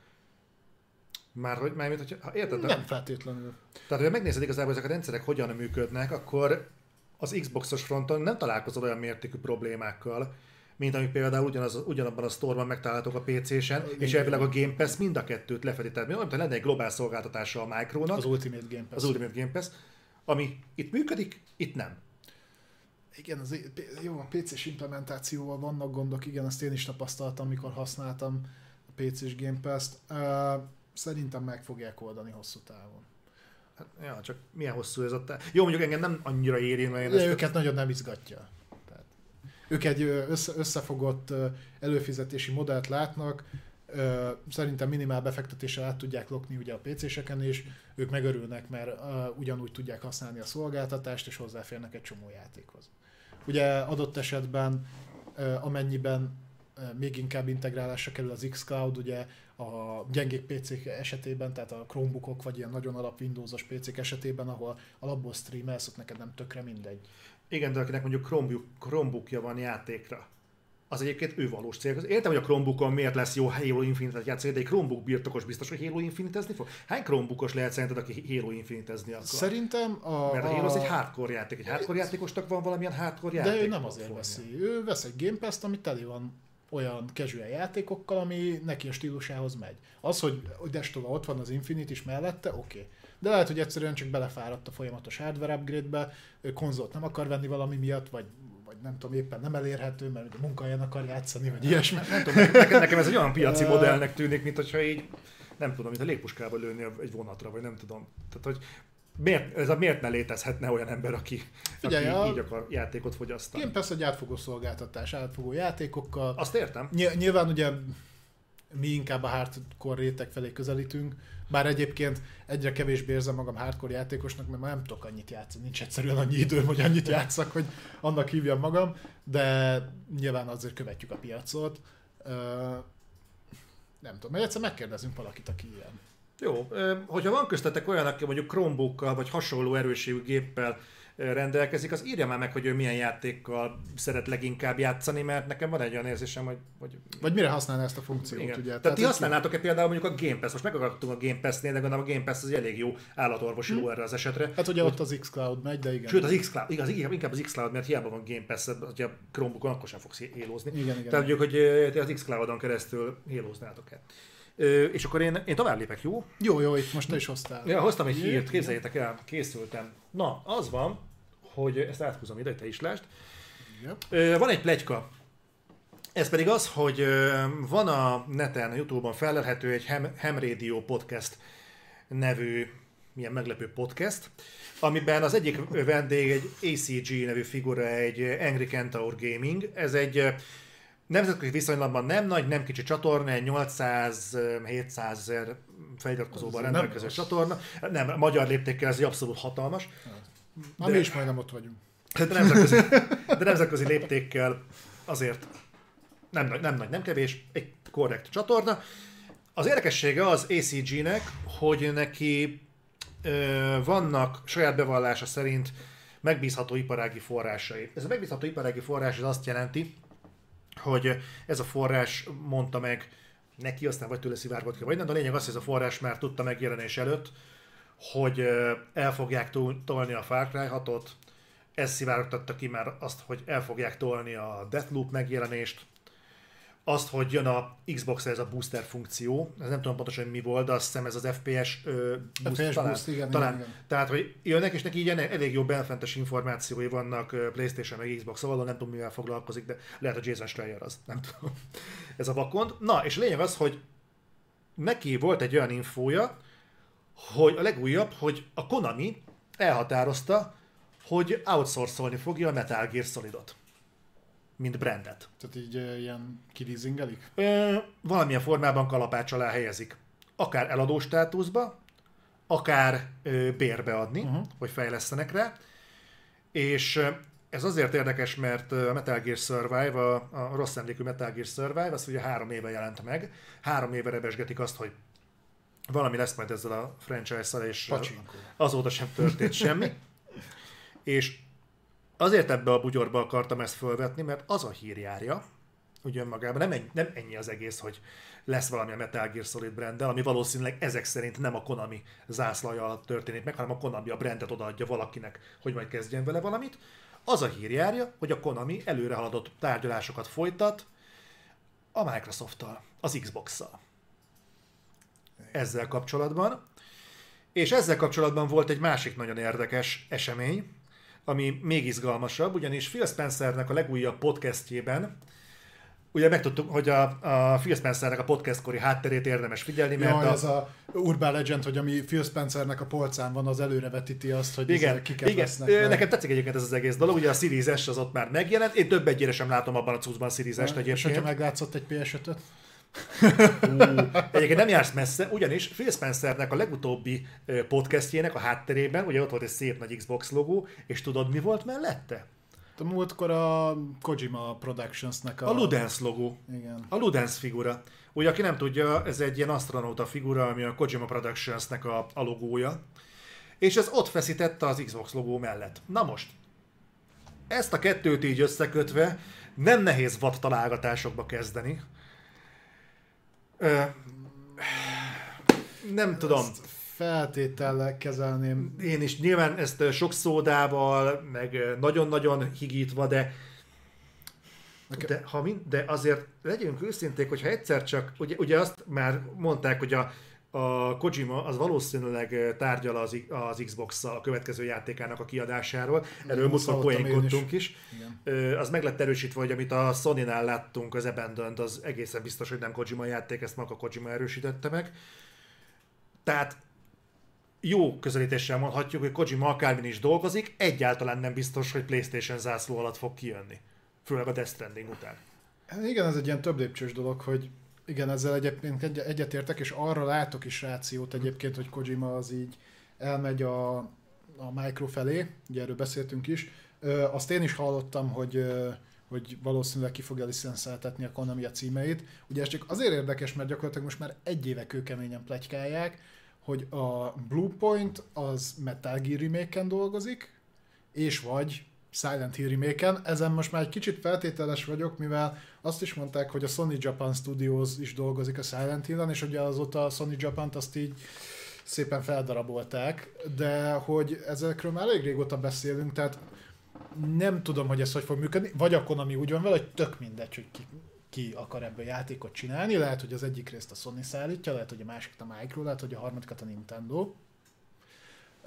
Már hogy, már, mint, hogy, ha érted? Nem feltétlenül. Tehát, ha megnézed igazából ezek a rendszerek hogyan működnek, akkor az Xboxos fronton nem találkozol olyan mértékű problémákkal, mint amik például ugyanaz, ugyanabban a sztorban megtalálhatók a PC-sen, és Igen. elvileg a Game Pass mind a kettőt lefedi. Tehát olyan, lenne egy globál szolgáltatása a Micronak, Az Ultimate Game Pass. az Ultimate Game Pass, ami itt működik, itt nem. Igen, az, jó, a PC-s implementációval vannak gondok, igen, azt én is tapasztaltam, amikor használtam a PC-s Game Pass-t. Uh, szerintem meg fogják oldani hosszú távon. Hát, ja, csak milyen hosszú ez a... Te... Jó, mondjuk engem nem annyira éri, mert én ezt... őket nagyon nem izgatja. Tehát, ők egy össze, összefogott előfizetési modellt látnak, szerintem minimál befektetéssel át tudják lokni ugye a PC-seken is, ők megörülnek, mert ugyanúgy tudják használni a szolgáltatást, és hozzáférnek egy csomó játékhoz. Ugye adott esetben, amennyiben még inkább integrálásra kerül az xCloud, ugye a gyengék PC-k esetében, tehát a Chromebookok vagy ilyen nagyon alap Windowsos PC-k esetében, ahol alapból streamelsz, ott neked nem tökre mindegy. Igen, de akinek mondjuk Chromebook, Chromebookja van játékra, az egyébként ő valós cél. Értem, hogy a Chromebookon miért lesz jó Halo Infinite-et játszani, de egy Chromebook birtokos biztos, hogy Halo Infinite-ezni fog? Hány Chromebookos lehet szerinted, aki Halo Infinite-ezni akar? Szerintem a... Mert a Halo az egy hardcore játék. Egy hardcore játékosnak van valamilyen hardcore játék. De ő nem azért veszi. Ő vesz egy Game Pass-t, ami teli van olyan casual játékokkal, ami neki a stílusához megy. Az, hogy Destova ott van az Infinite is mellette, oké. Okay. De lehet, hogy egyszerűen csak belefáradt a folyamatos hardware upgrade-be, ő konzolt nem akar venni valami miatt, vagy vagy nem tudom, éppen nem elérhető, mert a munkahelyen akar játszani, vagy ilyesmi. Nem tudom, nekem, nekem ez egy olyan piaci modellnek tűnik, mint hogyha így, nem tudom, mint a légpuskába lőni egy vonatra, vagy nem tudom. Tehát, hogy miért, ez a, miért ne létezhetne olyan ember, aki, Figyelj, aki a... így akar játékot fogyasztani? Game Pass egy átfogó szolgáltatás, átfogó játékokkal. Azt értem. Ny- nyilván ugye mi inkább a hardcore réteg felé közelítünk, bár egyébként egyre kevésbé érzem magam hardcore játékosnak, mert már nem tudok annyit játszani, nincs egyszerűen annyi időm, hogy annyit játszak, hogy annak hívjam magam, de nyilván azért követjük a piacot. Nem tudom, mert egyszer megkérdezünk valakit, aki ilyen. Jó, hogyha van köztetek olyan, aki mondjuk Chromebookkal vagy hasonló erőségű géppel rendelkezik, az írja már meg, hogy ő milyen játékkal szeret leginkább játszani, mert nekem van egy olyan érzésem, hogy... Vagy, vagy mire használná ezt a funkciót, Igen. ugye? Tehát, Tehát ti használnátok-e például mondjuk a Game Pass, most megagadtunk a Game Pass-nél, de gondolom a Game Pass az elég jó állatorvosi hmm. erre az esetre. Hát ugye hogy... ott az xCloud megy, de igen. Sőt, az xCloud, igaz, inkább az xCloud, mert hiába van Game Pass, hogy a Chromebookon akkor sem fogsz élózni. Igen, igen. Tehát mondjuk, hogy az xCloud-on keresztül élóznátok-e. Ö, és akkor én, én tovább lépek, jó? Jó, jó, itt most te is hoztál. Ja, hoztam egy hírt, képzeljétek el, készültem. Na, az van, hogy ezt áthúzom ide, te is lásd. Yep. Van egy plegyka. Ez pedig az, hogy van a neten, a Youtube-on felelhető egy Ham, Ham Radio Podcast nevű, milyen meglepő podcast, amiben az egyik vendég egy ACG nevű figura, egy Angry Kentaur Gaming. Ez egy nemzetközi viszonylatban nem nagy, nem kicsi csatorna, egy 800-700 ezer feliratkozóban rendelkező csatorna. Nem, magyar léptékkel ez egy abszolút hatalmas. De, mi is majdnem ott vagyunk. De nemzetközi, de nemzetközi léptékkel azért nem nagy, nem nagy, nem kevés, egy korrekt csatorna. Az érdekessége az ACG-nek, hogy neki ö, vannak saját bevallása szerint megbízható iparági forrásai. Ez a megbízható iparági forrás az azt jelenti, hogy ez a forrás mondta meg neki, aztán vagy tőle szivárgott ki, vagy nem, de a lényeg az, hogy ez a forrás már tudta megjelenés előtt, hogy el fogják tolni a Far Cry 6-ot, ez szivárogtatta ki már azt, hogy el fogják tolni a Deathloop megjelenést, azt, hogy jön a xbox ez a booster funkció, ez nem tudom pontosan, hogy mi volt, de azt hiszem ez az FPS, ö, boost, FPS talán, boost, igen, talán. Igen, igen. Tehát, hogy jönnek, és neki így elég jó belfentes információi vannak Playstation meg Xbox oldalon, nem tudom mivel foglalkozik, de lehet, hogy Jason Schreier az, nem tudom. ez a vakond. Na, és lényeg az, hogy neki volt egy olyan infója, hogy a legújabb, hogy a Konami elhatározta, hogy outsourcolni fogja a Metal Gear Solidot. Mint brandet. Tehát így ilyen kilizingelik? E, valamilyen formában kalapács alá helyezik. Akár eladó státuszba, akár e, bérbe adni, uh-huh. hogy fejlesztenek rá. És ez azért érdekes, mert a Metal Gear Survive, a, a rossz emlékű Metal Gear Survive, az ugye három éve jelent meg. Három éve rebesgetik azt, hogy valami lesz majd ezzel a franchise-szal, és Pacsinko. azóta sem történt semmi. És azért ebbe a bugyorba akartam ezt fölvetni, mert az a hír járja, hogy önmagában nem ennyi, nem ennyi az egész, hogy lesz valami a Metal Gear Solid brand ami valószínűleg ezek szerint nem a Konami zászlaja történik meg, hanem a Konami a brandet odaadja valakinek, hogy majd kezdjen vele valamit. Az a hír járja, hogy a Konami előre haladott tárgyalásokat folytat a Microsoft-tal, az Xbox-szal ezzel kapcsolatban. És ezzel kapcsolatban volt egy másik nagyon érdekes esemény, ami még izgalmasabb, ugyanis Phil Spencernek a legújabb podcastjében, ugye megtudtuk, hogy a, a Phil Spencernek a podcastkori hátterét érdemes figyelni, mert Jaj, a... ez a Urban Legend, hogy ami Phil Spencernek a polcán van, az előrevetíti azt, hogy igen, kiket igen. lesznek. Meg. Nekem tetszik egyébként ez az egész dolog, ugye a Series S az ott már megjelent, én több egyére sem látom abban a cuccban a Series S-t egyébként. És hogyha meglátszott egy Egyébként nem jársz messze, ugyanis Phil Spencernek a legutóbbi podcastjének a hátterében, ugye ott volt egy szép nagy Xbox logó, és tudod mi volt mellette? A múltkor a Kojima Productions-nek a... A Ludens logó. Igen. A Ludens figura. Ugye, aki nem tudja, ez egy ilyen astronauta figura, ami a Kojima Productions-nek a, a logója. És ez ott feszítette az Xbox logó mellett. Na most, ezt a kettőt így összekötve, Nem nehéz vad találgatásokba kezdeni. Ö, nem tudom. Ezt feltétellel kezelném. Én is nyilván ezt sok szódával, meg nagyon-nagyon higítva, de de, ha mind, de azért legyünk őszinték, hogyha egyszer csak, ugye, ugye azt már mondták, hogy a, a Kojima az valószínűleg ö, tárgyal az, az Xbox-szal a következő játékának a kiadásáról. Erről Igen, múltkor poénkodtunk is. Igen. Ö, Az meg lett erősítve, hogy amit a Sony-nál láttunk, az Abandoned, az egészen biztos, hogy nem Kojima játék, ezt maga Kojima erősítette meg. Tehát jó közelítéssel mondhatjuk, hogy Kojima akármin is dolgozik, egyáltalán nem biztos, hogy PlayStation zászló alatt fog kijönni. Főleg a Death Stranding után. Hát Igen, ez egy ilyen több lépcsős dolog, hogy igen, ezzel egyébként egy- egyetértek, és arra látok is rációt egyébként, hogy Kojima az így elmegy a, a Micro felé, ugye erről beszéltünk is. Ö, azt én is hallottam, hogy ö, hogy valószínűleg ki fogja licenszeltetni a Konami a címeit. Ugye ez csak azért érdekes, mert gyakorlatilag most már egy éve kőkeményen plegykálják, hogy a Bluepoint az Metal Gear remake dolgozik, és vagy Silent Hill remake Ezen most már egy kicsit feltételes vagyok, mivel azt is mondták, hogy a Sony Japan Studios is dolgozik a Silent Hill-en, és ugye azóta a Sony Japan-t azt így szépen feldarabolták, de hogy ezekről már elég régóta beszélünk, tehát nem tudom, hogy ez hogy fog működni, vagy a Konami úgy van vele, hogy tök mindegy, hogy ki, ki akar ebből játékot csinálni, lehet, hogy az egyik részt a Sony szállítja, lehet, hogy a másikat a Micro, lehet, hogy a harmadikat a Nintendo.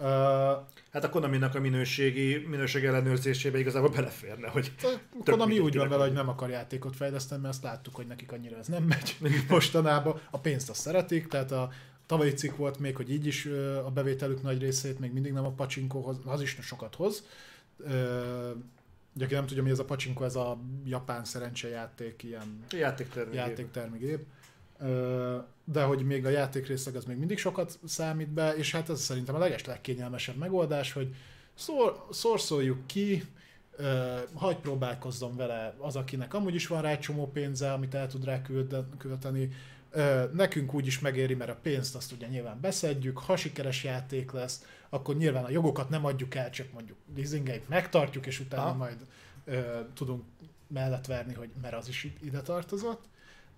Uh, Hát a Konami-nak a minőségi, minőség ellenőrzésébe igazából beleférne, hogy A Tök Konami úgy van vele, hogy nem akar játékot fejleszteni, mert azt láttuk, hogy nekik annyira ez nem megy mostanában. A pénzt azt szeretik, tehát a tavalyi cikk volt még, hogy így is a bevételük nagy részét még mindig nem a pacsinkóhoz, az is sokat hoz. Ugye, aki nem tudja, mi ez a pacsinkó, ez a japán szerencsejáték, ilyen játéktermék. játéktermigép. De hogy még a játékrészleg az még mindig sokat számít be, és hát ez szerintem a leges legkényelmesebb megoldás, hogy szor, szorszoljuk ki, hagy próbálkozzon vele az, akinek amúgy is van rá egy csomó pénze, amit el tud rá külde- költeni. Ö, Nekünk úgy is megéri, mert a pénzt azt ugye nyilván beszedjük, ha sikeres játék lesz, akkor nyilván a jogokat nem adjuk el, csak mondjuk leasingeljük, megtartjuk, és utána Aha. majd ö, tudunk mellett verni, hogy mert az is ide tartozott.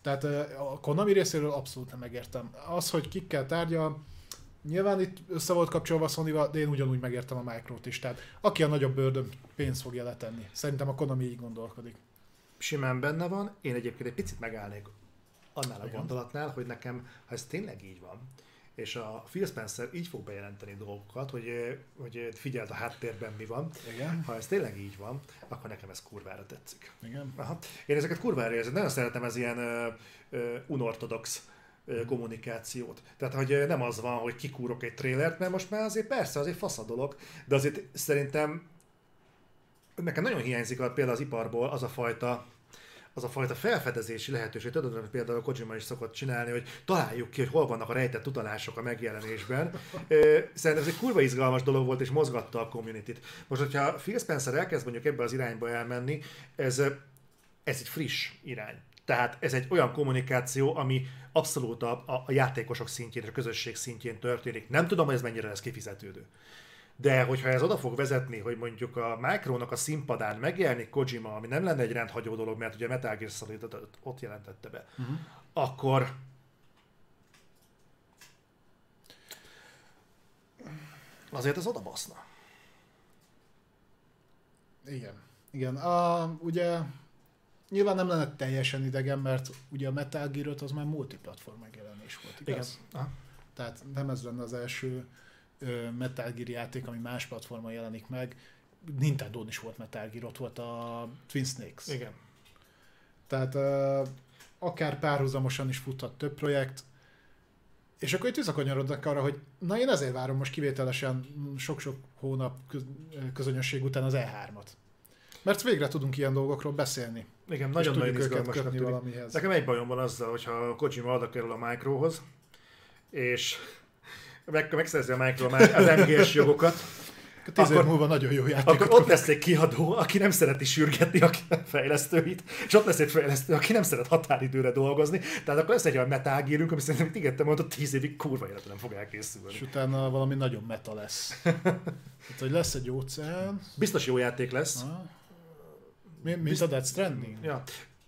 Tehát a Konami részéről abszolút nem megértem. Az, hogy kikkel tárgyal, nyilván itt össze volt kapcsolva a sony de én ugyanúgy megértem a Micro-t is. Tehát aki a nagyobb bőrdön pénzt fogja letenni. Szerintem a Konami így gondolkodik. simán benne van. Én egyébként egy picit megállnék annál a Igen. gondolatnál, hogy nekem, ha ez tényleg így van, és a Phil Spencer így fog bejelenteni dolgokat, hogy, hogy figyeld a háttérben mi van. Igen. Ha ez tényleg így van, akkor nekem ez kurvára tetszik. Igen. Aha. Én ezeket kurvára érzem, nagyon szeretem ez ilyen ö, ö, unortodox ö, kommunikációt. Tehát, hogy nem az van, hogy kikúrok egy trélert, mert most már azért persze, azért fasz a dolog, de azért szerintem nekem nagyon hiányzik a, például az iparból az a fajta az a fajta felfedezési lehetőség, tudod, amit például a Kojima is szokott csinálni, hogy találjuk ki, hogy hol vannak a rejtett utalások a megjelenésben. Szerintem ez egy kurva izgalmas dolog volt, és mozgatta a community-t. Most, hogyha Phil Spencer elkezd mondjuk ebbe az irányba elmenni, ez, ez egy friss irány. Tehát ez egy olyan kommunikáció, ami abszolút a, a, játékosok szintjén a közösség szintjén történik. Nem tudom, hogy ez mennyire lesz kifizetődő. De hogyha ez oda fog vezetni, hogy mondjuk a Micronak a színpadán megjelenik Kojima, ami nem lenne egy rendhagyó dolog, mert ugye Metal Gear solid ott jelentette be, uh-huh. akkor azért ez oda baszna. Igen. Igen. A, ugye nyilván nem lenne teljesen idegen, mert ugye a Metal Gear 5 az már multiplatform megjelenés volt, igaz? Aha. Tehát nem ez lenne az első Metal Gear játék, ami más platformon jelenik meg. nintendo is volt Metal Gear, ott volt a Twin Snakes. Igen. Tehát uh, akár párhuzamosan is futhat több projekt, és akkor itt visszakanyarodnak arra, hogy na én ezért várom most kivételesen sok-sok hónap köz- közönösség után az E3-at. Mert végre tudunk ilyen dolgokról beszélni. Igen, nagyon-nagyon izgalmasnak tűnik. valamihez. Nekem egy bajom van azzal, hogyha a Kojima oda kerül a Microhoz, és meg, megszerzi a Micro már az MGS jogokat, Tíz év akkor- múlva nagyon jó játék. akkor ott lesz egy kiadó, aki nem szereti sürgetni a fejlesztőit, és ott lesz egy fejlesztő, aki nem szeret határidőre dolgozni, tehát akkor lesz egy olyan Metal Gearünk, ami szerintem, igen, te mondod, tíz évig kurva életben nem fog elkészülni. És utána valami nagyon meta lesz. Tehát, hogy lesz egy óceán, Biztos jó játék lesz, ah, Mi, mint a Death Stranding? Ja.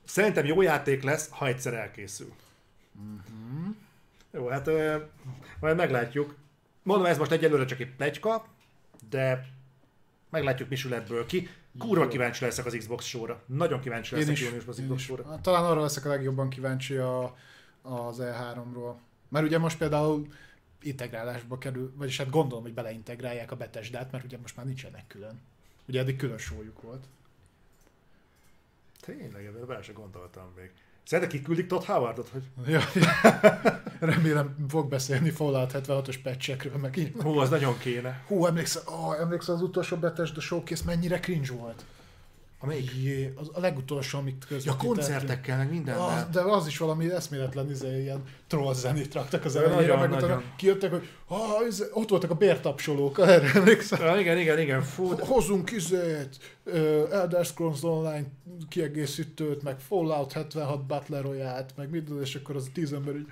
Szerintem jó játék lesz, ha egyszer elkészül. Jó, hát ö, majd meglátjuk. Mondom, ez most egyelőre csak egy plegyka, de meglátjuk, mi sül ebből ki. Kurva kíváncsi leszek az Xbox showra. Nagyon kíváncsi Én leszek is, júniusban az én Xbox is. showra. Hát Talán arra leszek a legjobban kíváncsi a, az E3-ról. Mert ugye most például integrálásba kerül, vagyis hát gondolom, hogy beleintegrálják a Bethesda-t, mert ugye most már nincsenek külön. Ugye eddig külön sójuk volt. Tényleg, ebben bele se gondoltam még. Szerinted kiküldik Todd Howardot, hogy Ja, remélem fog beszélni Fallout 76-os patchekről, meg így. hú, az nagyon kéne. Hú, emlékszel, oh, emlékszel az utolsó Bethesda showcase mennyire cringe volt? Amelyik? Jé, az a legutolsó, amit Ja, közvetítettünk. koncertekkel, meg Az, mindennel. de az is valami eszméletlen, izé, ilyen troll zenét raktak az Ja, elejére, meg utána kijöttek, hogy ah, izé, ott voltak a bértapsolók, erre emlékszel? Ja, igen, igen, igen, fú, de... Hozzunk izét, uh, Elder Scrolls Online kiegészítőt, meg Fallout 76 Battle royale meg minden, és akkor az tíz ember így,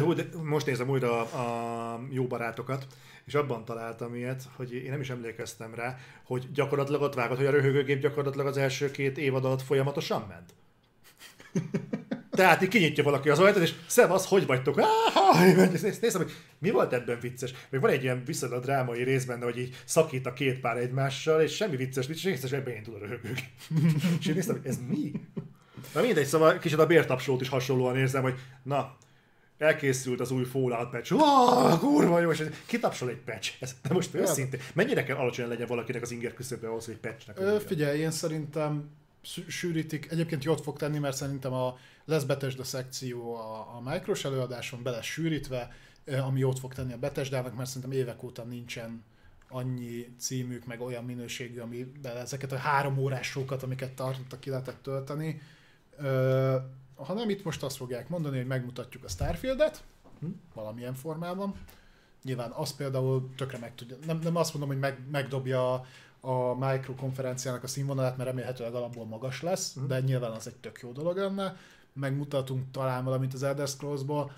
Hú, de most nézem újra a, a jó barátokat, és abban találtam ilyet, hogy én nem is emlékeztem rá, hogy gyakorlatilag ott vágott, hogy a röhögőgép gyakorlatilag az első két évad alatt folyamatosan ment. Tehát így kinyitja valaki az ajtót, és szevasz, hogy vagytok? Nézem, hogy mi volt ebben vicces. Még van egy ilyen viszonylag drámai rész benne, hogy így szakít a két pár egymással, és semmi vicces, vicces, és ebben indul a röhögőgép. és én néztem, hogy ez mi? Na mindegy, szóval kicsit a bértapsolót is hasonlóan érzem, hogy na, elkészült az új Fallout patch. Wow, kurva jó, és kitapsol egy patch. Ez, de most őszintén, mennyire kell alacsony legyen valakinek az inger küszöbe ahhoz, hogy patchnek Ö, figyelj, én szerintem sűrítik, egyébként jót fog tenni, mert szerintem a lesz Bethesda szekció a, a Micros előadáson be lesz sűrítve, ami jót fog tenni a Bethesdának, mert szerintem évek óta nincsen annyi címük, meg olyan minőségű, amiben ezeket a három órás sokat, amiket tartottak, ki lehetett tölteni. Ö, ha nem, itt most azt fogják mondani, hogy megmutatjuk a Starfieldet, Hm? valamilyen formában. Nyilván az például tökre meg tudja, nem, nem azt mondom, hogy meg, megdobja a, Micro konferenciának a színvonalát, mert remélhetőleg alapból magas lesz, Mhm. de nyilván az egy tök jó dolog lenne. Megmutatunk talán valamit az Elder Scrolls-ból.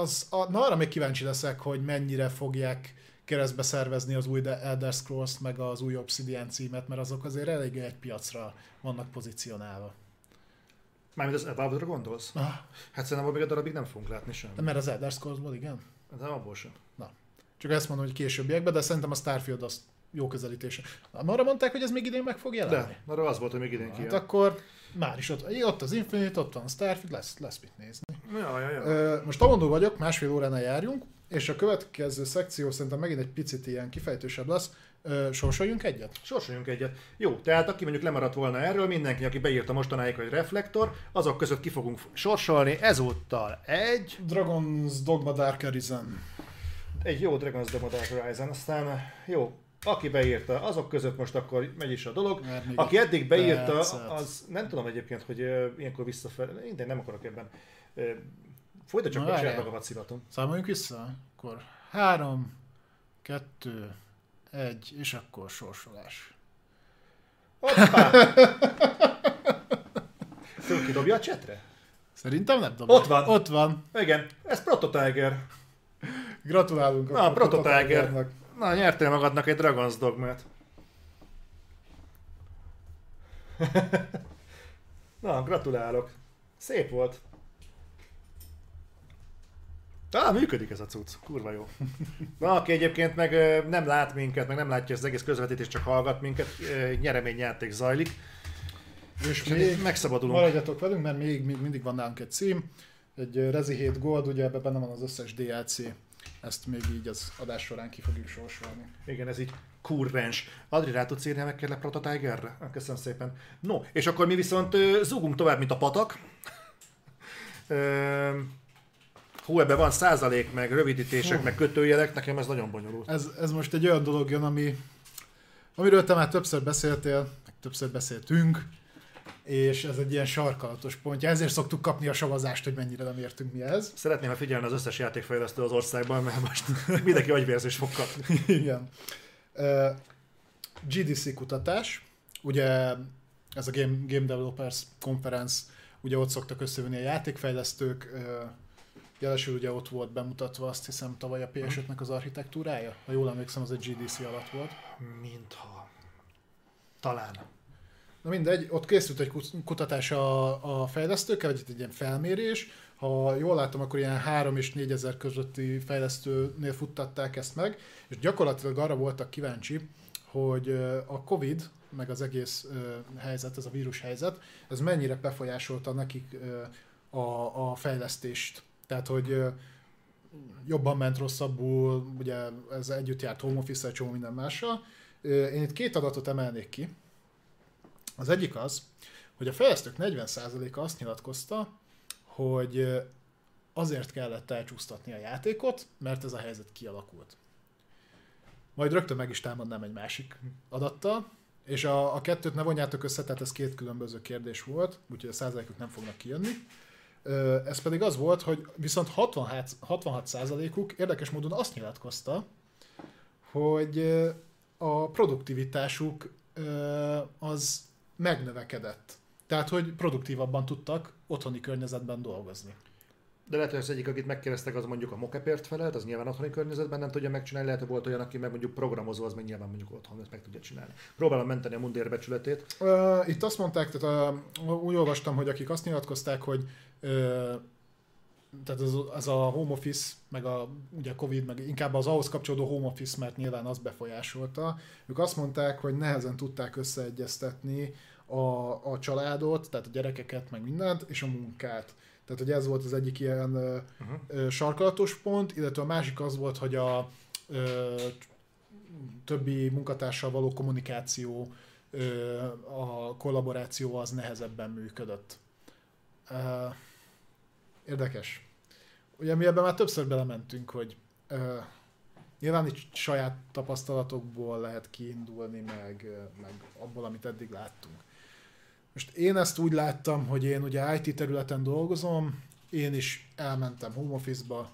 Az, a, na arra még kíváncsi leszek, hogy mennyire fogják keresztbe szervezni az új De- Elder Scrolls-t, meg az új Obsidian címet, mert azok azért elég egy piacra vannak pozícionálva. Mármint az Evolve-ra gondolsz? Ah, Hát szerintem abban még a darabig nem fogunk látni semmit. mert az Elder Scrolls-ból igen. De abból sem. Csak ezt mondom, hogy későbbiekben, de szerintem a Starfield az jó közelítése. Na, arra mondták, hogy ez még idén meg fog jelenni? De, arra az volt, hogy még idén Hát kijön. akkor már is ott, ott az Infinite, ott van a Starfield, lesz, lesz mit nézni. Ja, ja, ja. Ö, most tavondó vagyok, másfél óránál járjunk, és a következő szekció szerintem megint egy picit ilyen kifejtősebb lesz. Ö, sorsoljunk egyet? Sorsoljunk egyet. Jó, tehát aki mondjuk lemaradt volna erről, mindenki, aki beírta mostanáig, hogy reflektor, azok között ki fogunk sorsolni ezúttal egy, Dragon's Dogma Dark Arisen. egy jó Dragon's Dogma Dark Horizon, aztán jó, aki beírta, azok között most akkor megy is a dolog. Aki eddig beírta, percet. az nem tudom egyébként, hogy ilyenkor visszafelé, én nem akarok ebben. Ö, Folytat csak saját magamat szivatom. Számoljunk vissza? Akkor három, kettő, egy, és akkor sorsolás. Hoppá! Föl kidobja a csetre? Szerintem nem dobja. Ott van. Ott van. Igen, ez Proto Tiger. Gratulálunk Na, akkor Proto Tiger. Tigernek. Na, nyertél magadnak egy Dragon's Dogmát. Na, gratulálok. Szép volt. Á, működik ez a cucc. Kurva jó. Na, aki egyébként meg nem lát minket, meg nem látja az egész közvetítést, csak hallgat minket, nyereményjáték zajlik. És még megszabadulunk. maradjatok velünk, mert még, még mindig van nálunk egy cím. Egy Rezi 7 Gold, ugye ebben benne van az összes DLC. Ezt még így az adás során ki fogjuk sorsolni. Igen, ez így kurrens. Adri, rá tudsz írni meg kérlek Proto Tigerre? Ah, Köszönöm szépen. No, és akkor mi viszont zúgunk tovább, mint a patak. Hú, ebben van százalék, meg rövidítések, meg kötőjelek, nekem ez nagyon bonyolult. Ez, ez most egy olyan dolog jön, ami, amiről te már többször beszéltél, meg többször beszéltünk, és ez egy ilyen sarkalatos pontja. Ezért szoktuk kapni a savazást, hogy mennyire nem értünk mi ez. Szeretném, ha figyelne az összes játékfejlesztő az országban, mert most mindenki agyvérzést fog kapni. Igen. Uh, GDC kutatás, ugye ez a Game, Game Developers Conference, ugye ott szoktak összejönni a játékfejlesztők, uh, jelesül ugye ott volt bemutatva azt hiszem tavaly a PS5-nek az architektúrája, ha jól emlékszem az egy GDC alatt volt. Mintha. Talán. Na mindegy, ott készült egy kut- kutatás a, a fejlesztőkkel, vagy egy ilyen felmérés. Ha jól látom, akkor ilyen 3 és 4 ezer közötti fejlesztőnél futtatták ezt meg, és gyakorlatilag arra voltak kíváncsi, hogy a Covid, meg az egész helyzet, ez a vírus helyzet, ez mennyire befolyásolta nekik a, a fejlesztést. Tehát, hogy jobban ment rosszabbul, ugye ez együtt járt home office csomó minden mással. Én itt két adatot emelnék ki. Az egyik az, hogy a fejlesztők 40%-a azt nyilatkozta, hogy azért kellett elcsúsztatni a játékot, mert ez a helyzet kialakult. Majd rögtön meg is támadnám egy másik adattal, és a, a kettőt ne vonjátok össze, tehát ez két különböző kérdés volt, úgyhogy a százalékok nem fognak kijönni. Ez pedig az volt, hogy viszont 66, 66%-uk érdekes módon azt nyilatkozta, hogy a produktivitásuk az megnövekedett. Tehát, hogy produktívabban tudtak otthoni környezetben dolgozni. De lehet, hogy az egyik, akit megkérdeztek, az mondjuk a mokepért felelt, az nyilván otthoni környezetben nem tudja megcsinálni, lehet, hogy volt olyan, aki meg mondjuk programozó, az meg nyilván mondjuk otthon ezt meg tudja csinálni. Próbálom menteni a mundér becsületét. Ö, Itt azt mondták, tehát a, úgy olvastam, hogy akik azt nyilatkozták, hogy ö, tehát az, az a home office, meg a ugye Covid, meg inkább az ahhoz kapcsolódó home office, mert nyilván az befolyásolta. Ők azt mondták, hogy nehezen tudták összeegyeztetni a, a családot, tehát a gyerekeket, meg mindent, és a munkát. Tehát, hogy ez volt az egyik ilyen Uh-huh. sarkalatos pont, illetve a másik az volt, hogy a ö, többi munkatársal való kommunikáció, ö, a kollaboráció az nehezebben működött. Ö, érdekes. Ugye mi ebben már többször belementünk, hogy ö, nyilván itt saját tapasztalatokból lehet kiindulni, meg, meg abból, amit eddig láttunk. Most én ezt úgy láttam, hogy én ugye IT területen dolgozom, én is elmentem home office-ba,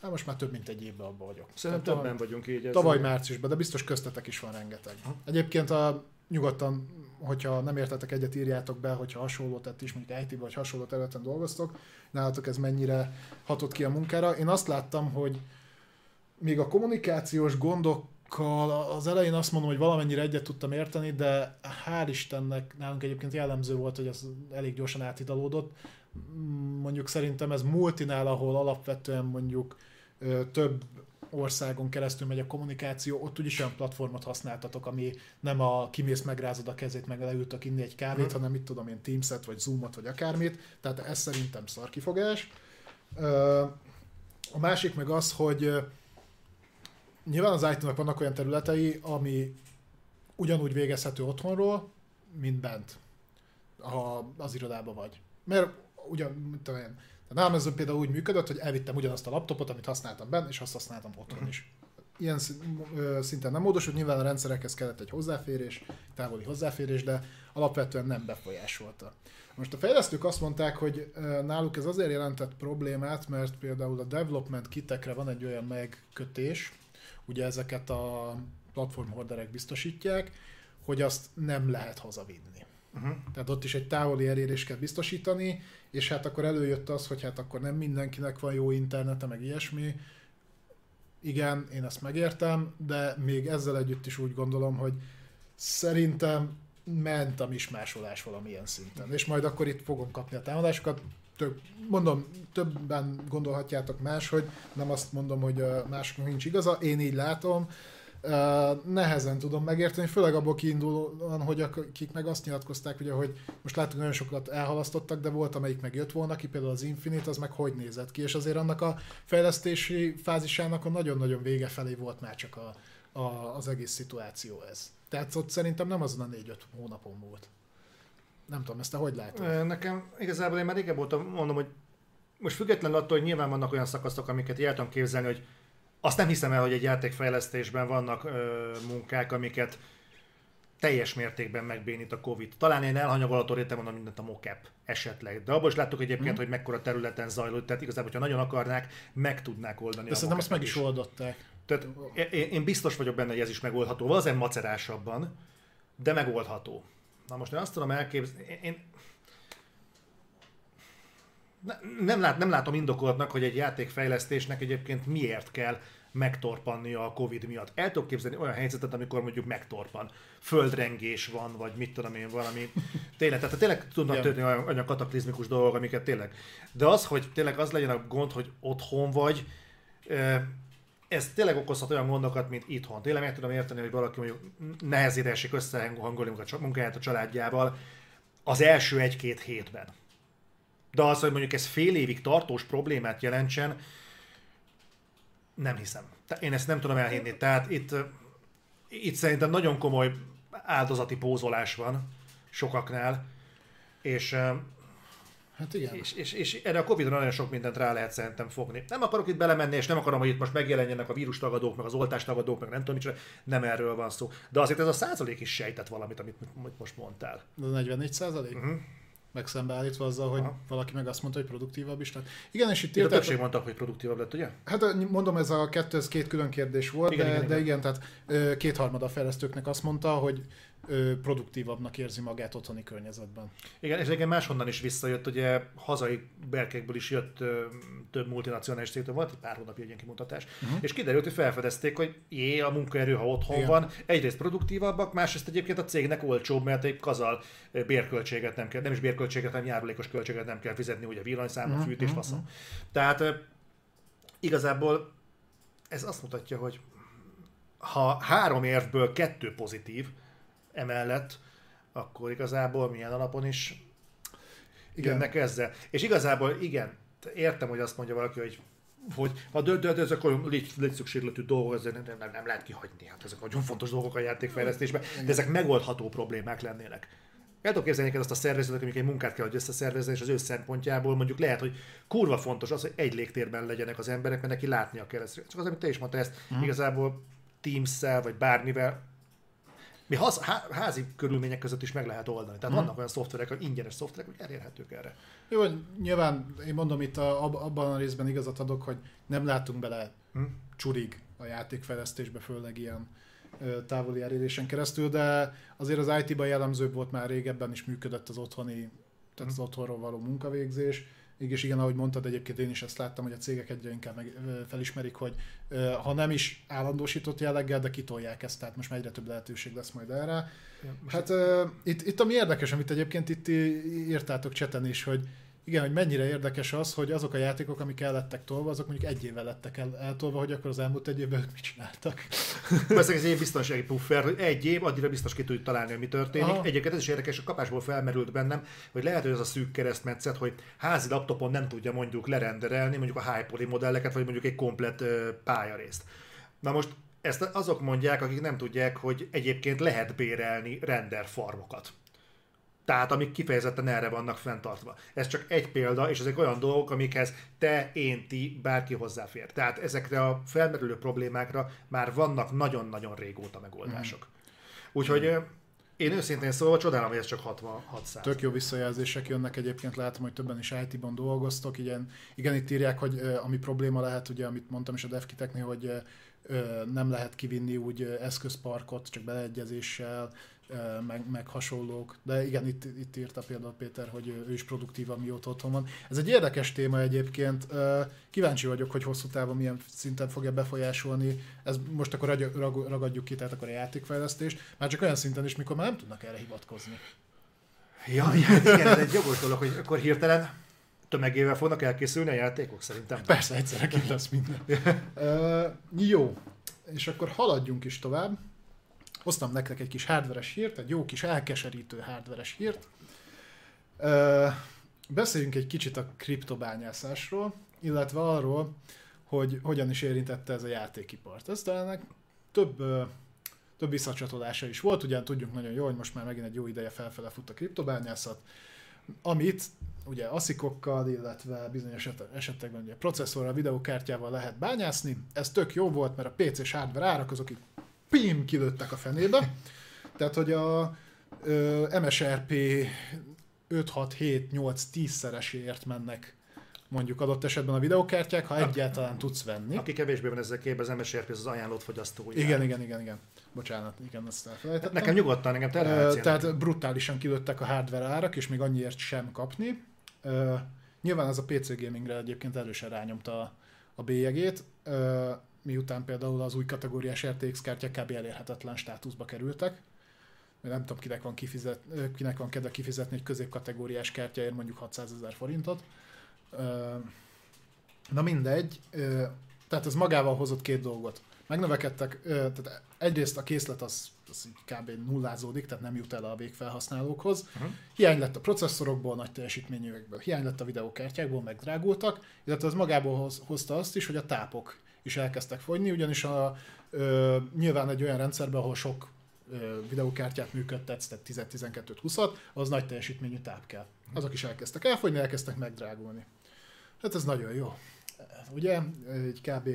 hát most már több mint egy évben abban vagyok. Szerintem többen vagyunk így. ezzel. Tavaly márciusban, de biztos köztetek is van rengeteg. Egyébként a, nyugodtan, hogyha nem értetek egyet, írjátok be, hogyha hasonló, tehát is mondjuk IT-ban vagy hasonló területen dolgoztok, nálatok ez mennyire hatott ki a munkára. Én azt láttam, hogy még a kommunikációs gondokkal az elején azt mondom, hogy valamennyire egyet tudtam érteni, de hál' Istennek nálunk egyébként jellemző volt, hogy ez elég gyorsan átidalódott. Mm, Mondjuk szerintem ez multinál, ahol alapvetően mondjuk több országon keresztül megy a kommunikáció, ott úgyis olyan platformot használtatok, ami nem a kimész, megrázod a kezét, meg leültök inni egy kávét, Mhm. hanem mit tudom én, Teams-et, vagy Zoom-ot, vagy akármit. Tehát ez szerintem szarkifogás. A másik meg az, hogy nyilván az IT-nak vannak olyan területei, ami ugyanúgy végezhető otthonról, mint bent, ha az irodában vagy. Mert ugyan, mit tudom én, tehát nálam ez például úgy működött, hogy elvittem ugyanazt a laptopot, amit használtam bent, és azt használtam otthon is. Ilyen szinten nem módosult, nyilván a rendszerekhez kellett egy hozzáférés, távoli hozzáférés, de alapvetően nem befolyásolta. Most a fejlesztők azt mondták, hogy náluk ez azért jelentett problémát, mert például a development kitekre van egy olyan megkötés, ugye ezeket a platform horderek biztosítják, hogy azt nem lehet hazavinni. Uh-huh. Tehát ott is egy távoli elérést kell biztosítani, és hát akkor előjött az, hogy hát akkor nem mindenkinek van jó internete, meg ilyesmi. Igen, én ezt megértem, de még ezzel együtt is úgy gondolom, hogy szerintem ment a mismásolás valamilyen szinten. És majd akkor itt fogom kapni a támadásokat. Több, mondom, többen gondolhatjátok máshogy, nem azt mondom, hogy másoknak nincs igaza, én így látom. Nehezen tudom megérteni, főleg abból kiindulóan, hogy akik meg azt nyilatkozták, ugye, hogy most láttuk, nagyon sokat elhalasztottak, de volt, amelyik meg jött volna ki, például az Infinite, az meg hogy nézett ki, és azért annak a fejlesztési fázisának a nagyon-nagyon vége felé volt már csak a, a, az egész szituáció ez. Tehát ott szerintem nem azon a 4-5 hónapon volt. Nem tudom, ezt te hogy látod? Nekem igazából én már régebb voltam, mondom, hogy most függetlenül attól, hogy nyilván vannak olyan szakaszok, amiket el tudom képzelni, hogy azt nem hiszem el, hogy egy játékfejlesztésben vannak ö, munkák, amiket teljes mértékben megbénít a Covid. Talán én elhanyagolható réten mondom mindent a mocap esetleg. De abban is láttuk egyébként, Mhm. hogy mekkora területen zajlott, tehát igazából, hogyha nagyon akarnák, meg tudnák oldani De szerintem azt meg is oldották. Tehát én, én biztos vagyok benne, hogy ez is megoldható. Valószínűleg macerásabban, de megoldható. Na most én azt tudom elképzelni, én, nem, lát, nem látom indokoltnak, hogy egy játékfejlesztésnek egyébként miért kell megtorpannia a Covid miatt. El tudok képzelni olyan helyzetet, amikor mondjuk megtorpan. Földrengés van, vagy mit tudom én, valami. Tényleg, tehát tényleg tudnak Igen. történni olyan, olyan kataklizmikus dolgok, amiket tényleg. De az, hogy tényleg az legyen a gond, hogy otthon vagy, ez tényleg okozhat olyan gondokat, mint itthon. Tényleg meg tudom érteni, hogy valaki mondjuk nehezére esik összehangolni a munkáját a családjával az első egy-két hétben. De az, hogy mondjuk ez fél évig tartós problémát jelentsen, nem hiszem. Én ezt nem tudom elhinni. Tehát itt, ö, itt szerintem nagyon komoly áldozati pózolás van sokaknál, és ö, Hát igen. és, és, és erre a Covid-ra nagyon sok mindent rá lehet szerintem fogni. Nem akarok itt belemenni, és nem akarom, hogy itt most megjelenjenek a vírustagadók, meg az oltástagadók, meg nem tudom micsoda, nem erről van szó. De azért ez a százalék is sejtett valamit, amit amit most mondtál. De 44 százalék? Uh-huh. Meg szembeállítva azzal, hogy Aha. valaki meg azt mondta, hogy produktívabb is lett. Igen, és itt Itt a írták, többség mondta, hogy produktívabb lett, ugye? Hát mondom, ez a kettő, ez két külön kérdés volt, Igen, de, igen, de igen. igen, tehát kétharmada a fejlesztőknek azt mondta, hogy ö, produktívabbnak érzi magát otthoni környezetben. Igen, és igen, máshonnan is visszajött, ugye hazai berkekből is jött ö, több multinacionális cégtől, volt egy pár hónapja egy ilyen kimutatás, uh-huh. és kiderült, hogy felfedezték, hogy jé, a munkaerő, ha otthon Igen. Van, egyrészt produktívabbak, másrészt egyébként a cégnek olcsóbb, mert egy kazal bérköltséget nem kell, nem is bérköltséget, hanem járulékos költséget nem kell fizetni, ugye villanyszámla, Mhm, fűtés, mhm, faszom. Tehát ö, igazából ez azt mutatja, hogy ha három érvből kettő pozitív emellett, akkor igazából milyen alapon is Igen. jönnek ezzel. És igazából igen, értem, hogy azt mondja valaki, hogy hogy ha de ezek olyan légy, létszükségletű dolgok, ezek nem, nem, nem, lehet kihagyni. Hát ezek nagyon fontos dolgok a játékfejlesztésben, de ezek megoldható problémák lennének. El tudok képzelni azt a szervezetet, amikor egy munkát kell, hogy összeszervezzen, és az ő szempontjából mondjuk lehet, hogy kurva fontos az, hogy egy légtérben legyenek az emberek, mert neki látnia kell ezt. Csak az, amit te is mondtál, ezt Mhm. igazából Teams-szel, vagy bármivel, mi haz, há, házi körülmények között is meg lehet oldani. Tehát Mhm. vannak olyan szoftverek, hogy ingyenes szoftverek, hogy elérhetők erre. Jó, nyilván én mondom itt a, ab- abban a részben igazat adok, hogy nem látunk bele Hm? csurig a játékfejlesztésbe, főleg ilyen távoli elérésen keresztül, de azért az IT-ban jellemzőbb volt már régebben is működött az otthoni, tehát az otthonról való munkavégzés. És igen, ahogy mondtad, egyébként én is ezt láttam, hogy a cégek egyre inkább meg, felismerik, hogy ha nem is állandósított jelleggel, de kitolják ezt, tehát most már egyre több lehetőség lesz majd erre. Hát uh, itt, itt ami érdekes, amit egyébként itt írtátok cseten is, hogy igen, hogy mennyire érdekes az, hogy azok a játékok, amik el lettek tolva, azok mondjuk egy évvel lettek el, eltolva, hogy akkor az elmúlt egy évben mit csináltak. Persze ez egy biztonsági puffer, hogy egy év, addigra biztos ki tudjuk találni, hogy mi történik. Aha. Egyébként ez is érdekes, a kapásból felmerült bennem, hogy lehet, hogy ez a szűk keresztmetszet, hogy házi laptopon nem tudja mondjuk lerenderelni mondjuk a high modelleket, vagy mondjuk egy komplet pályarészt. Na most ezt azok mondják, akik nem tudják, hogy egyébként lehet bérelni render farmokat. Tehát amik kifejezetten erre vannak fenntartva. Ez csak egy példa, és ezek olyan dolgok, amikhez te, én, ti, bárki hozzáfér. Tehát ezekre a felmerülő problémákra már vannak nagyon-nagyon régóta megoldások. Úgyhogy ö, én őszintén szólva csodálom, hogy ez csak 66 száz. Tök jó visszajelzések jönnek egyébként, látom, hogy többen is IT-ban dolgoztok. Igen, igen itt írják, hogy ami probléma lehet, ugye, amit mondtam is a devkiteknél, hogy nem lehet kivinni úgy eszközparkot, csak beleegyezéssel, meg, meg hasonlók. De igen, itt, itt írta például Péter, hogy ő- ő is produktív, amióta otthon van. Ez egy érdekes téma egyébként. Kíváncsi vagyok, hogy hosszú távon milyen szinten fogja befolyásolni. Ez most akkor ragy- rag- ragadjuk ki, tehát akkor a játékfejlesztést. Már csak olyan szinten is, mikor már nem tudnak erre hivatkozni. Ja, igen, ez egy jogos dolog, hogy akkor hirtelen tömegével fognak elkészülni a játékok szerintem. Persze, egyszerre ki lesz minden. uh, jó, és akkor haladjunk is tovább. Hoztam nektek egy kis hardveres hírt, egy jó kis elkeserítő hardveres hírt. Beszéljünk egy kicsit a kriptobányászásról, illetve arról, hogy hogyan is érintette ez a játékipart. Ez talán több, több visszacsatolása is volt, ugyan tudjuk nagyon jól, hogy most már megint egy jó ideje felfele fut a kriptobányászat, amit ugye aszikokkal, illetve bizonyos eset- esetekben ugye processzorral, videokártyával lehet bányászni. Ez tök jó volt, mert a PC-s hardware árak azok itt pim kilőttek a fenébe. Tehát, hogy a ö, MSRP 5, 6, 7, 8, 10 szereséért mennek mondjuk adott esetben a videokártyák, ha egyáltalán tudsz venni. Aki kevésbé van ezzel képben, az MSRP az ajánlott fogyasztó. Igen, igen, igen, igen. Bocsánat, igen, ezt elfelejtettem. Nekem nyugodtan, nekem Ö, terheljük. Tehát brutálisan kilőttek a hardware árak, és még annyiért sem kapni. Nyilván ez a PC gamingre egyébként erősen rányomta a bélyegét. Miután például az új kategóriás RTX kártyák kb. elérhetetlen státuszba kerültek. Nem tudom, kinek van, kifizet, kinek van kedve kifizetni egy középkategóriás kártyáért mondjuk 600 ezer forintot. Na mindegy, tehát ez magával hozott két dolgot. Megnövekedtek, tehát egyrészt a készlet az, az így kb. nullázódik, tehát nem jut el a végfelhasználókhoz. Aha. Hiány lett a processzorokból, nagy teljesítményűekből, hiány lett a videókártyákból, megdrágultak, illetve az magából hoz, hozta azt is, hogy a tápok is elkezdtek fogyni, ugyanis a, ö, nyilván egy olyan rendszerben, ahol sok videókártyát működtetsz, tehát 10-12-t, 20-at, az nagy teljesítményű táp kell. Azok is elkezdtek elfogyni, elkezdtek megdrágulni. Hát ez nagyon jó. Ugye, egy kb.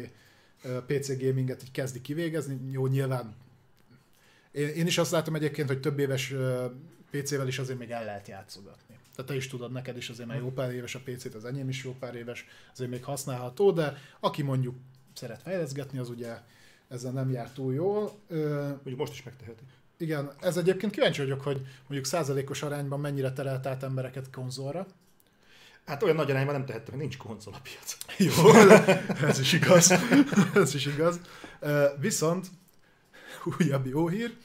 PC gaminget így kezdi kivégezni, jó, nyilván én, én is azt látom egyébként, hogy több éves PC-vel is azért még el lehet játszogatni. Tehát te is tudod, neked is azért már jó pár éves a PC-t, az enyém is jó pár éves, azért még használható, de aki mondjuk szeret fejleszgetni, az ugye ezzel nem jár túl jól. Mondjuk most is megteheti. igen, ez egyébként kíváncsi vagyok, hogy mondjuk százalékos arányban mennyire terelt át embereket konzolra. Hát olyan nagy arányban nem tehettem, nincs konzol a piac. Jó, ez is igaz. ez is igaz. Viszont újabb jó hír,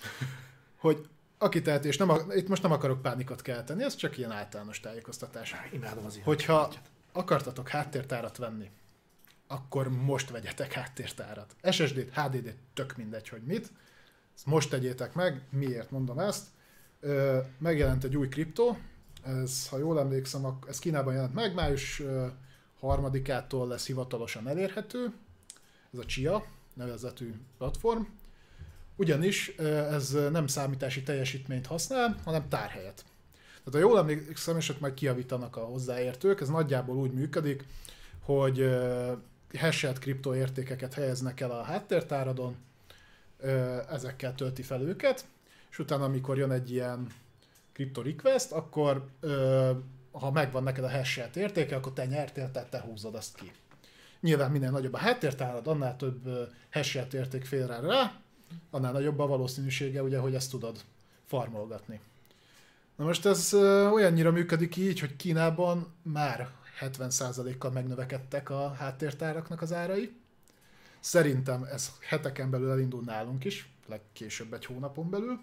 hogy aki teheti, és nem, itt most nem akarok pánikot kelteni, ez csak ilyen általános tájékoztatás. Imádom az ilyen. Hogyha akartatok háttértárat venni, akkor most vegyetek háttértárat. SSD-t, HDD-t, tök mindegy, hogy mit. Ezt most tegyétek meg. Miért mondom ezt? Ö, megjelent egy új kriptó, ez, ha jól emlékszem, ez Kínában jelent meg, május harmadikától lesz hivatalosan elérhető. Ez a Chia nevezetű platform. Ugyanis ez nem számítási teljesítményt használ, hanem tárhelyet. Tehát ha jól emlékszem, és ott majd kiavítanak a hozzáértők, ez nagyjából úgy működik, hogy hashelt kriptoértékeket helyeznek el a háttértáradon, ezekkel tölti fel őket, és utána, amikor jön egy ilyen crypto request, akkor ha megvan neked a hashelt értéke, akkor te nyertél, tehát te húzod azt ki. Nyilván minél nagyobb a háttértárad, annál több hashelt érték fél rá, annál nagyobb a valószínűsége, ugye, hogy ezt tudod farmolgatni. Na most ez olyannyira működik így, hogy Kínában már 70%-kal megnövekedtek a háttértáraknak az árai. Szerintem ez heteken belül elindul nálunk is, legkésőbb egy hónapon belül.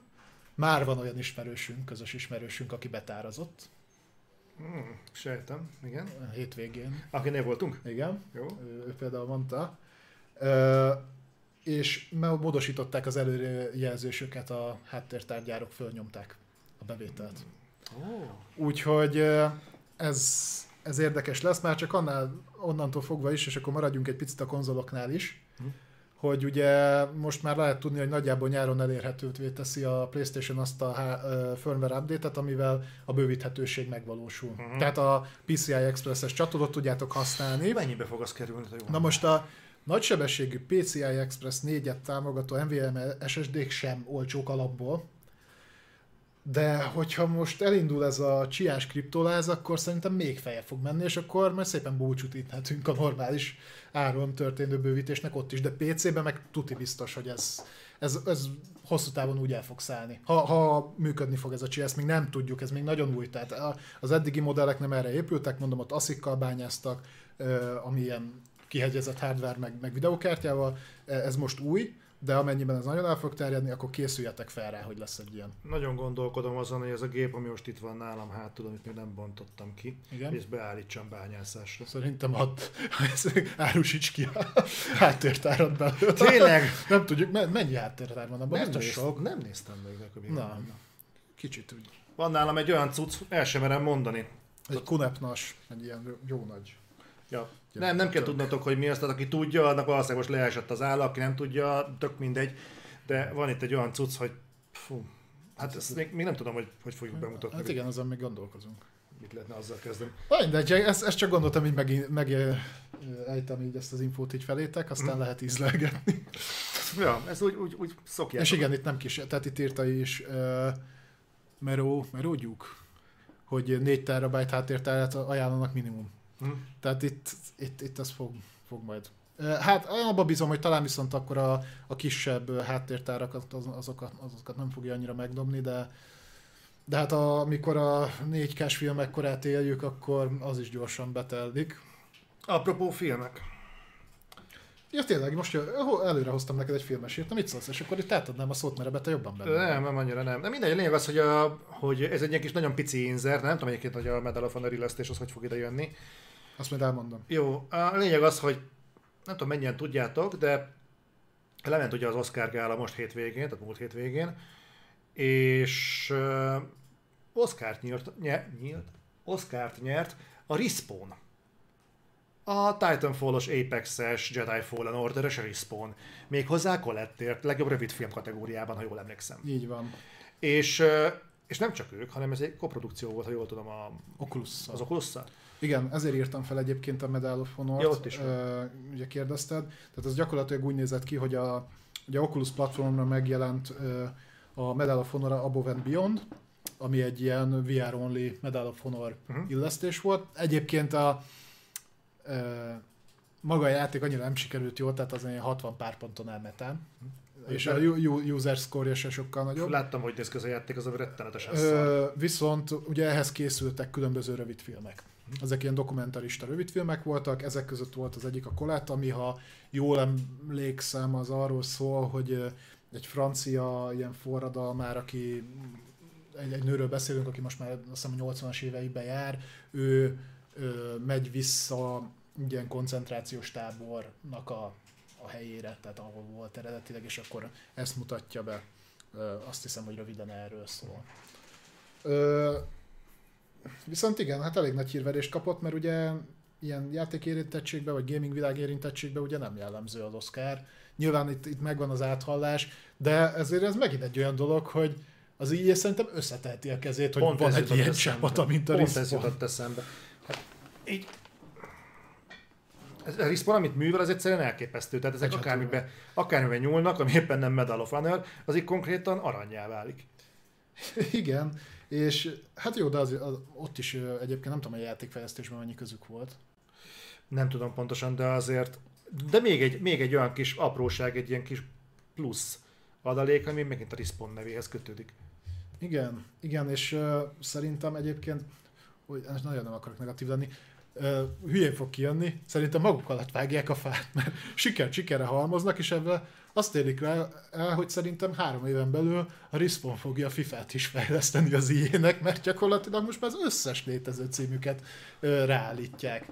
Már van olyan ismerősünk, közös ismerősünk, aki betárazott Hmm, sejtem, igen. hétvégén. Akinél voltunk? Igen, Jó. ő, ő például mondta. Ö, és módosították az előrejelzésüket, a háttértárgyárok fölnyomták a bevételt. Ó. Úgyhogy ö, ez, ez érdekes lesz, már csak annál, onnantól fogva is, és akkor maradjunk egy picit a konzoloknál is, Hm. hogy ugye most már lehet tudni, hogy nagyjából nyáron elérhetővé teszi a PlayStation azt a firmware update-et, amivel a bővíthetőség megvalósul. Mhm. Tehát a PCI Express-es csatolót tudjátok használni. Mennyibe fog az kerülni? Na most a nagysebességű PCI Express 4-et támogató NVMe SSD-k sem olcsók alapból, de hogyha most elindul ez a csiás kriptoláz, akkor szerintem még feje fog menni, és akkor majd szépen búcsút íthetünk a normális áron történő bővítésnek ott is, de PC-ben meg tuti biztos, hogy ez, ez, ez hosszú távon úgy el fog szállni. Ha, ha működni fog ez a csi, még nem tudjuk, ez még nagyon új. Tehát az eddigi modellek nem erre épültek, mondom, ott ASIC-kal bányáztak, ami ilyen kihegyezett hardware meg, meg videókártyával, E, ez most új, de amennyiben ez nagyon el fog terjedni, akkor készüljetek fel rá, hogy lesz egy ilyen. Nagyon gondolkodom azon, hogy ez a gép, ami most itt van nálam hátul, amit még nem bontottam ki, Igen? és beállítsam bányászásra. Szerintem add, árusíts ki a háttértárat belőle. Tényleg? Nem tudjuk, me- mennyi háttértár van abban? Nem, néz, sok. nem néztem még hogy mi Na, kicsit úgy. Van nálam egy olyan cucc, el sem merem mondani. Egy kunepnas, egy ilyen jó nagy. Ja. Nem, nem kell tudnotok, hogy mi az, tehát aki tudja, annak valószínűleg most leesett az áll, aki nem tudja, tök mindegy. De van itt egy olyan cucc, hogy fú, hát ezt még, még nem tudom, hogy hogy fogjuk bemutatni. Hát igen, azon még gondolkozunk. Mit lehetne azzal kezdeni. Na Mindegy, ezt, ezt csak gondoltam, hogy meg, meg ejtem így ezt az infót így felétek, aztán Mhm. lehet ízlelgetni. Ja, ez úgy, úgy, úgy szokják. És igen, itt nem kis, tehát itt írta is uh, Mero gyúk, hogy 4 terabyte háttértárat ajánlanak minimum. Hm. Tehát itt, itt, itt ez fog, fog majd. Hát abban bízom, hogy talán viszont akkor a, a kisebb háttértárakat, az, azokat, azokat nem fogja annyira megdobni, de de hát a, amikor a 4K-s filmekkorát éljük, akkor az is gyorsan betelik. Apropó filmek. Ja, tényleg, most jö- előre hoztam neked egy filmesét, na mit szólsz, és akkor itt átadnám a szót, mert ebbe te jobban benne. Nem, nem annyira nem. De mindegy, a lényeg az, hogy, a, hogy ez egy ilyen kis nagyon pici insert, nem tudom egyébként, hogy a Medal of Honor illesztés az hogy fog ide jönni. Azt majd elmondom. Jó, a lényeg az, hogy nem tudom mennyien tudjátok, de lement ugye az Oscar gála most hétvégén, tehát múlt hétvégén, és uh, Oscárt nyert, nyert, nyert, Oscárt nyert a Respawn. A Titanfall-os Apex-es Jedi Fallen Order-es Respawn. Méghozzá Colettért, legjobb rövid film kategóriában, ha jól emlékszem. Így van. És, és nem csak ők, hanem ez egy koprodukció volt, ha jól tudom, a, oculus az oculus Igen, ezért írtam fel egyébként a Medal of Honor-t, Ja, ott is van. Ugye kérdezted. Tehát ez gyakorlatilag úgy nézett ki, hogy a, ugye a Oculus platformra megjelent a Medal of Honor Above and Beyond, ami egy ilyen VR-only Medal of Honor Mhm. illesztés volt. Egyébként a maga a játék annyira nem sikerült jól, tehát az ilyen 60 pár ponton elmetán. És a u- u- user score se sokkal nagyobb. Láttam, hogy néz ki az a játék, az a rettenetesen viszont ugye ehhez készültek különböző rövidfilmek. Ezek ilyen dokumentarista rövidfilmek voltak, ezek között volt az egyik a Colette, ami ha jól emlékszem, az arról szól, hogy egy francia ilyen forradalmár, aki egy, egy nőről beszélünk, aki most már azt hiszem 80-as éveiben jár, ő ö, megy vissza ilyen koncentrációs tábornak a, a helyére, tehát ahol volt eredetileg, és akkor ezt mutatja be. Ö, azt hiszem, hogy röviden erről szól. Ö, viszont igen, hát elég nagy hírverést kapott, mert ugye ilyen játékérintettségben, vagy gaming világ érintettségben ugye nem jellemző az Oscar. Nyilván itt, itt megvan az áthallás, de ezért ez megint egy olyan dolog, hogy az így szerintem összeteheti a kezét, hogy Pont van egy ilyen eszembe. csapat, mint a Pont ez jutott eszembe. Hát, így, ez a Respawn, amit művel, az egyszerűen elképesztő. Tehát ezek akármiben, akármiben nyúlnak, ami éppen nem Medal of Honor, az így konkrétan aranyjá válik. Igen, és hát jó, de az, az, ott is egyébként nem tudom, a játékfejlesztésben mennyi közük volt. Nem tudom pontosan, de azért... De még egy, még egy olyan kis apróság, egy ilyen kis plusz adalék, ami megint a Respawn nevéhez kötődik. Igen, igen, és uh, szerintem egyébként, hogy nagyon nem akarok negatív lenni, uh, hülyén fog kijönni, szerintem maguk alatt vágják a fát, mert siker sikerre halmoznak, és ebben azt érik rá el, hogy szerintem három éven belül a Respawn fogja a FIFA-t is fejleszteni az ilyenek, mert gyakorlatilag most már az összes létező címüket uh, ráállítják.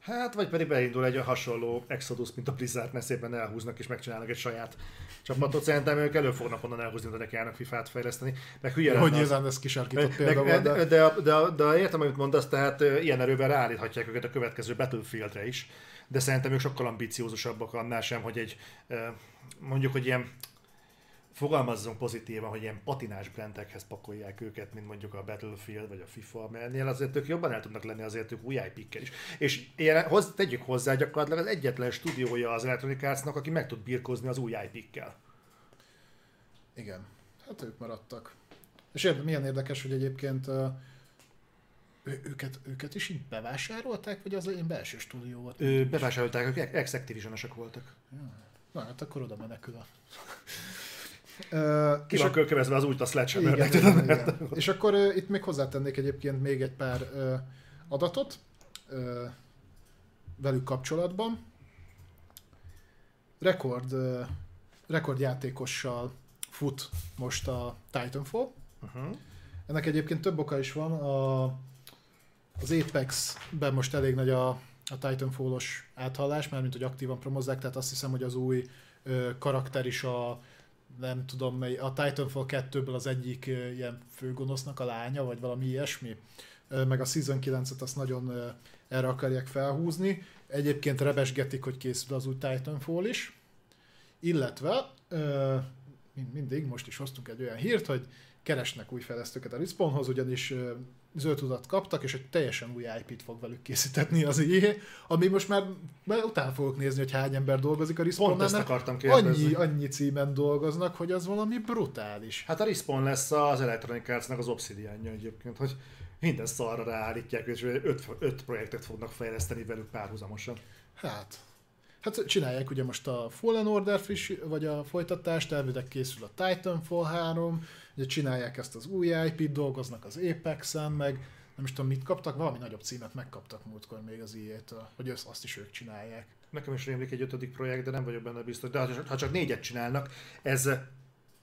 Hát, vagy pedig beindul egy hasonló Exodus, mint a Blizzard, mert szépen elhúznak és megcsinálnak egy saját csapatot. Szerintem ők elő fognak onnan elhúzni, hogy neki járnak FIFA-t fejleszteni. Meg hülye Hogy az- nyilván ez kisarkított példa meg, de, de... de, de, de, értem, amit mondasz, tehát ö, ilyen erővel ráállíthatják őket a következő Battlefieldre is, de szerintem ők sokkal ambiciózusabbak annál sem, hogy egy mondjuk, hogy ilyen fogalmazzunk pozitívan, hogy ilyen patinás brandekhez pakolják őket, mint mondjuk a Battlefield vagy a FIFA, mert ennél azért ők jobban el tudnak lenni azért ők új ip is. És ilyen, hoz, tegyük hozzá gyakorlatilag az egyetlen stúdiója az Electronic Arts-nak, aki meg tud birkózni az új IP-kkel. Igen, hát ők maradtak. És milyen érdekes, hogy egyébként ő, őket, őket is így bevásárolták, vagy az ilyen belső stúdió volt? Ö, bevásárolták, ők ex voltak. Na, hát akkor oda menekül a... Ki van kövezve az úgy a sledgehammernek, igen, igen, igen. És akkor uh, itt még hozzátennék egyébként még egy pár uh, adatot uh, velük kapcsolatban. Rekord, uh, rekordjátékossal fut most a Titanfall. Uh-huh. Ennek egyébként több oka is van. A, az Apex-ben most elég nagy a, a Titanfall-os áthallás, mert mint hogy aktívan promozzák, tehát azt hiszem, hogy az új ö, karakter is a nem tudom, mely, a Titanfall 2-ből az egyik ö, ilyen főgonosznak a lánya, vagy valami ilyesmi. Ö, meg a Season 9-et azt nagyon ö, erre akarják felhúzni. Egyébként rebesgetik, hogy készül az új Titanfall is. Illetve, ö, mind- mindig, most is hoztunk egy olyan hírt, hogy keresnek új fejlesztőket a Respawnhoz, ugyanis zöld tudat kaptak, és egy teljesen új IP-t fog velük készítetni az EA, ami most már, már utána fogok nézni, hogy hány ember dolgozik a Pont ezt akartam kérdezni. annyi, annyi címen dolgoznak, hogy az valami brutális. Hát a Respawn lesz az Electronic Arts-nak az obsidianja egyébként, hogy minden szarra ráállítják, és öt, öt projektet fognak fejleszteni velük párhuzamosan. Hát, hát csinálják ugye most a Fallen Order friss, vagy a folytatást, elvileg készül a Titanfall 3, ugye csinálják ezt az új IP-t, dolgoznak az Apex-en, meg nem is tudom mit kaptak, valami nagyobb címet megkaptak múltkor még az EA-től, hogy ezt- azt is ők csinálják. Nekem is rémlik egy ötödik projekt, de nem vagyok benne biztos. De ha csak négyet csinálnak, ez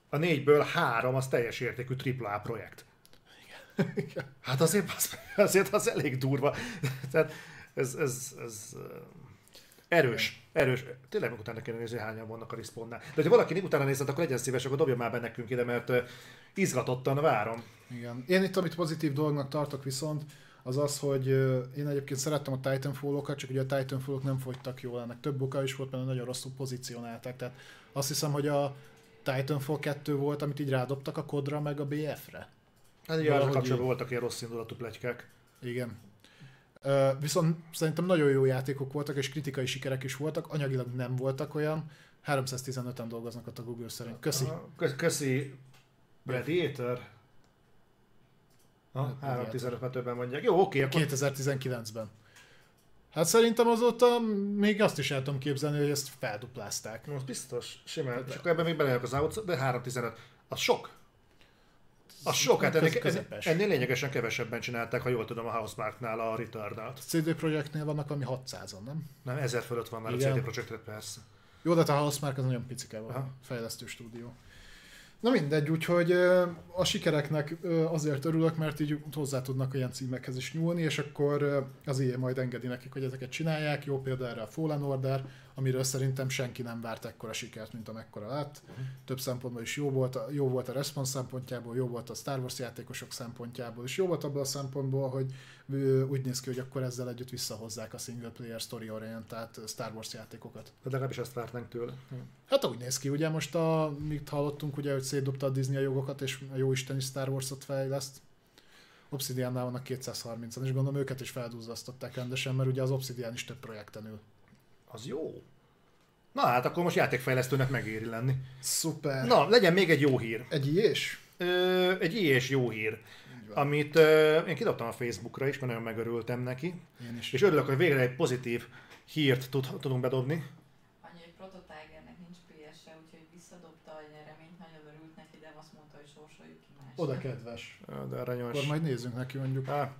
a négyből három az teljes értékű AAA projekt. Igen. Hát azért az, azért az elég durva. Tehát ez, ez, ez erős, erős. Tényleg meg utána kéne nézni, hányan vannak a respawnnál. De ha valaki utána nézett, akkor legyen szíves, akkor dobja már be nekünk ide, mert izgatottan várom. Igen. Én itt, amit pozitív dolognak tartok viszont, az az, hogy én egyébként szerettem a Titanfall-okat, csak ugye a Titanfall-ok nem fogytak jól, ennek több oka is volt, mert nagyon rosszul pozícionálták. Tehát azt hiszem, hogy a Titanfall 2 volt, amit így rádobtak a kodra meg a BF-re. Hát Valahogy kapcsolatban voltak ilyen rossz indulatú plegykák. Igen. Viszont szerintem nagyon jó játékok voltak, és kritikai sikerek is voltak, anyagilag nem voltak olyan. 315-en dolgoznak ott a Google szerint. Köszi. Köszi Predator. Ha, Hát, 3.15 többen mondják. Jó, oké, akkor 2019-ben. Hát szerintem azóta még azt is el tudom képzelni, hogy ezt felduplázták. most biztos, simán. És akkor ebben még belejövök az outs, de 3.15. Az sok. Az sok, hát ennél, Köz- közepes. ennél lényegesen kevesebben csinálták, ha jól tudom, a Housemarque-nál a Returnal-t. CD Projektnél vannak ami 600-on, nem? Nem, ezer fölött van már Igen. a CD Projekt Red, persze. Jó, de hát a Housemarque az nagyon picike van, Aha. fejlesztő stúdió. Na mindegy, úgyhogy a sikereknek azért örülök, mert így hozzá tudnak olyan címekhez is nyúlni, és akkor az ilyen majd engedi nekik, hogy ezeket csinálják. Jó példa erre a Fallen Order, amiről szerintem senki nem várt ekkora sikert, mint amekkora lett. Több szempontból is jó volt, a- jó volt a response szempontjából, jó volt a Star Wars játékosok szempontjából, és jó volt abból a szempontból, hogy úgy néz ki, hogy akkor ezzel együtt visszahozzák a single player story orientált Star Wars játékokat. De legalábbis ezt várnánk tőle. Hát úgy néz ki, ugye most a, mit hallottunk, ugye, hogy szétdobta a Disney a jogokat, és a jó isteni Star Wars-ot fejleszt. Obsidiannál vannak 230-an, és gondolom őket is feldúzzasztották rendesen, mert ugye az Obsidian is több projekten ül. Az jó. Na hát akkor most játékfejlesztőnek megéri lenni. Szuper. Na, legyen még egy jó hír. Egy ilyes? Ö, egy ilyes jó hír, amit ö, én kidobtam a Facebookra is, mert nagyon megörültem neki, Én is. és örülök, hogy végre egy pozitív hírt tud, tudunk bedobni. Annyi, hogy Prototigernek nincs PS-e, úgyhogy visszadobta a nyereményt, nagyon örült neki, de azt mondta, hogy sorsoljuk ki másra. Oda kedves. De aranyos. Akkor majd nézzünk neki mondjuk. Á,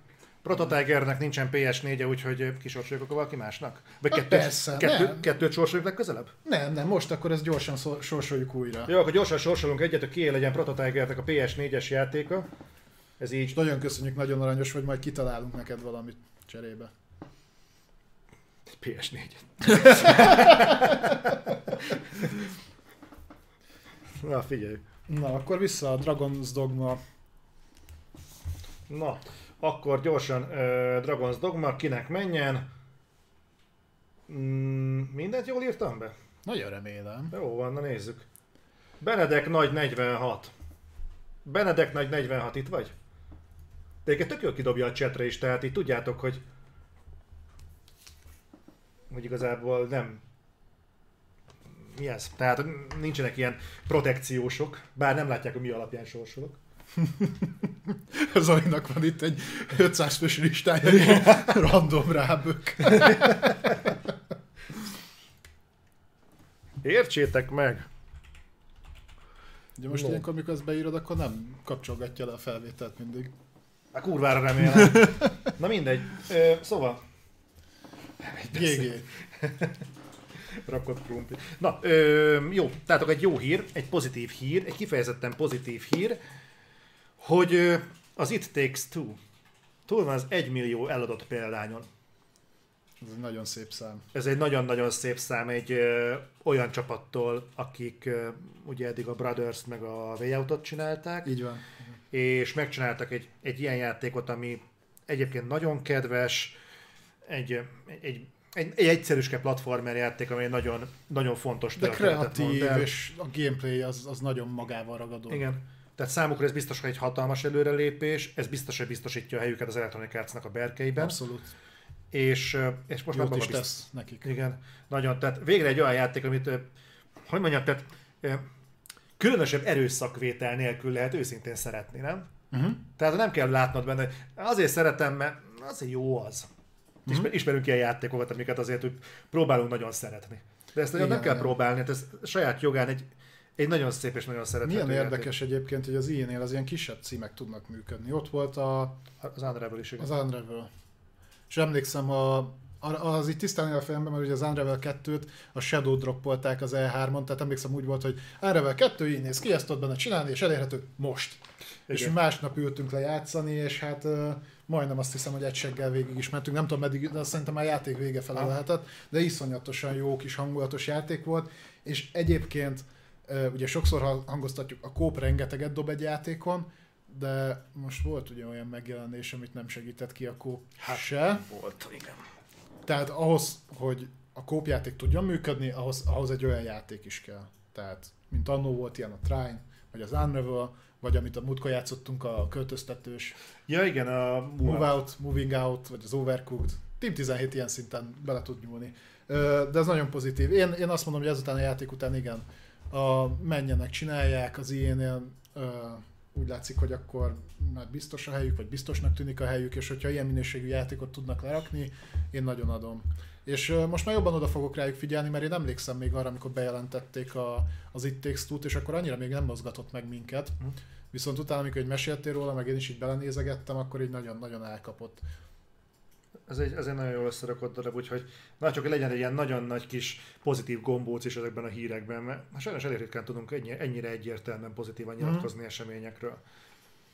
Prototigernek nincsen PS4-e, úgyhogy kisorsoljuk akkor valaki másnak? Vagy Hát kettőt, persze, kettő, nem. kettőt sorsoljuk legközelebb? Nem, nem, most akkor ezt gyorsan szor- sorsoljuk újra. Jó, akkor gyorsan sorsolunk egyet, hogy kié legyen Prototigernek a PS4-es játéka. Ez így nagyon köszönjük, nagyon aranyos, vagy majd kitalálunk neked valamit cserébe. PS4. Na figyelj. Na, akkor vissza a Dragon's Dogma. Na, akkor gyorsan uh, Dragon's Dogma, kinek menjen. Mm, mindent jól írtam be? Nagyon remélem. Jó van, na nézzük. Benedek nagy 46. Benedek nagy 46, itt vagy? Egyébként tök jól kidobja a chatre is, tehát így tudjátok, hogy hogy igazából nem mi ez? Tehát nincsenek ilyen protekciósok, bár nem látják, hogy mi alapján sorsolok. Zolinak van itt egy 500 fős listája, random rábök. Értsétek meg! Ugye most No. ilyenkor, mikor ezt beírod, akkor nem kapcsolgatja le a felvételt mindig. A kurvára remélem. Na mindegy. Ö, szóval. GG. Rakott krumpi. Na, ö, jó, tehát egy jó hír, egy pozitív hír, egy kifejezetten pozitív hír, hogy az It Takes Two túl van az 1 millió eladott példányon. Ez egy nagyon szép szám. Ez egy nagyon-nagyon szép szám egy ö, olyan csapattól, akik ö, ugye eddig a Brothers meg a Way Out-ot csinálták, Így van. és megcsináltak egy, egy ilyen játékot, ami egyébként nagyon kedves, egy, egy, egy, egy egyszerűske platformer játék, ami egy nagyon, nagyon fontos De mond kreatív, el. és a gameplay az, az nagyon magával ragadó. Igen. Tehát számukra ez biztos, hogy egy hatalmas előrelépés, ez biztos, hogy biztosítja a helyüket az Electronic a berkeiben, Abszolút. és, és most már Jót is maga tesz nekik. Igen, nagyon. Tehát végre egy olyan játék, amit, hogy mondjam, tehát különösebb erőszakvétel nélkül lehet őszintén szeretni, nem? Uh-huh. Tehát nem kell látnod benne, azért szeretem, mert azért jó az. Ismer, ismerünk ilyen játékokat, amiket azért úgy próbálunk nagyon szeretni. De ezt nagyon nem kell igen. próbálni, hát ez saját jogán egy, egy nagyon szép és nagyon szerethető Milyen játék. érdekes egyébként, hogy az ilyenél az ilyen kisebb címek tudnak működni. Ott volt a, Az Unravel is, igen. az Unravel. És emlékszem, a, az így tisztán a fejemben, mert ugye az Unravel 2-t a Shadow droppolták az E3-on, tehát emlékszem úgy volt, hogy Unravel 2 így néz ki, ezt tudod benne csinálni, és elérhető most. Igen. És másnap ültünk le játszani, és hát uh, majdnem azt hiszem, hogy egy seggel végig is mentünk. Nem tudom meddig, de szerintem már játék vége fele lehetett, de iszonyatosan jó kis hangulatos játék volt, és egyébként ugye sokszor hangoztatjuk, a kóp rengeteget dob egy játékon, de most volt ugye olyan megjelenés, amit nem segített ki a kóp hát, se. Volt, igen. Tehát ahhoz, hogy a kópjáték tudjon működni, ahhoz, ahhoz egy olyan játék is kell. Tehát, mint annó volt ilyen a Trine, vagy az Unravel, vagy amit a múltkor játszottunk, a költöztetős. Ja igen, a Move Out, Moving Out, vagy az Overcooked. Team 17 ilyen szinten bele tud nyúlni. De ez nagyon pozitív. Én, én azt mondom, hogy ezután a játék után igen, a menjenek, csinálják, az ilyenél úgy látszik, hogy akkor már biztos a helyük, vagy biztosnak tűnik a helyük, és hogyha ilyen minőségű játékot tudnak lerakni, én nagyon adom. És most már jobban oda fogok rájuk figyelni, mert én emlékszem még arra, amikor bejelentették a, az It Takes Two-t, és akkor annyira még nem mozgatott meg minket. Hm. Viszont utána, amikor egy meséltél róla, meg én is így belenézegettem, akkor így nagyon-nagyon elkapott. Ez egy, ez egy nagyon jól összerakott darab, úgyhogy na csak legyen egy ilyen nagyon nagy kis pozitív gombóc is ezekben a hírekben, mert sajnos elég ritkán tudunk ennyi, ennyire egyértelműen pozitívan mhm. nyilatkozni mm-hmm. eseményekről.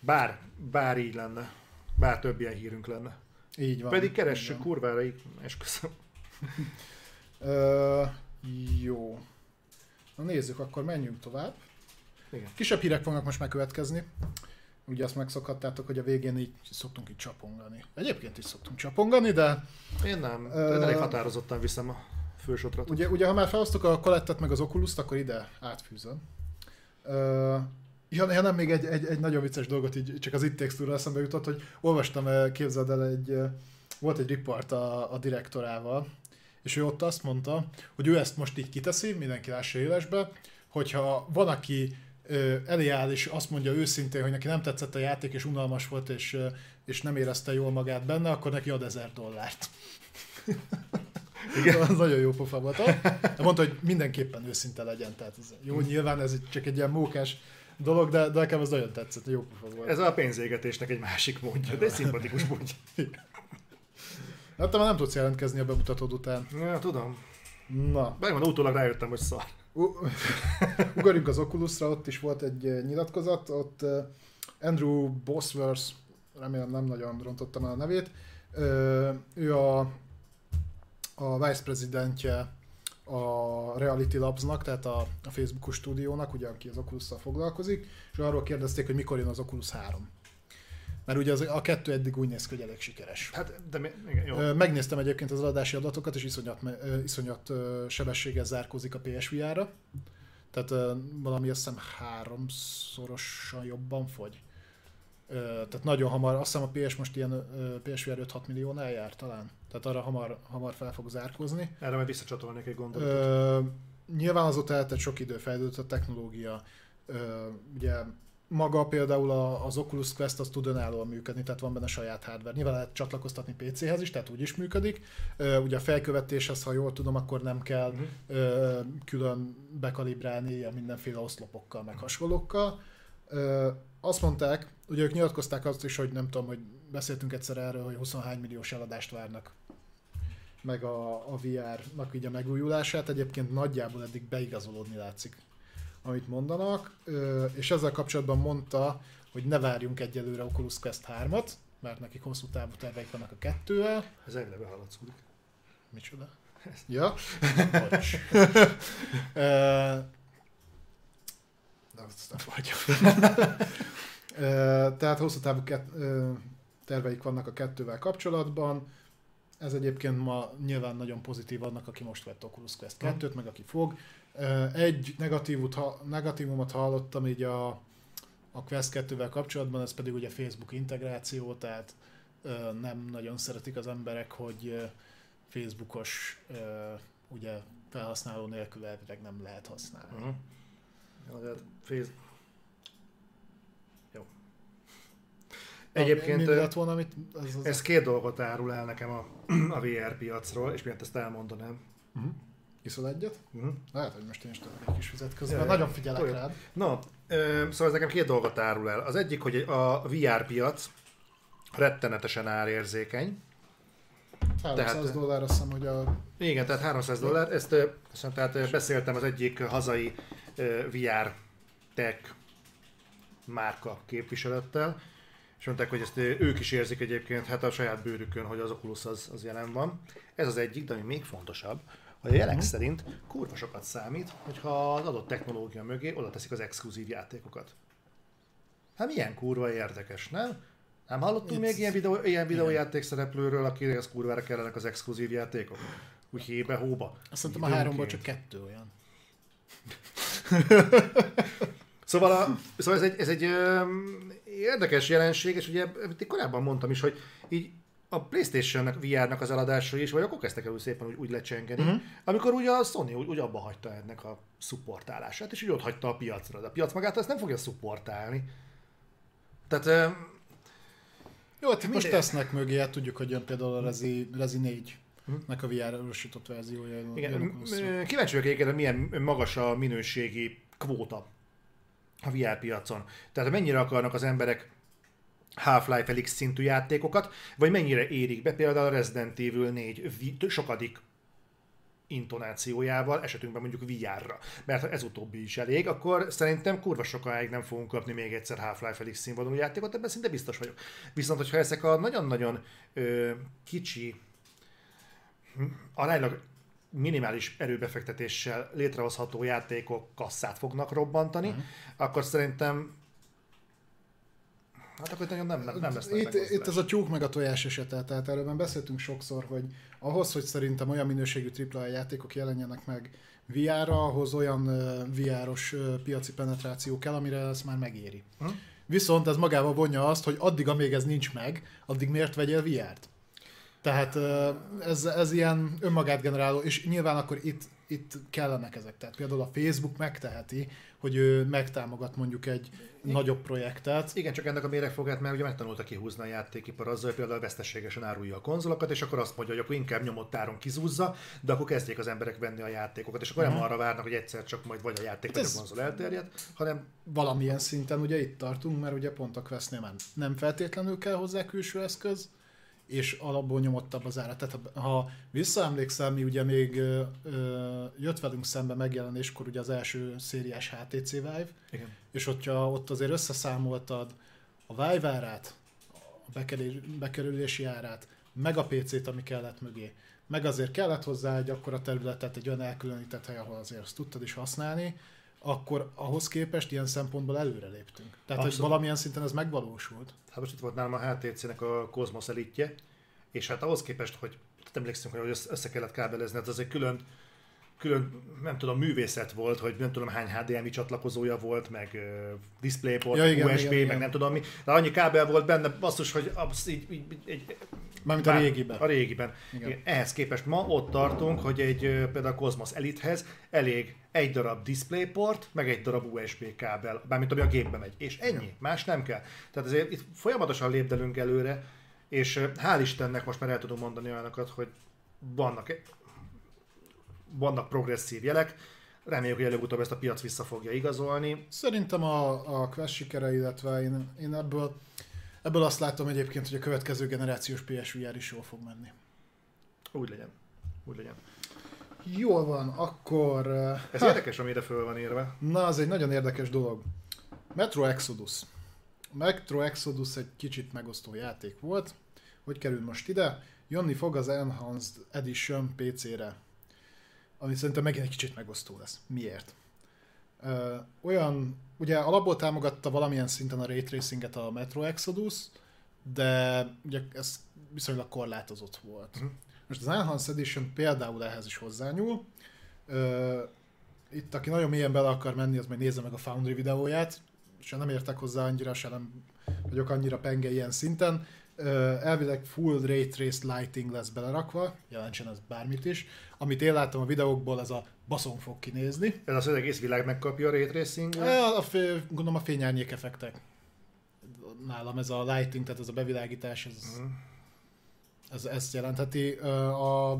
Bár, bár így lenne. Bár több ilyen hírünk lenne. Így van. Pedig keressük kurvára, esküszöm. Ö, jó. Na nézzük, akkor menjünk tovább. Igen. Kisebb hírek fognak most megkövetkezni. Ugye azt megszokhattátok, hogy a végén így szoktunk így csapongani. Egyébként is szoktunk csapongani, de... Én nem. Uh, elég határozottan viszem a fősotrat. Ugye, ugye ha már felosztok a kolettet meg az oculus akkor ide átfűzöm. Uh, ja, ja, nem, még egy, egy, egy nagyon vicces dolgot így csak az itt textúra eszembe jutott, hogy olvastam, képzeld el, egy, volt egy ripart a, a direktorával, és ő ott azt mondta, hogy ő ezt most így kiteszi, mindenki lássa élesbe, hogyha van, aki elé áll, és azt mondja őszintén, hogy neki nem tetszett a játék, és unalmas volt, és, és nem érezte jól magát benne, akkor neki ad ezer dollárt. Igen. Az nagyon jó pofa volt. Mondta, hogy mindenképpen őszinte legyen. Tehát ez jó, nyilván ez csak egy ilyen mókás dolog, de, de nekem az nagyon tetszett, jó pofa volt. Ez a pénzégetésnek egy másik módja, de egy szimpatikus módja. Hát te már nem tudsz jelentkezni a bemutatód után. Ja, tudom. Na. Megmondom, utólag rájöttem, hogy szar. Ugorjunk az Oculusra, ott is volt egy eh, nyilatkozat, ott eh, Andrew Bosworth, remélem nem nagyon rontottam el a nevét, eh, ő a, a vice prezidentje a Reality Labsnak, tehát a, a Facebookos stúdiónak, ugye, aki az oculus foglalkozik, és arról kérdezték, hogy mikor jön az Oculus 3. Mert ugye az, a kettő eddig úgy néz ki, hogy elég sikeres. Hát, de mi, igen, jó. Megnéztem egyébként az adási adatokat, és iszonyat, iszonyat sebességgel zárkózik a PSVR-ra. Tehát valami azt hiszem háromszorosan jobban fogy. Tehát nagyon hamar, azt hiszem a PS most ilyen PSVR 5-6 milliónál jár talán. Tehát arra hamar, hamar fel fog zárkózni. Erre majd visszacsatolnék egy gondolatot. Nyilván azóta eltett sok idő fejlődött a technológia. Ugye maga például az Oculus Quest az tud önállóan működni, tehát van benne saját hardware. Nyilván lehet csatlakoztatni PC-hez is, tehát úgy is működik. Ugye a felkövetéshez, ha jól tudom, akkor nem kell uh-huh. külön bekalibrálni mindenféle oszlopokkal, meg hasonlókkal. Azt mondták, ugye ők nyilatkozták azt is, hogy nem tudom, hogy beszéltünk egyszer erről, hogy 21 milliós eladást várnak meg a, a VR-nak így a megújulását. Egyébként nagyjából eddig beigazolódni látszik amit mondanak, és ezzel kapcsolatban mondta, hogy ne várjunk egyelőre Oculus Quest 3-at, mert nekik hosszú távú terveik vannak a kettővel. Ez eleve haladszódik. Micsoda? Ja? Na, azt nem Tehát hosszú távú terveik vannak a kettővel kapcsolatban. Ez egyébként ma nyilván nagyon pozitív annak, aki most vett Oculus Quest 2-t, meg aki fog. Egy negatívut, negatívumot hallottam így a, a Quest 2-vel kapcsolatban, ez pedig ugye Facebook integráció, tehát nem nagyon szeretik az emberek, hogy Facebookos ugye felhasználó nélkül elvileg nem lehet használni. Uh-huh. De Facebook... Jó. Egyébként lett volna, amit ez, az ez két dolgot árul el nekem a, a VR piacról, és miért ezt elmondanám. Uh-huh. Iszol egyet? Uh-huh. Lehet, hogy most én is tudok egy kis vizet közben. Ja, Nagyon figyelek olyan. rád. Na, ö, szóval ez nekem két dolgot árul el. Az egyik, hogy a VR piac rettenetesen árérzékeny. 300 Tehát- dollár, azt hiszem, hogy a... Igen, tehát 300 dollár. Ezt, ezt tehát beszéltem az egyik hazai VR tech márka képviselettel, és mondták, hogy ezt ők is érzik egyébként, hát a saját bőrükön, hogy az Oculus az, az jelen van. Ez az egyik, de ami még fontosabb, hogy a jelek szerint kurva sokat számít, hogyha az adott technológia mögé oda teszik az exkluzív játékokat. Hát milyen kurva érdekes, nem? Nem hallottunk még ilyen, videó, ilyen videójáték szereplőről, akinek az kurvára kellenek az exkluzív játékok? Úgy hébe, hóba. Azt szerintem a háromból csak kettő olyan. Szóval, a, szóval ez egy, ez egy ö, érdekes jelenség, és ugye amit korábban mondtam is, hogy így a Playstation-nek, VR-nak az eladásai is, vagy akkor kezdtek el úgy szépen úgy, úgy lecsengeni, uh-huh. amikor ugye a Sony úgy, úgy abba hagyta ennek a szupportálását, és úgy ott hagyta a piacra. De a piac magát ezt nem fogja szupportálni. Tehát Jó, hát most tesznek mögé, hát tudjuk, hogy jön például a Rezi, Rezi 4 nek a VR-osított verziója. jön- Igen, kíváncsi vagyok egyébként, milyen magas a minőségi kvóta a VR piacon. Tehát mennyire akarnak az emberek Half-Life Elix szintű játékokat, vagy mennyire érik be például a Resident Evil 4 vi- sokadik intonációjával, esetünkben mondjuk VR-ra. Mert ha ez utóbbi is elég, akkor szerintem kurva sokáig nem fogunk kapni még egyszer Half-Life Elix színvonalú játékot, ebben szinte biztos vagyok. Viszont, hogyha ezek a nagyon-nagyon ö, kicsi aránylag minimális erőbefektetéssel létrehozható játékok kasszát fognak robbantani, uh-huh. akkor szerintem hát akkor nagyon nem, nem, nem lesznek itt, itt ez a tyúk meg a tojás esete, tehát erről már beszéltünk sokszor, hogy ahhoz, hogy szerintem olyan minőségű AAA játékok jelenjenek meg VR-ra, ahhoz olyan VR-os piaci penetráció kell, amire ez már megéri. Hm? Viszont ez magával vonja azt, hogy addig, amíg ez nincs meg, addig miért vegyél VR-t? Tehát ez, ez ilyen önmagát generáló, és nyilván akkor itt, itt kellenek ezek. Tehát például a Facebook megteheti, hogy ő megtámogat mondjuk egy nagyobb projektet, Igen, csak ennek a méregfogát, mert ugye megtanulta kihúzni a játékipar azzal, hogy például veszteségesen árulja a konzolokat, és akkor azt mondja, hogy akkor inkább nyomott áron kizúzza, de akkor kezdjék az emberek venni a játékokat, és akkor nem arra várnak, hogy egyszer csak majd vagy a játék, Hát vagy a konzol elterjed, hanem valamilyen szinten ugye itt tartunk, mert ugye pont a Questnél már nem feltétlenül kell hozzá külső eszköz, és alapból nyomottabb az ára. Tehát ha- ha visszaemlékszel, mi ugye még ö, ö, jött velünk szembe megjelenéskor ugye az első szériás HTC Vive, igen. és hogyha ott azért összeszámoltad a Vive árát, a bekerül- bekerülési árát, meg a PC-t, ami kellett mögé, meg azért kellett hozzá egy akkora területet, egy olyan elkülönített hely, ahol azért azt tudtad is használni, akkor ahhoz képest ilyen szempontból előre léptünk. Tehát, hogy Abszolút. valamilyen szinten ez megvalósult. Hát most itt volt nálam a HTC-nek a Cosmos elitje, és hát ahhoz képest, hogy emlékszünk, hogy össze kellett kábelezni, hát az egy külön, külön, nem tudom, művészet volt, hogy nem tudom hány HDMI csatlakozója volt, meg uh, DisplayPort, Ja, igen, USB, igen, meg igen. nem tudom mi, de annyi kábel volt benne, basszus, hogy absz, így, így, egy, Mármint a bár- régiben. A régiben. Igen. Igen. Ehhez képest ma ott tartunk, hogy egy például a Cosmos Elite-hez elég egy darab DisplayPort, meg egy darab USB kábel, bármint ami a gépbe megy. És ennyi, más nem kell. Tehát azért itt folyamatosan lépdelünk előre, és hál' Istennek most már el tudom mondani olyanokat, hogy vannak, vannak progresszív jelek, reméljük, hogy előbb-utóbb ezt a piac vissza fogja igazolni. Szerintem a, a Quest sikere, illetve én, én ebből, ebből azt látom egyébként, hogy a következő generációs PSVR is jól fog menni. Úgy legyen. Úgy legyen. Jól van, akkor... Ez ha, érdekes, amire föl van írva. Na, az egy nagyon érdekes dolog. Metro Exodus. Metro Exodus egy kicsit megosztó játék volt. Hogy kerül most ide? Jönni fog az Enhanced Edition PC-re. Ami szerintem megint egy kicsit megosztó lesz. Miért? Ö, olyan, ugye alapból támogatta valamilyen szinten a Ray Tracinget a Metro Exodus, de ugye ez viszonylag korlátozott volt. Mhm. Most az Enhanced Edition például ehhez is hozzányúl. Ö, itt, aki nagyon mélyen bele akar menni, az meg nézze meg a Foundry videóját. Se nem értek hozzá annyira, se nem vagyok annyira penge ilyen szinten. Elvileg full ray traced lighting lesz belerakva, jelentsen ez bármit is. Amit én láttam a videókból, ez a baszon fog kinézni. Ez az, hogy az egész világ megkapja a Ray Tracing. A, a gondolom a fényárnyék effektek. Nálam ez a lighting, tehát ez a bevilágítás, ez, Mhm. ez ezt jelentheti. A,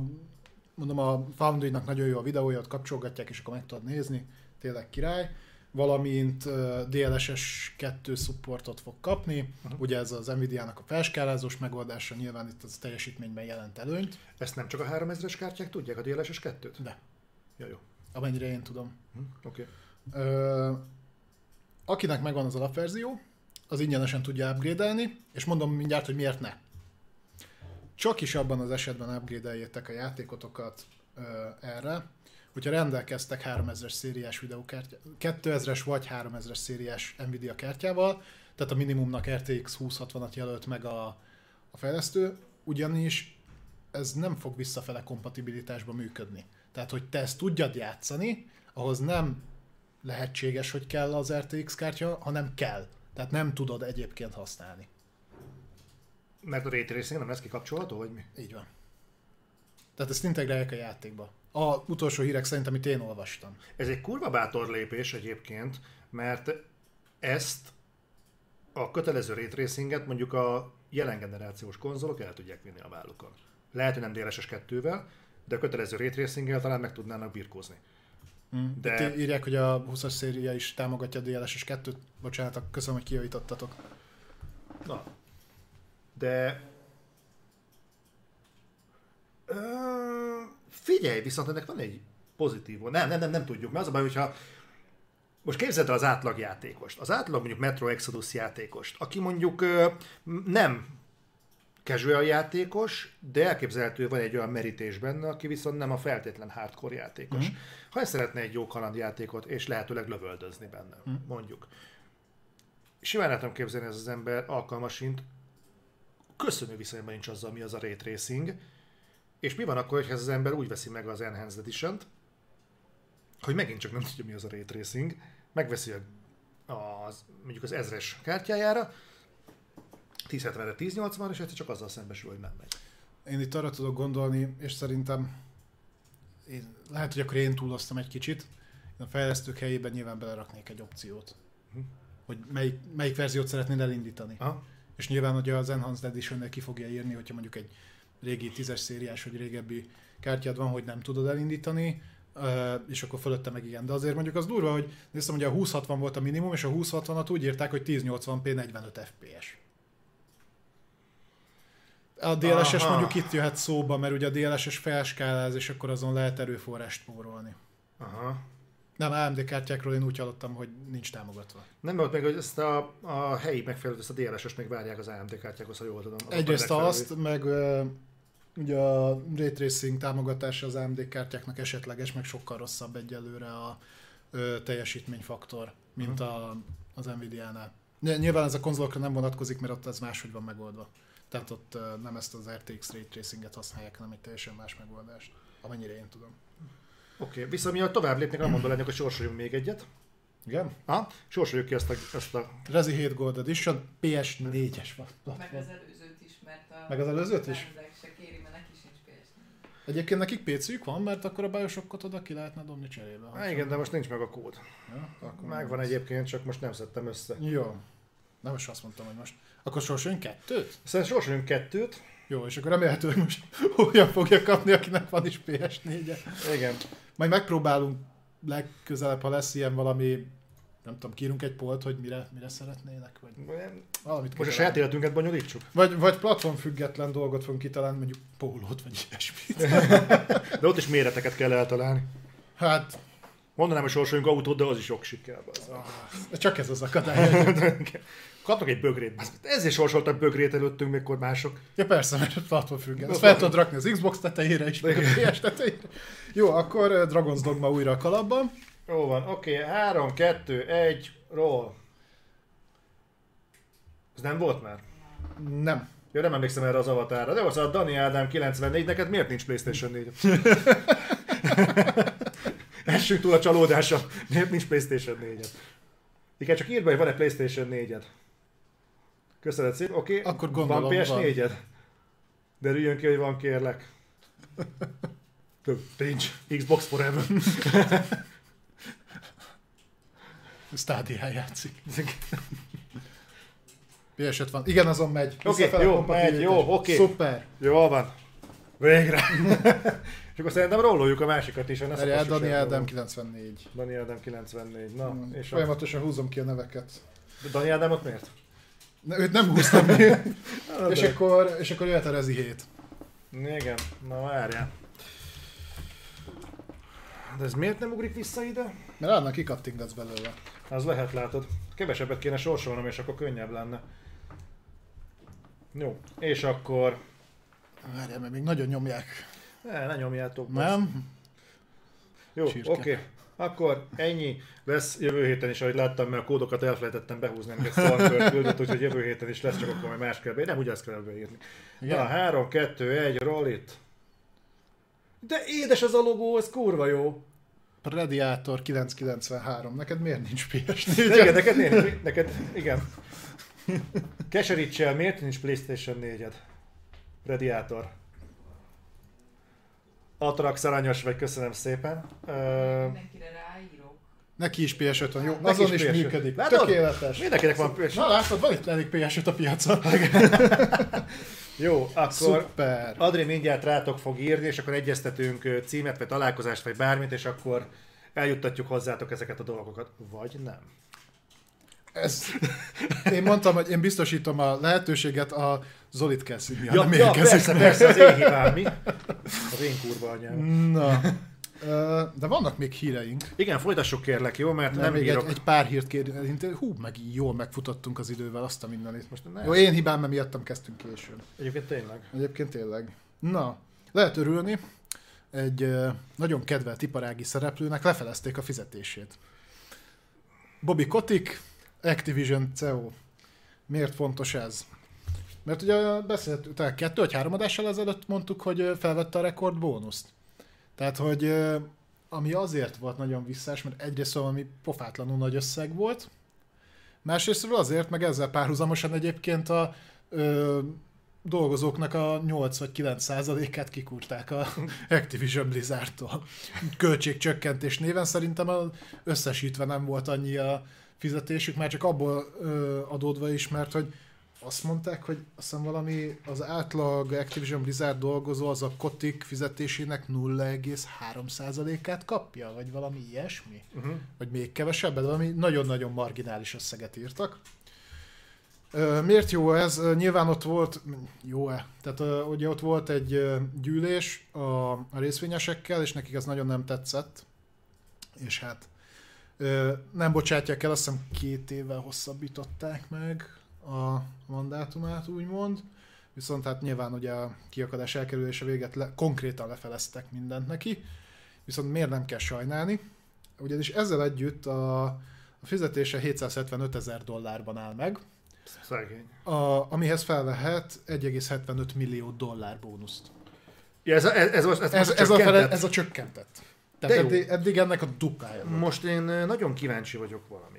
mondom, a Foundry-nak nagyon jó a videója, ott kapcsolgatják, és akkor meg tudod nézni. Tényleg király. Valamint DLSS 2 supportot fog kapni. Uh-huh. Ugye ez az Nvidia-nak a felskálázós megoldása, nyilván itt az teljesítményben jelent előnyt. Ezt nem csak a 3000-es kártyák tudják, a DLSS 2-t? De. Ja, jó. Amennyire én tudom. Hm, Oké. Ö, akinek megvan az alapverzió, az ingyenesen tudja upgrade és mondom mindjárt, hogy miért ne. Csak is abban az esetben upgrade a játékotokat ö, erre, hogyha rendelkeztek 3000-es szériás videókártya, 2000-es vagy 3000-es szériás Nvidia kártyával, tehát a minimumnak RTX 2060-at jelölt meg a, a fejlesztő, ugyanis ez nem fog visszafele kompatibilitásba működni. Tehát, hogy te ezt tudjad játszani, ahhoz nem lehetséges, hogy kell az RTX kártya, hanem kell. Tehát nem tudod egyébként használni. Mert a Ray Tracing nem lesz kikapcsolható, vagy mi? Így van. Tehát ezt integrálják a játékba. A utolsó hírek szerint, amit én olvastam. Ez egy kurva bátor lépés egyébként, mert ezt a kötelező ray tracinget mondjuk a jelen generációs konzolok el tudják vinni a vállukon. Lehet, hogy nem DLSS 2-vel, de a kötelező ray tracinggel talán meg tudnának birkózni. Mm. De... Itt írják, hogy a 20-as széria is támogatja a DLSS 2-t. Bocsánat, köszönöm, hogy kijavítottatok. Na. De... Ö... Figyelj, viszont ennek van egy pozitív. Nem, nem, nem, nem tudjuk. Mert az a baj, hogyha most képzeld el az átlagjátékost. Az átlag mondjuk Metro Exodus játékost, aki mondjuk nem casual játékos, de elképzelhető van egy olyan merítés benne, aki viszont nem a feltétlen hardcore játékos. Mm. Ha ezt szeretne egy jó kalandjátékot, és lehetőleg lövöldözni benne, mm. mondjuk. Simán el tudom képzelni ez az ember alkalmasint, köszönő viszonyban nincs azzal, mi az a ray tracing, és mi van akkor, ha ez az ember úgy veszi meg az Enhanced edition hogy megint csak nem tudja, mi az a ray tracing, megveszi az, mondjuk az ezres kártyájára, 1070-re 1080 és egyszer csak azzal szembesül, hogy nem megy. Én itt arra tudok gondolni, és szerintem én, lehet, hogy akkor én túloztam egy kicsit. Én a fejlesztők helyében nyilván beleraknék egy opciót. Hm. Hogy melyik, melyik verziót szeretnéd elindítani. Aha. És nyilván, hogy az Enhanced edition ki fogja írni, hogyha mondjuk egy régi tízes szériás vagy régebbi kártyád van, hogy nem tudod elindítani, és akkor fölötte meg igen. De azért mondjuk az durva, hogy néztem, hogy a 2060 volt a minimum, és a 2060-at úgy írták, hogy 1080p 45 fps. A DLSS Aha. mondjuk itt jöhet szóba, mert ugye a DLSS felskáláz, és akkor azon lehet erőforrást spórolni. Aha. Nem, AMD kártyákról én úgy hallottam, hogy nincs támogatva. Nem volt meg, hogy ezt a, a helyi megfelelőt, ezt a DLSS még várják az AMD kártyákhoz, ha jól tudom. Egyrészt azt, meg ugye a Ray Tracing támogatása az AMD kártyáknak esetleges, meg sokkal rosszabb egyelőre a uh, teljesítményfaktor, mint uh-huh. a, az Nvidia-nál. Nyilván ez a konzolokra nem vonatkozik, mert ott ez máshogy van megoldva. Tehát ott nem ezt az RTX Ray Tracinget használják, hanem egy teljesen más megoldást, amennyire én tudom. Oké, okay. viszont miatt tovább lépnék, nem mondom lenni, hogy sorsoljunk még egyet. Igen? Ha? Sorsoljuk ki ezt a... Ezt a... Rezi 7 Gold Edition, PS4-es van. Meg az előzőt is, mert a... Meg az előzőt is? se Egyébként nekik PC-jük van, mert akkor a Bioshockot oda ki lehetne dobni cserébe. Há, igen, de most nincs meg a kód. Ja, akkor Megvan egyébként, csak most nem szedtem össze. Jó. Nem most azt mondtam, hogy most. Akkor sorsoljunk kettőt? Szerintem sorsoljunk kettőt. Jó, és akkor remélhetőleg most olyan fogja kapni, akinek van is PS4-e. Igen. Majd megpróbálunk legközelebb, ha lesz ilyen valami nem tudom, kírunk egy polt, hogy mire, mire szeretnének, vagy valamit Most a saját életünket bonyolítsuk? Vagy, vagy platform független dolgot fogunk kitalálni, mondjuk pólót, vagy ilyesmit. De ott is méreteket kell eltalálni. Hát... Mondanám, hogy sorsoljunk autót, de az is sok siker. Ah, csak ez az akadály. Kapnak egy bögrét. Ezért sorsoltak bögrét előttünk, mikor mások. Ja persze, mert attól függ. Ezt fel tudod rakni az Xbox tetejére is, meg a PS tetejére. Jó, akkor Dragon's Dogma újra a kalapban. Jó van, oké, okay. 3, 2, 1, roll. Ez nem volt már? Nem. Jó, nem emlékszem erre az avatára. De az a Dani Ádám 94, neked miért nincs Playstation 4? Essünk túl a csalódása. Miért nincs Playstation 4 Igen, csak írd be, hogy van-e Playstation 4-ed. Köszönöm szépen, oké. Okay. Akkor gondolom, van PS4-ed? Derüljön ki, hogy van, kérlek. Nincs. Xbox Forever. Stadia játszik. ps van. Igen, azon megy. Oké, okay, jó, megy, jó, oké. Okay. Szuper. Jó van. Végre! és akkor szerintem rolloljuk a másikat is. a ne Erre Dani Ádám róla. 94. Dani Ádám 94. Na, Mm, és a... Folyamatosan húzom ki a neveket. Dani Ádámot miért? Ne, őt nem húztam ki. És, de- akkor, és akkor jöhet a Rezi 7. Igen, na várjál. De ez miért nem ugrik vissza ide? Mert annak kikattingatsz belőle. Az lehet, látod. Kevesebbet kéne sorsolnom, és akkor könnyebb lenne. Jó, és akkor... Várjál, mert még nagyon nyomják. Ne, ne nyomjátok. Nem? Jó, oké. Akkor ennyi lesz jövő héten is, ahogy láttam, mert a kódokat elfelejtettem behúzni, amiket Stormkör küldött, úgyhogy jövő héten is lesz, csak akkor majd más kell beírni. Nem ugyanezt kell beírni. Igen? Na, 3, 2, 1, roll it. De édes ez a logó, ez kurva jó. Predator 993. Neked miért nincs PS4? De igen, neked, neked, igen. Keserítsel, miért nincs Playstation 4-ed? Radiator. Atrax aranyos vagy, köszönöm szépen. Ráírok. Neki is PS5 van, jó, Neki azon is is, PS5. működik. Látod? Tökéletes. mindenkinek van PS. Na látod, van itt elég PS5 a piacon. Jó, akkor Szuper. Adri mindjárt rátok fog írni, és akkor egyeztetünk címet, vagy találkozást, vagy bármit, és akkor eljuttatjuk hozzátok ezeket a dolgokat. Vagy nem. Ez, én mondtam, hogy én biztosítom a lehetőséget, a Zolit kell szidni, ha Ja, nem ja érkezik persze, persze, az én hibám, mi? Az én kurva anyám. Na, de vannak még híreink. Igen, folytassuk kérlek, jó? Mert Nem, nem még bírok. egy, egy pár hírt kérni. Hú, meg jól megfutottunk az idővel azt a mindenit. Most nem. Jó, én hibám, mert miattam kezdtünk későn. Egyébként tényleg. Egyébként tényleg. Na, lehet örülni. Egy nagyon kedvelt iparági szereplőnek lefelezték a fizetését. Bobby Kotick, Activision CEO. Miért fontos ez? Mert ugye beszéltünk, tehát kettő vagy három adással ezelőtt mondtuk, hogy felvette a rekord bónuszt. Tehát, hogy ami azért volt nagyon visszás, mert egyrészt valami pofátlanul nagy összeg volt, másrésztről azért, meg ezzel párhuzamosan egyébként a ö, dolgozóknak a 8 vagy 9 százalékát kikurták a Activision Blizzardtól. Költségcsökkentés néven szerintem az összesítve nem volt annyi a fizetésük, már csak abból ö, adódva is, mert hogy azt mondták, hogy azt hiszem valami az átlag Activision Blizzard dolgozó az a Kotick fizetésének 0,3%-át kapja, vagy valami ilyesmi? Uh-huh. vagy még kevesebbet, valami nagyon-nagyon marginális összeget írtak. Miért jó ez? Nyilván ott volt, jó-e? Tehát ugye ott volt egy gyűlés a, részvényesekkel, és nekik ez nagyon nem tetszett. És hát nem bocsátják el, azt hiszem két évvel hosszabbították meg a mandátumát, úgymond. Viszont hát nyilván ugye a kiakadás elkerülése véget le, konkrétan lefeleztek mindent neki. Viszont miért nem kell sajnálni? Ugyanis ezzel együtt a, a fizetése 775 ezer dollárban áll meg, Szegény. a, amihez felvehet 1,75 millió dollár bónuszt. Ja, ez, a- ez, ez, most, ez, Ez, most ez, a, fele, csökkentett? ez a csökkentett. Tehát eddig, eddig ennek a duplája volt. Most én nagyon kíváncsi vagyok valamire.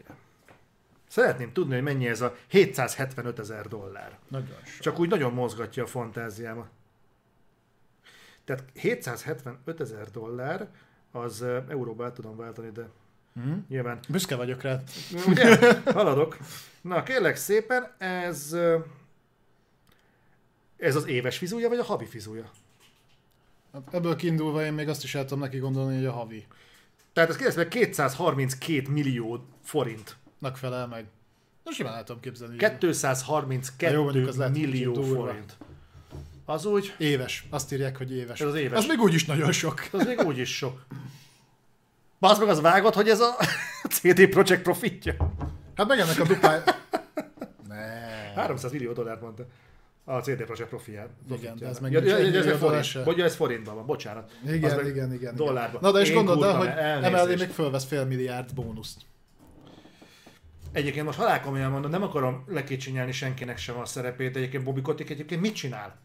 Szeretném tudni, hogy mennyi ez a 775 ezer dollár. Nagyon sok. Csak úgy nagyon mozgatja a fantáziámat. Tehát 775 ezer dollár, az euróba át tudom váltani, de Hm? nyilván Büszke vagyok rá. Ugye? Haladok. Na, kérlek szépen, ez... Ez az éves fizúja, vagy a havi fizúja? Hát Ebből kiindulva én még azt is el tudom neki gondolni, hogy a havi Tehát ez kérdez, 232 millió forint. Nak felel meg. Na simán el tudom képzelni. 232 Na jó, mondjuk az lehet millió forint. Az úgy, Éves. Azt írják, hogy éves. Ez az éves. Az még úgyis nagyon sok. az még úgy is sok. Basz meg az vágod, hogy ez a CD Projekt profitja? Hát meg ennek a duplája... ne. 300 millió dollárt mondta. A CD Projekt profiát. Igen, de ez meg ja, nincs ez forint. Vagy ez forintban van, bocsánat. Igen, meg igen, igen. Dollárban. Na de is Én gondold el, hogy emellé még fölvesz fél milliárd bónuszt. Egyébként most halálkomolyan mondom, nem akarom lekicsinyelni senkinek sem a szerepét, egyébként Bobby Kotick egyébként mit csinál?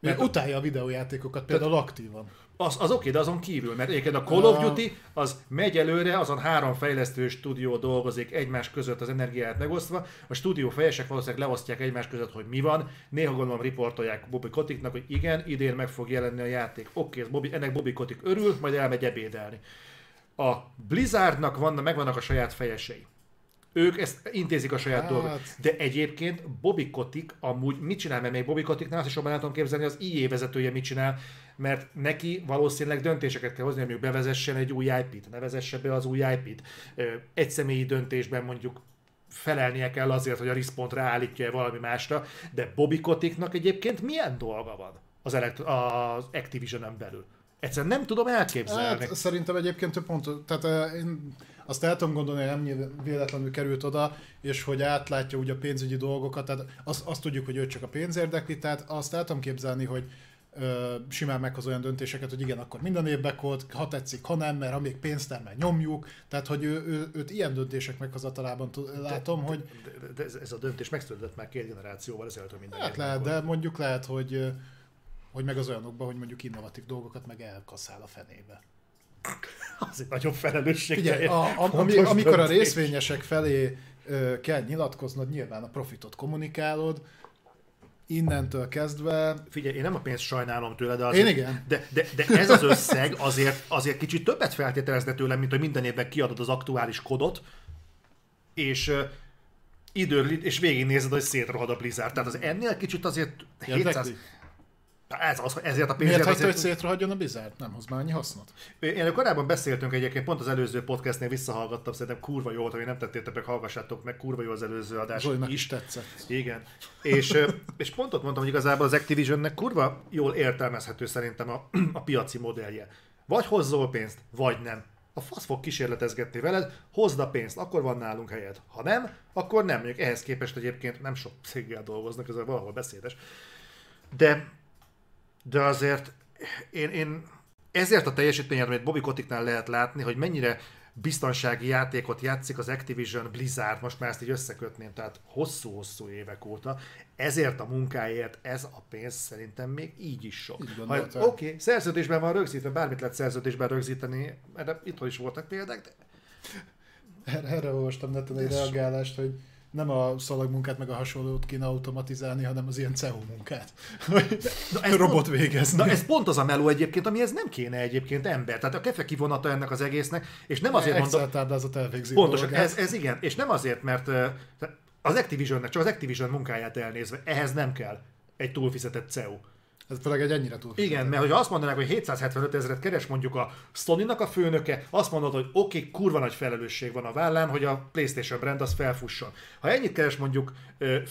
Még Mert- utálja a videójátékokat, például aktívan. Az, az oké, de azon kívül, mert egyébként a Call of Duty az megy előre, azon három fejlesztő stúdió dolgozik egymás között az energiát megosztva, a stúdió fejesek valószínűleg leosztják egymás között, hogy mi van, néha gondolom riportolják Bobby Koticknak, hogy igen, idén meg fog jelenni a játék. Oké, ez Bobby, ennek Bobby Kotick örül, majd elmegy ebédelni. A Blizzardnak vannak, megvannak a saját fejesei. Ők ezt intézik a saját Hát. dolgot. De egyébként Bobby Kotick amúgy mit csinál, mert még Bobby Koticknál azt is jobban el tudom képzelni, az IE vezetője mit csinál, mert neki valószínűleg döntéseket kell hozni, mondjuk bevezessen egy új IP-t, ne vezesse be az új IP-t. Egy személyi döntésben mondjuk felelnie kell azért, hogy a respawn ráállítja valami másra, de Bobby Koticknak egyébként milyen dolga van az, elekt- az Activision-en belül? Egyszerűen nem tudom elképzelni. Hát, szerintem egyébként pont, tehát eh, én azt el tudom gondolni, hogy nem véletlenül került oda, és hogy átlátja úgy a pénzügyi dolgokat, tehát azt, azt tudjuk, hogy ő csak a pénz érdekli, tehát azt el tudom képzelni, hogy ö, simán meghoz olyan döntéseket, hogy igen, akkor minden évben volt, ha tetszik, ha nem, mert amíg pénzt termel, nyomjuk, tehát hogy ő, ő, őt ilyen döntések meghozatalában látom, hogy De, de ez, ez a döntés megszületett már két generációval ezelőtt, hogy minden hát lehet, de mondjuk lehet, hogy hogy meg az olyanokban, hogy mondjuk innovatív dolgokat meg elkaszál a fenébe. Az egy nagyon felelősség. Figyelj, a, a, ami, amikor a részvényesek felé ö, kell nyilatkoznod, nyilván a profitot kommunikálod, innentől kezdve... Figyelj, én nem a pénzt sajnálom tőle, de, Én igen. de, de, de ez az összeg azért, azért kicsit többet feltételezne tőlem, mint hogy minden évben kiadod az aktuális kodot, és idő, és végignézed, hogy szétrohad a Blizzard. Tehát az ennél kicsit azért 700... Ez az, ezért a Miért pénzért hagyta, hogy a Blizzard? Nem hoz már annyi hasznot? Én korábban beszéltünk egyébként, pont az előző podcastnél visszahallgattam, szerintem kurva jó volt, hogy nem tettétek meg, hallgassátok meg, kurva jó az előző adás Zolinak is. tetszett. Igen. És, és pont ott mondtam, hogy igazából az Activisionnek kurva jól értelmezhető szerintem a, a piaci modellje. Vagy hozzol pénzt, vagy nem. A fasz fog kísérletezgetni veled, hozd a pénzt, akkor van nálunk helyed. Ha nem, akkor nem. Mondjuk ehhez képest egyébként nem sok céggel dolgoznak, ez valahol beszédes. De, de azért én, én ezért a teljesítményet, amit Bobby Koticknál lehet látni, hogy mennyire biztonsági játékot játszik az Activision Blizzard, most már ezt így összekötném, tehát hosszú-hosszú évek óta, ezért a munkáért ez a pénz szerintem még így is sok. Oké, okay, szerződésben van rögzítve, bármit lehet szerződésben rögzíteni, erre itthon is voltak példák, de Erre, erre olvastam neten egy reagálást, hogy nem a szalagmunkát meg a hasonlót kéne automatizálni, hanem az ilyen CEO munkát. Na, ez robot pont- végezni. Na ez pont az a meló egyébként, amihez nem kéne egyébként ember. Tehát a kefe kivonata ennek az egésznek, és nem azért mondom, Excel táblázat elvégzi Pontosan, ez, ez igen, és nem azért, mert az Activisionnek, csak az Activision munkáját elnézve, ehhez nem kell egy túlfizetett CEO. Ez főleg egy ennyire túl. Igen, mert hogyha azt mondanák, hogy 775 ezeret keres mondjuk a Sony-nak a főnöke, azt mondod, hogy oké, okay, kurva nagy felelősség van a vállán, hogy a PlayStation brand az felfusson. Ha ennyit keres mondjuk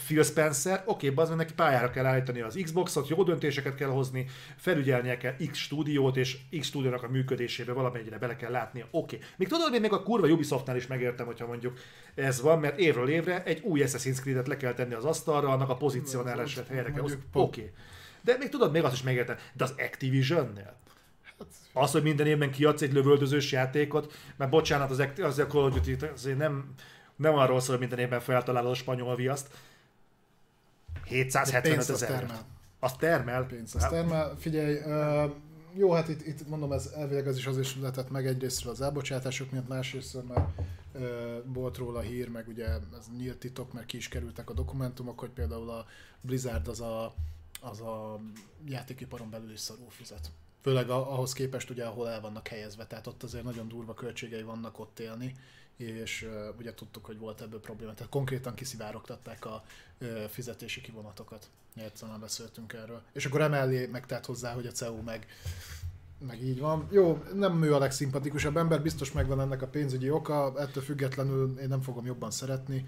Phil Spencer, oké, okay, az neki pályára kell állítani az Xboxot, jó döntéseket kell hozni, felügyelnie kell X stúdiót, és X stúdiónak a működésébe valamennyire bele kell látnia. Oké. Okay. Még tudod, még a kurva Ubisoftnál is megértem, hogyha mondjuk ez van, mert évről évre egy új Assassin's Creed-et le kell tenni az asztalra, annak a pozícionálását helyre kell Oké. Okay. De még tudod, még azt is megértem. De az Activision-nél? Az, hogy minden évben kiadsz egy lövöldözős játékot, mert bocsánat, az, az a Call of Duty azért nem, nem arról szól, hogy minden évben feltalálod a spanyol viaszt. 775 Pénzt az ezer. termel. Az termel. Pénzt az termel. Figyelj, uh, jó, hát itt, itt mondom, ez elvileg az is azért született meg egyrésztről az elbocsátások miatt, másrésztről mert uh, volt róla hír, meg ugye ez nyílt titok, mert ki is kerültek a dokumentumok, hogy például a Blizzard az a, az a játékiparon belül is szarul fizet. Főleg ahhoz képest ugye, ahol el vannak helyezve, tehát ott azért nagyon durva költségei vannak ott élni, és ugye tudtuk, hogy volt ebből probléma. Tehát konkrétan kiszivárogtatták a fizetési kivonatokat. Egyszer már beszéltünk erről. És akkor emellé megtett hozzá, hogy a CEU meg, meg így van. Jó, nem ő a legszimpatikusabb ember, biztos megvan ennek a pénzügyi oka, ettől függetlenül én nem fogom jobban szeretni.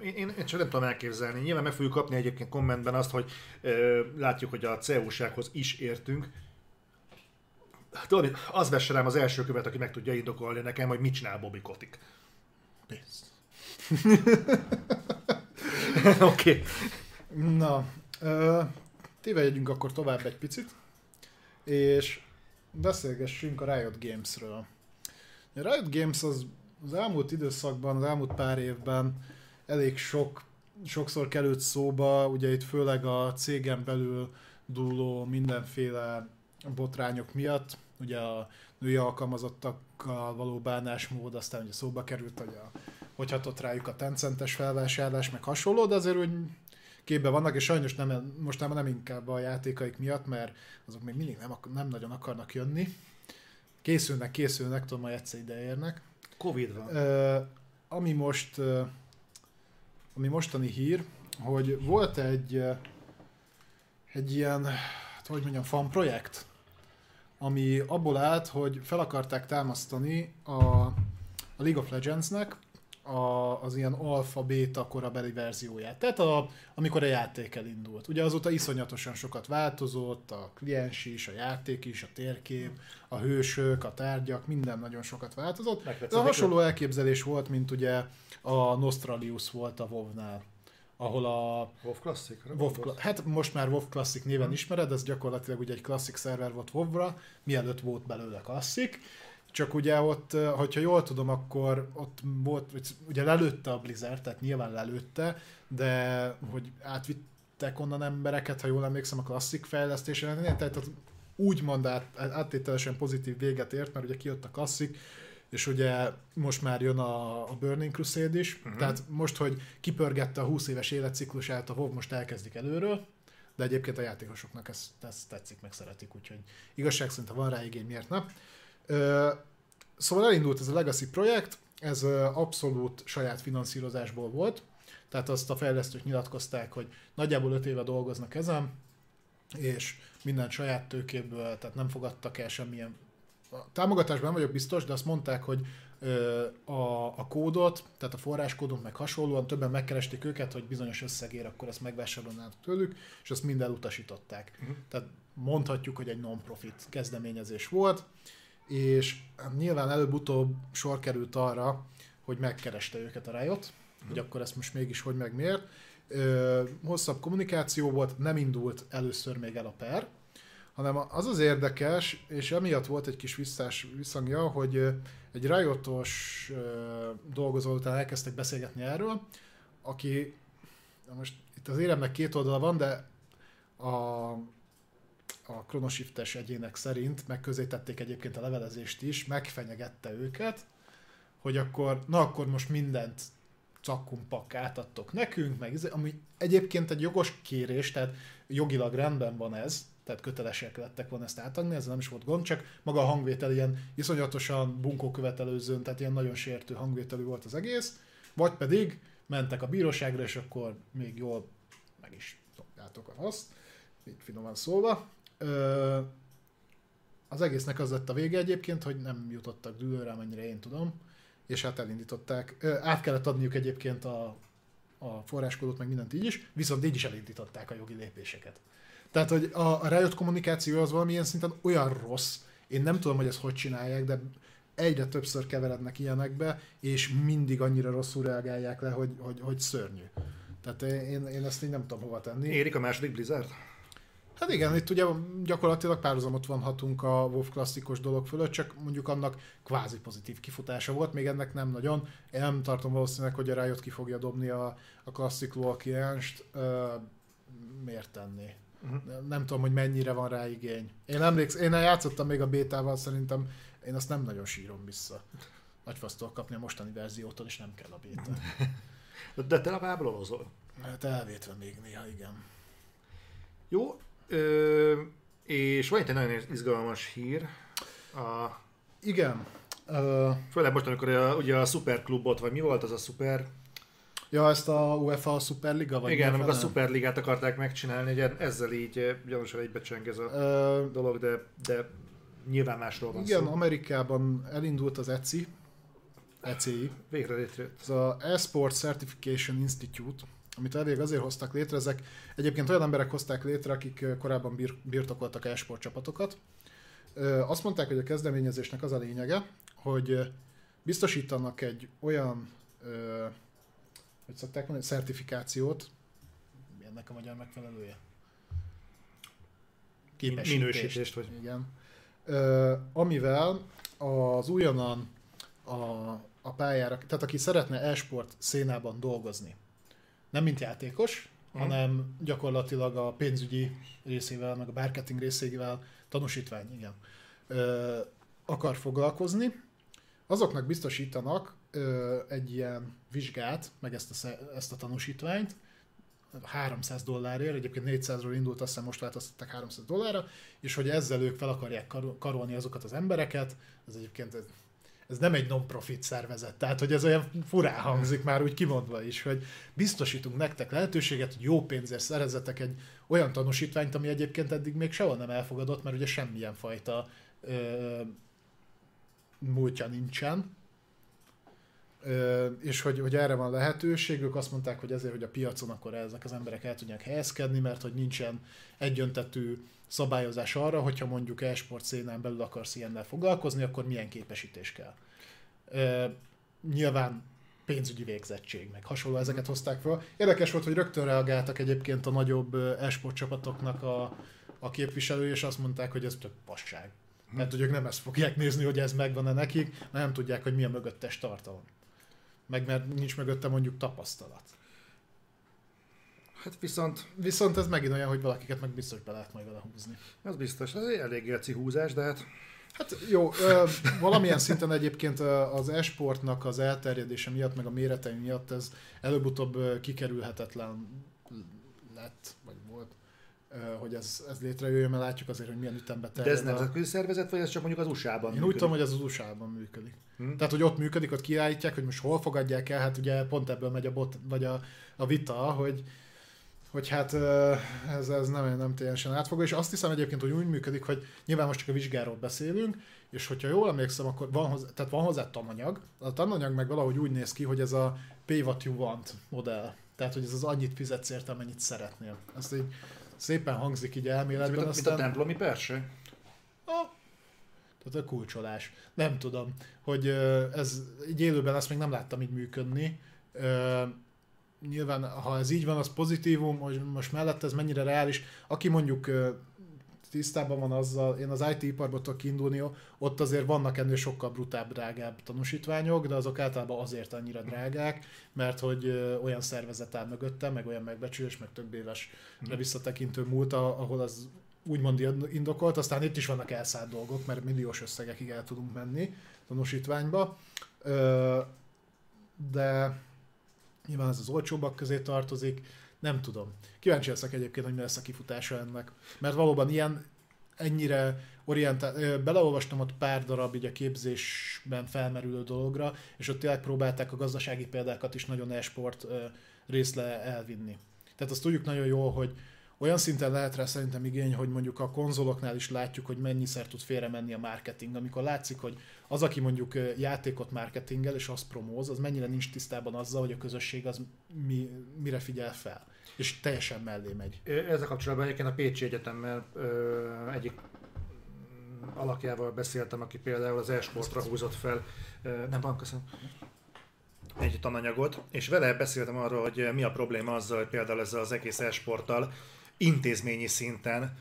Én, én, én csak nem tudom elképzelni. Nyilván meg fogjuk kapni egyébként kommentben azt, hogy ö, látjuk, hogy a CEO-sághoz is értünk. Tudod, mit? az vesse rám az első követ, aki meg tudja indokolni nekem, hogy mit csinál Bobby Kotick. Pénzt. Oké. Okay. Na, ö, tévedjünk akkor tovább egy picit, és beszélgessünk a Riot Games-ről. A Riot Games az, az elmúlt időszakban, az elmúlt pár évben elég sok, sokszor került szóba, ugye itt főleg a cégen belül dúló mindenféle botrányok miatt, ugye a női alkalmazottakkal való bánásmód, aztán ugye szóba került, hogy a, hogy hatott rájuk a Tencentes felvásárlás, meg hasonló, de azért úgy képbe vannak, és sajnos nem, mostában nem inkább a játékaik miatt, mert azok még mindig nem, nem nagyon akarnak jönni. Készülnek, készülnek, tudom, majd egyszer ide érnek. Covid van. Ö, ami most ö, ami mostani hír, hogy volt egy, egy ilyen, hát hogy mondjam, fan projekt, ami abból állt, hogy fel akarták támasztani a, a League of Legends-nek a, az ilyen alfa, beta korabeli verzióját. Tehát a, amikor a játék elindult. Ugye azóta iszonyatosan sokat változott, a kliens is, a játék is, a térkép, a hősök, a tárgyak, minden nagyon sokat változott. De a hasonló elképzelés volt, mint ugye a Nostralius volt a WoW-nál ahol a... WoW Classic? WoW, Cla- hát most már WoW Classic néven ismered, ez gyakorlatilag ugye egy Classic szerver volt WoW-ra, mielőtt volt belőle Classic, csak ugye ott, hogyha jól tudom, akkor ott volt, ugye lelőtte a Blizzard, tehát nyilván lelőtte, de hogy átvittek onnan embereket, ha jól emlékszem, a klasszik fejlesztésre, tehát az úgymond át, áttételesen pozitív véget ért, mert ugye kijött a klasszik, és ugye most már jön a, a Burning Crusade is, uh-huh. tehát most, hogy kipörgette a 20 éves életciklusát, a WoW most elkezdik előről, de egyébként a játékosoknak ez, ez tetszik, meg szeretik, úgyhogy igazság szerint, ha van rá igény, miért ne? Szóval elindult ez a Legacy projekt, ez abszolút saját finanszírozásból volt, tehát azt a fejlesztők nyilatkozták, hogy nagyjából 5 éve dolgoznak ezen, és minden saját tőkéből, tehát nem fogadtak el semmilyen a támogatásban nem vagyok biztos, de azt mondták, hogy a, a kódot, tehát a forráskódot meg hasonlóan többen megkeresték őket, hogy bizonyos összegér akkor ezt megvásárolnátok tőlük, és azt mind elutasították. Uh-huh. Tehát mondhatjuk, hogy egy non-profit kezdeményezés volt, és nyilván előbb-utóbb sor került arra, hogy megkereste őket a Riot, uh-huh. hogy akkor ezt most mégis hogy meg miért. Ö, hosszabb kommunikáció volt, nem indult először még el a per, hanem az az érdekes, és emiatt volt egy kis visszás visszhangja, hogy egy Riotos dolgozó után elkezdtek beszélgetni erről, aki, most itt az éremnek két oldala van, de a, a kronosiftes egyének szerint megközétették egyébként a levelezést is, megfenyegette őket, hogy akkor, na akkor most mindent cakkumpak átadtok nekünk, meg izé, ami egyébként egy jogos kérés, tehát jogilag rendben van ez, tehát kötelesek lettek volna ezt átadni, ez nem is volt gond, csak maga a hangvétel ilyen iszonyatosan bunkó követelőzőn, tehát ilyen nagyon sértő hangvételű volt az egész, vagy pedig mentek a bíróságra, és akkor még jól meg is szoktátok a így finoman szólva. Az egésznek az lett a vége egyébként, hogy nem jutottak dűlőre, amennyire én tudom, és hát elindították. Ö, át kellett adniuk egyébként a, a forráskódot, meg mindent így is, viszont így is elindították a jogi lépéseket. Tehát, hogy a, a Riot kommunikáció az valamilyen szinten olyan rossz, én nem tudom, hogy ezt hogy csinálják, de egyre többször keverednek ilyenekbe, és mindig annyira rosszul reagálják le, hogy, hogy, hogy szörnyű. Tehát én, én ezt így nem tudom hova tenni. Érik a második Blizzard? Hát igen, itt ugye gyakorlatilag párhuzamot vonhatunk a WoW klasszikus dolog fölött, csak mondjuk annak kvázi pozitív kifutása volt, még ennek nem nagyon. Én nem tartom valószínűleg, hogy a Riot ki fogja dobni a, a klasszik WoW klienst. miért tenni? Uh-huh. Nem tudom, hogy mennyire van rá igény. Én emlékszem, én játszottam még a bétával, szerintem én azt nem nagyon sírom vissza. Nagy fasztól kapni a mostani verziótól, és nem kell a béta. De te a lolozol? Hát elvétve még néha, igen. Jó, ö, és van itt egy nagyon izgalmas hír. A... Igen. Uh... Főleg most, amikor a, ugye a Superklubot, vagy mi volt az a Super Ja, ezt a UEFA Superliga? Vagy Igen, amikor a Superligát akarták megcsinálni, ugye ezzel így eh, gyanúsan egybecseng ez a uh, dolog, de, de nyilván másról van Igen, szó. Amerikában elindult az ECI, ECI. Végre létrejött. Ez a Esport Certification Institute, amit elég azért hoztak létre, ezek egyébként olyan emberek hozták létre, akik korábban bir, birtokoltak esport csapatokat. Azt mondták, hogy a kezdeményezésnek az a lényege, hogy biztosítanak egy olyan hogy szokták mondani, certifikációt, mi ennek a magyar megfelelője? Képesítést. Minősítést, vagy? Igen. Ö, amivel az újonnan a, a pályára, tehát aki szeretne e-sport szénában dolgozni, nem mint játékos, mm. hanem gyakorlatilag a pénzügyi részével, meg a marketing részével, tanúsítvány, igen, ö, akar foglalkozni, azoknak biztosítanak ö, egy ilyen vizsgát, meg ezt a, ezt a tanúsítványt, 300 dollárért, egyébként 400-ról indult, azt hiszem most változtatták 300 dollárra, és hogy ezzel ők fel akarják karolni azokat az embereket, ez egyébként ez, nem egy non-profit szervezet, tehát hogy ez olyan furán hangzik már úgy kimondva is, hogy biztosítunk nektek lehetőséget, hogy jó pénzért szerezzetek egy olyan tanúsítványt, ami egyébként eddig még sehol nem elfogadott, mert ugye semmilyen fajta ö, múltja nincsen. Ö, és hogy, hogy erre van lehetőség, ők azt mondták, hogy ezért, hogy a piacon akkor ezek az emberek el tudják helyezkedni, mert hogy nincsen egyöntetű szabályozás arra, hogyha mondjuk e-sport szénán belül akarsz ilyennel foglalkozni, akkor milyen képesítés kell. Ö, nyilván pénzügyi végzettség, meg hasonló ezeket hozták fel. Érdekes volt, hogy rögtön reagáltak egyébként a nagyobb e-sport csapatoknak a, a képviselői, és azt mondták, hogy ez tök passág. Hm. Mert hogy ők nem ezt fogják nézni, hogy ez megvan-e nekik, mert nem tudják, hogy mi a mögöttes tartalom. Meg mert nincs mögötte mondjuk tapasztalat. Hát viszont... Viszont ez megint olyan, hogy valakiket meg biztos be lehet majd vele húzni. Az biztos, ez egy elég húzás, de hát... Hát jó, ö, valamilyen szinten egyébként az e-sportnak az elterjedése miatt, meg a méretei miatt ez előbb-utóbb kikerülhetetlen lett, vagy volt, hogy ez, ez létrejöjjön, mert látjuk azért, hogy milyen ütembe terjed. De ez nemzetközi szervezet, vagy ez csak mondjuk az USA-ban Én működik? úgy tudom, hogy ez az USA-ban működik. Hm? Tehát, hogy ott működik, ott kiállítják, hogy most hol fogadják el, hát ugye pont ebből megy a bot, vagy a, a vita, hogy hogy hát ez, ez nem, nem teljesen átfogó, és azt hiszem egyébként, hogy úgy működik, hogy nyilván most csak a vizsgáról beszélünk, és hogyha jól emlékszem, akkor van hozzá, tehát van hozzá tananyag, a tananyag meg valahogy úgy néz ki, hogy ez a pay what you want modell, tehát hogy ez az annyit fizetsz érte, amennyit szeretnél. Ezt így szépen hangzik így elméletben. Mint a, aztán... mint a templomi perse? Ah, tehát a kulcsolás. Nem tudom, hogy ez így élőben ezt még nem láttam így működni nyilván, ha ez így van, az pozitívum, hogy most mellett ez mennyire reális. Aki mondjuk tisztában van azzal, én az IT-iparból tudok kiindulni, ott azért vannak ennél sokkal brutább, drágább tanúsítványok, de azok általában azért annyira drágák, mert hogy olyan szervezet áll mögöttem, meg olyan megbecsülés, meg több éves hmm. visszatekintő múlt, ahol az úgymond indokolt, aztán itt is vannak elszállt dolgok, mert milliós összegekig el tudunk menni tanúsítványba, de Nyilván ez az olcsóbbak közé tartozik, nem tudom. Kíváncsi leszek egyébként, hogy mi lesz a kifutása ennek. Mert valóban ilyen ennyire orientál, beleolvastam ott pár darab így a képzésben felmerülő dologra, és ott tényleg próbálták a gazdasági példákat is nagyon e-sport részle elvinni. Tehát azt tudjuk nagyon jól, hogy olyan szinten lehet rá szerintem igény, hogy mondjuk a konzoloknál is látjuk, hogy mennyiszer tud félre menni a marketing. Amikor látszik, hogy az, aki mondjuk játékot marketingel és azt promóz, az mennyire nincs tisztában azzal, hogy a közösség az mi, mire figyel fel. És teljesen mellé megy. Ezzel kapcsolatban egyébként a Pécsi Egyetemmel ö, egyik alakjával beszéltem, aki például az e-sportra húzott fel, ö, nem van, köszönöm, egy tananyagot, és vele beszéltem arról, hogy mi a probléma azzal, hogy például ezzel az egész e-sporttal intézményi szinten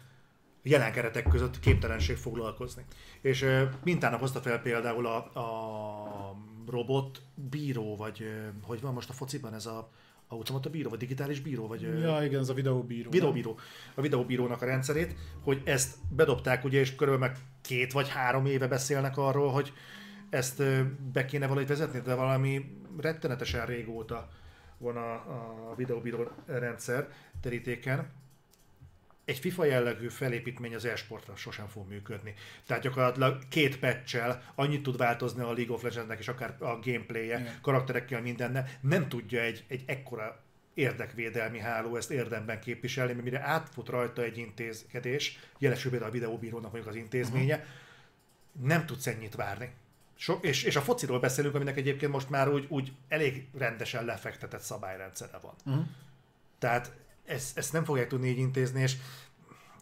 jelen keretek között képtelenség foglalkozni. És mintának hozta fel például a, a robot bíró, vagy hogy van most a fociban ez a automata bíró, vagy digitális bíró, vagy... Ja, igen, ez a videóbíró. Videóbíró. A videóbírónak a rendszerét, hogy ezt bedobták, ugye, és körülbelül két vagy három éve beszélnek arról, hogy ezt be kéne valahogy vezetni, de valami rettenetesen régóta van a, a videóbíró rendszer terítéken egy FIFA jellegű felépítmény az e-sportra sosem fog működni. Tehát gyakorlatilag két patch annyit tud változni a League of Legendsnek és akár a gameplay-e, Igen. karakterekkel, mindenne. Nem tudja egy, egy ekkora érdekvédelmi háló ezt érdemben képviselni, mert mire átfut rajta egy intézkedés, jelesül például a videóbírónak mondjuk az intézménye, uh-huh. nem tudsz ennyit várni. So, és, és a fociról beszélünk, aminek egyébként most már úgy, úgy elég rendesen lefektetett szabályrendszere van. Uh-huh. Tehát ezt, ezt nem fogják tudni így intézni, és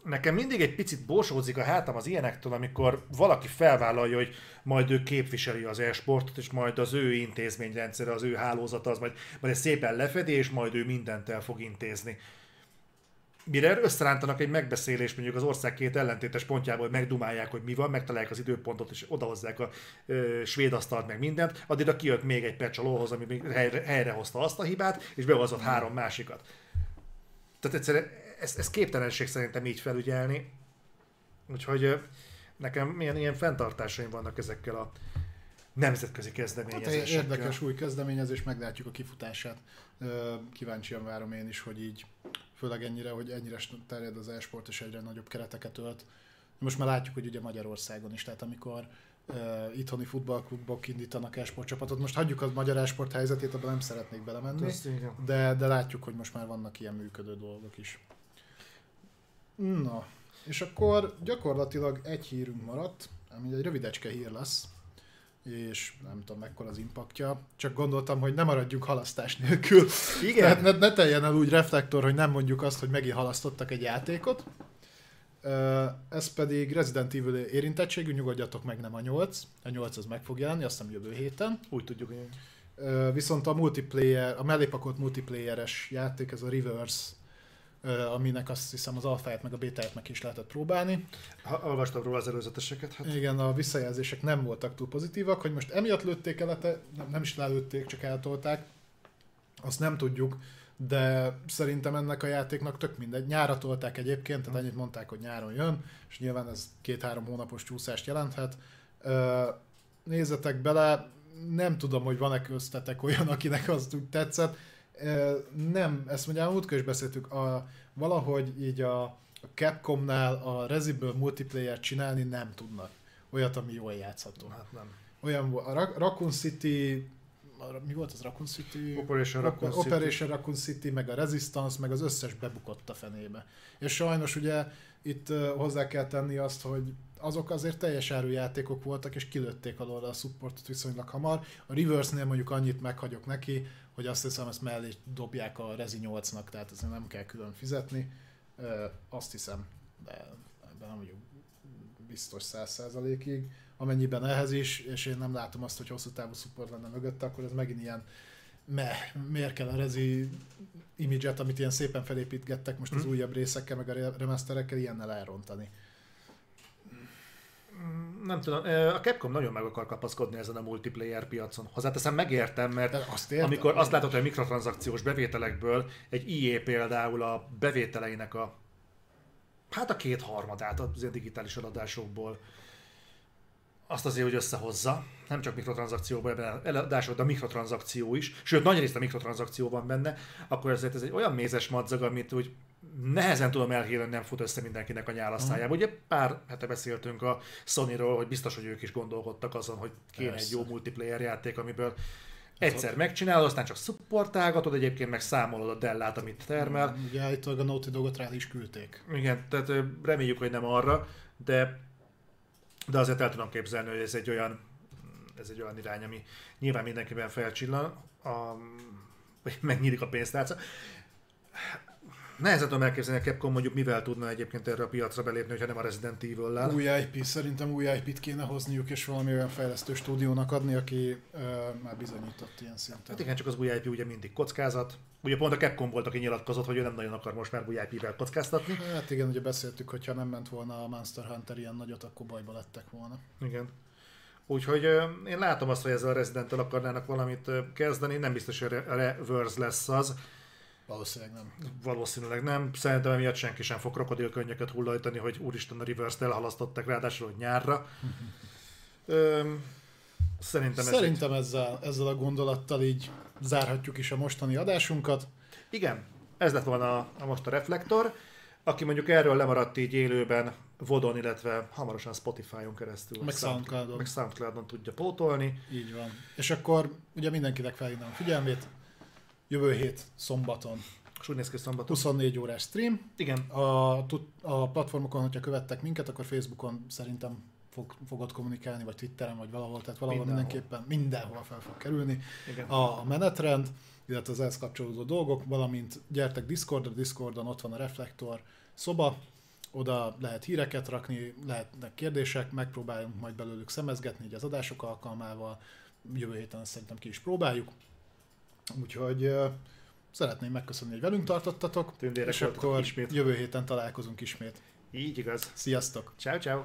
nekem mindig egy picit borsózik a hátam az ilyenektől, amikor valaki felvállalja, hogy majd ő képviseli az e-sportot, és majd az ő intézményrendszere, az ő hálózata, az majd, majd ezt szépen lefedi, és majd ő mindent el fog intézni. Mire összerántanak egy megbeszélést mondjuk az ország két ellentétes pontjából, hogy megdumálják, hogy mi van, megtalálják az időpontot, és odahozzák a ö, svéd asztalt, meg mindent, addigra kijött még egy patch a lóhoz, ami még helyre, helyrehozta azt a hibát, és behozott három másikat tehát egyszerűen ez, ez képtelenség szerintem így felügyelni. Úgyhogy nekem ilyen, ilyen fenntartásaim vannak ezekkel a nemzetközi kezdeményezésekkel. Hát érdekes új kezdeményezés, meglátjuk a kifutását. Kíváncsian várom én is, hogy így, főleg ennyire, hogy ennyire terjed az e-sport és egyre nagyobb kereteket ölt, Most már látjuk, hogy ugye Magyarországon is, tehát amikor uh, itthoni futballklubok indítanak esportcsapatot. Most hagyjuk a magyar esport helyzetét, abban nem szeretnék belemenni, de, de látjuk, hogy most már vannak ilyen működő dolgok is. Na, és akkor gyakorlatilag egy hírünk maradt, ami egy rövidecske hír lesz, és nem tudom mekkora az impaktja, csak gondoltam, hogy nem maradjunk halasztás nélkül. Igen. Tehát ne, ne teljen el úgy reflektor, hogy nem mondjuk azt, hogy megint halasztottak egy játékot. Ez pedig Resident Evil érintettségű, nyugodjatok meg, nem a 8. A 8 az meg fog jelenni, azt hiszem jövő héten. Úgy tudjuk, hogy Viszont a multiplayer, a mellépakolt multiplayeres játék, ez a Reverse, aminek azt hiszem az alfáját meg a bétáját meg is lehetett próbálni. ha, olvastam róla az előzeteseket. Hát Igen, a visszajelzések nem voltak túl pozitívak, hogy most emiatt lőtték el, nem, nem is lelőtték, csak eltolták. Azt nem tudjuk, de szerintem ennek a játéknak tök mindegy. Nyára tolták egyébként, tehát ennyit mondták, hogy nyáron jön, és nyilván ez két-három hónapos csúszást jelenthet. Nézzetek bele, nem tudom, hogy van-e köztetek olyan, akinek az úgy tetszett. Nem, ezt mondja, múltkor is beszéltük, a, valahogy így a, a Capcomnál a Resiből multiplayer csinálni nem tudnak. Olyat, ami jól játszható. Hát nem. Olyan a Ra- Raccoon City, mi volt az Raccoon City? Operation Raccoon City. Operation Raccoon City, meg a Resistance, meg az összes bebukott a fenébe. És sajnos ugye itt hozzá kell tenni azt, hogy azok azért teljes áru játékok voltak, és kilőtték alól a supportot viszonylag hamar. A Reverse-nél mondjuk annyit meghagyok neki, hogy azt hiszem, ezt mellé dobják a Rezi 8-nak, tehát ezért nem kell külön fizetni. Azt hiszem, de ebben nem vagyok biztos száz százalékig. Amennyiben ehhez is, és én nem látom azt, hogy hosszú távú support lenne mögötte, akkor ez megint ilyen me, miért kell a rezi imidzset, amit ilyen szépen felépítgettek most az Hm. újabb részekkel, meg a re- remasterekkel, ilyennel elrontani. Mm, Nem tudom, a Capcom nagyon meg akar kapaszkodni ezen a multiplayer piacon. Hozzáteszem, megértem, mert De azt értem. amikor azt látod, hogy a mikrotranszakciós bevételekből egy IE például a bevételeinek a hát a kétharmadát az ilyen digitális eladásokból azt azért, hogy összehozza, nem csak mikrotranszakcióban de a mikrotranszakció is, sőt nagy részt a mikrotranszakció van benne, akkor ezért ez egy olyan mézes madzag, amit úgy nehezen tudom elhírni, nem fut össze mindenkinek a nyálasztájába. Ugye pár hete beszéltünk a Sony-ról, hogy biztos, hogy ők is gondolkodtak azon, hogy kéne Persze. egy jó multiplayer játék, amiből egyszer megcsinálod, aztán csak supportálgatod, egyébként meg számolod a dellát, amit termel. Ugye állítólag a Naughty Dogot rá is küldték. Igen, tehát reméljük, hogy nem arra, de, de azért el tudom képzelni, hogy ez egy olyan, ez egy olyan irány, ami nyilván mindenkiben felcsillan, a, vagy megnyílik a pénztárca. Nehezen tudom elképzelni, a Capcom mondjuk mivel tudna egyébként erre a piacra belépni, hogyha nem a Resident Evil-lel. Új IP, szerintem új IP-t kéne hozniuk, és valami olyan fejlesztő stúdiónak adni, aki ö, már bizonyított ilyen szinten. Hát igen, csak az új IP ugye mindig kockázat. Ugye pont a Capcom volt, aki nyilatkozott, hogy ő nem nagyon akar most már új IP-vel kockáztatni. Hát igen, ugye beszéltük, hogy ha nem ment volna a Monster Hunter ilyen nagyot, akkor bajba lettek volna. Igen. Úgyhogy én látom azt, hogy ezzel a resident akarnának valamit kezdeni, nem biztos, hogy a Reverse lesz az, Valószínűleg nem. valószínűleg nem. Szerintem emiatt senki sem fog krokodilkönnyeket hullajtani, hogy úristen a Reverse-t elhalasztották ráadásul, hogy nyárra. Ö, szerintem ez. Szerintem ezzel, ezzel a gondolattal így zárhatjuk is a mostani adásunkat. Igen, ez lett volna a, a most a reflektor. Aki mondjuk erről lemaradt így élőben Vodon, illetve hamarosan Spotify-on keresztül. Meg Sound- Soundcloudon. Meg Soundcloudon tudja pótolni. Így van. És akkor ugye mindenkinek felhívnám a figyelmét. Jövő hét szombaton És úgy néz ki, szombaton. 24 órás stream. Igen, A, a platformokon, hogyha követtek minket, akkor Facebookon szerintem fog, fogod kommunikálni, vagy Twitteren, vagy valahol, tehát valahol Mindenhol. mindenképpen mindenhol fel fog kerülni igen. a, menetrend, illetve az ehhez kapcsolódó dolgok, valamint gyertek Discordra, Discordon ott van a Reflektor szoba, oda lehet híreket rakni, lehetnek kérdések, megpróbáljunk majd belőlük szemezgetni így az adások alkalmával, jövő héten szerintem ki is próbáljuk. Úgyhogy szeretném megköszönni, hogy velünk tartottatok, Tündérek és akkor ismét. jövő héten találkozunk ismét. Így igaz. Sziasztok! Ciao, ciao.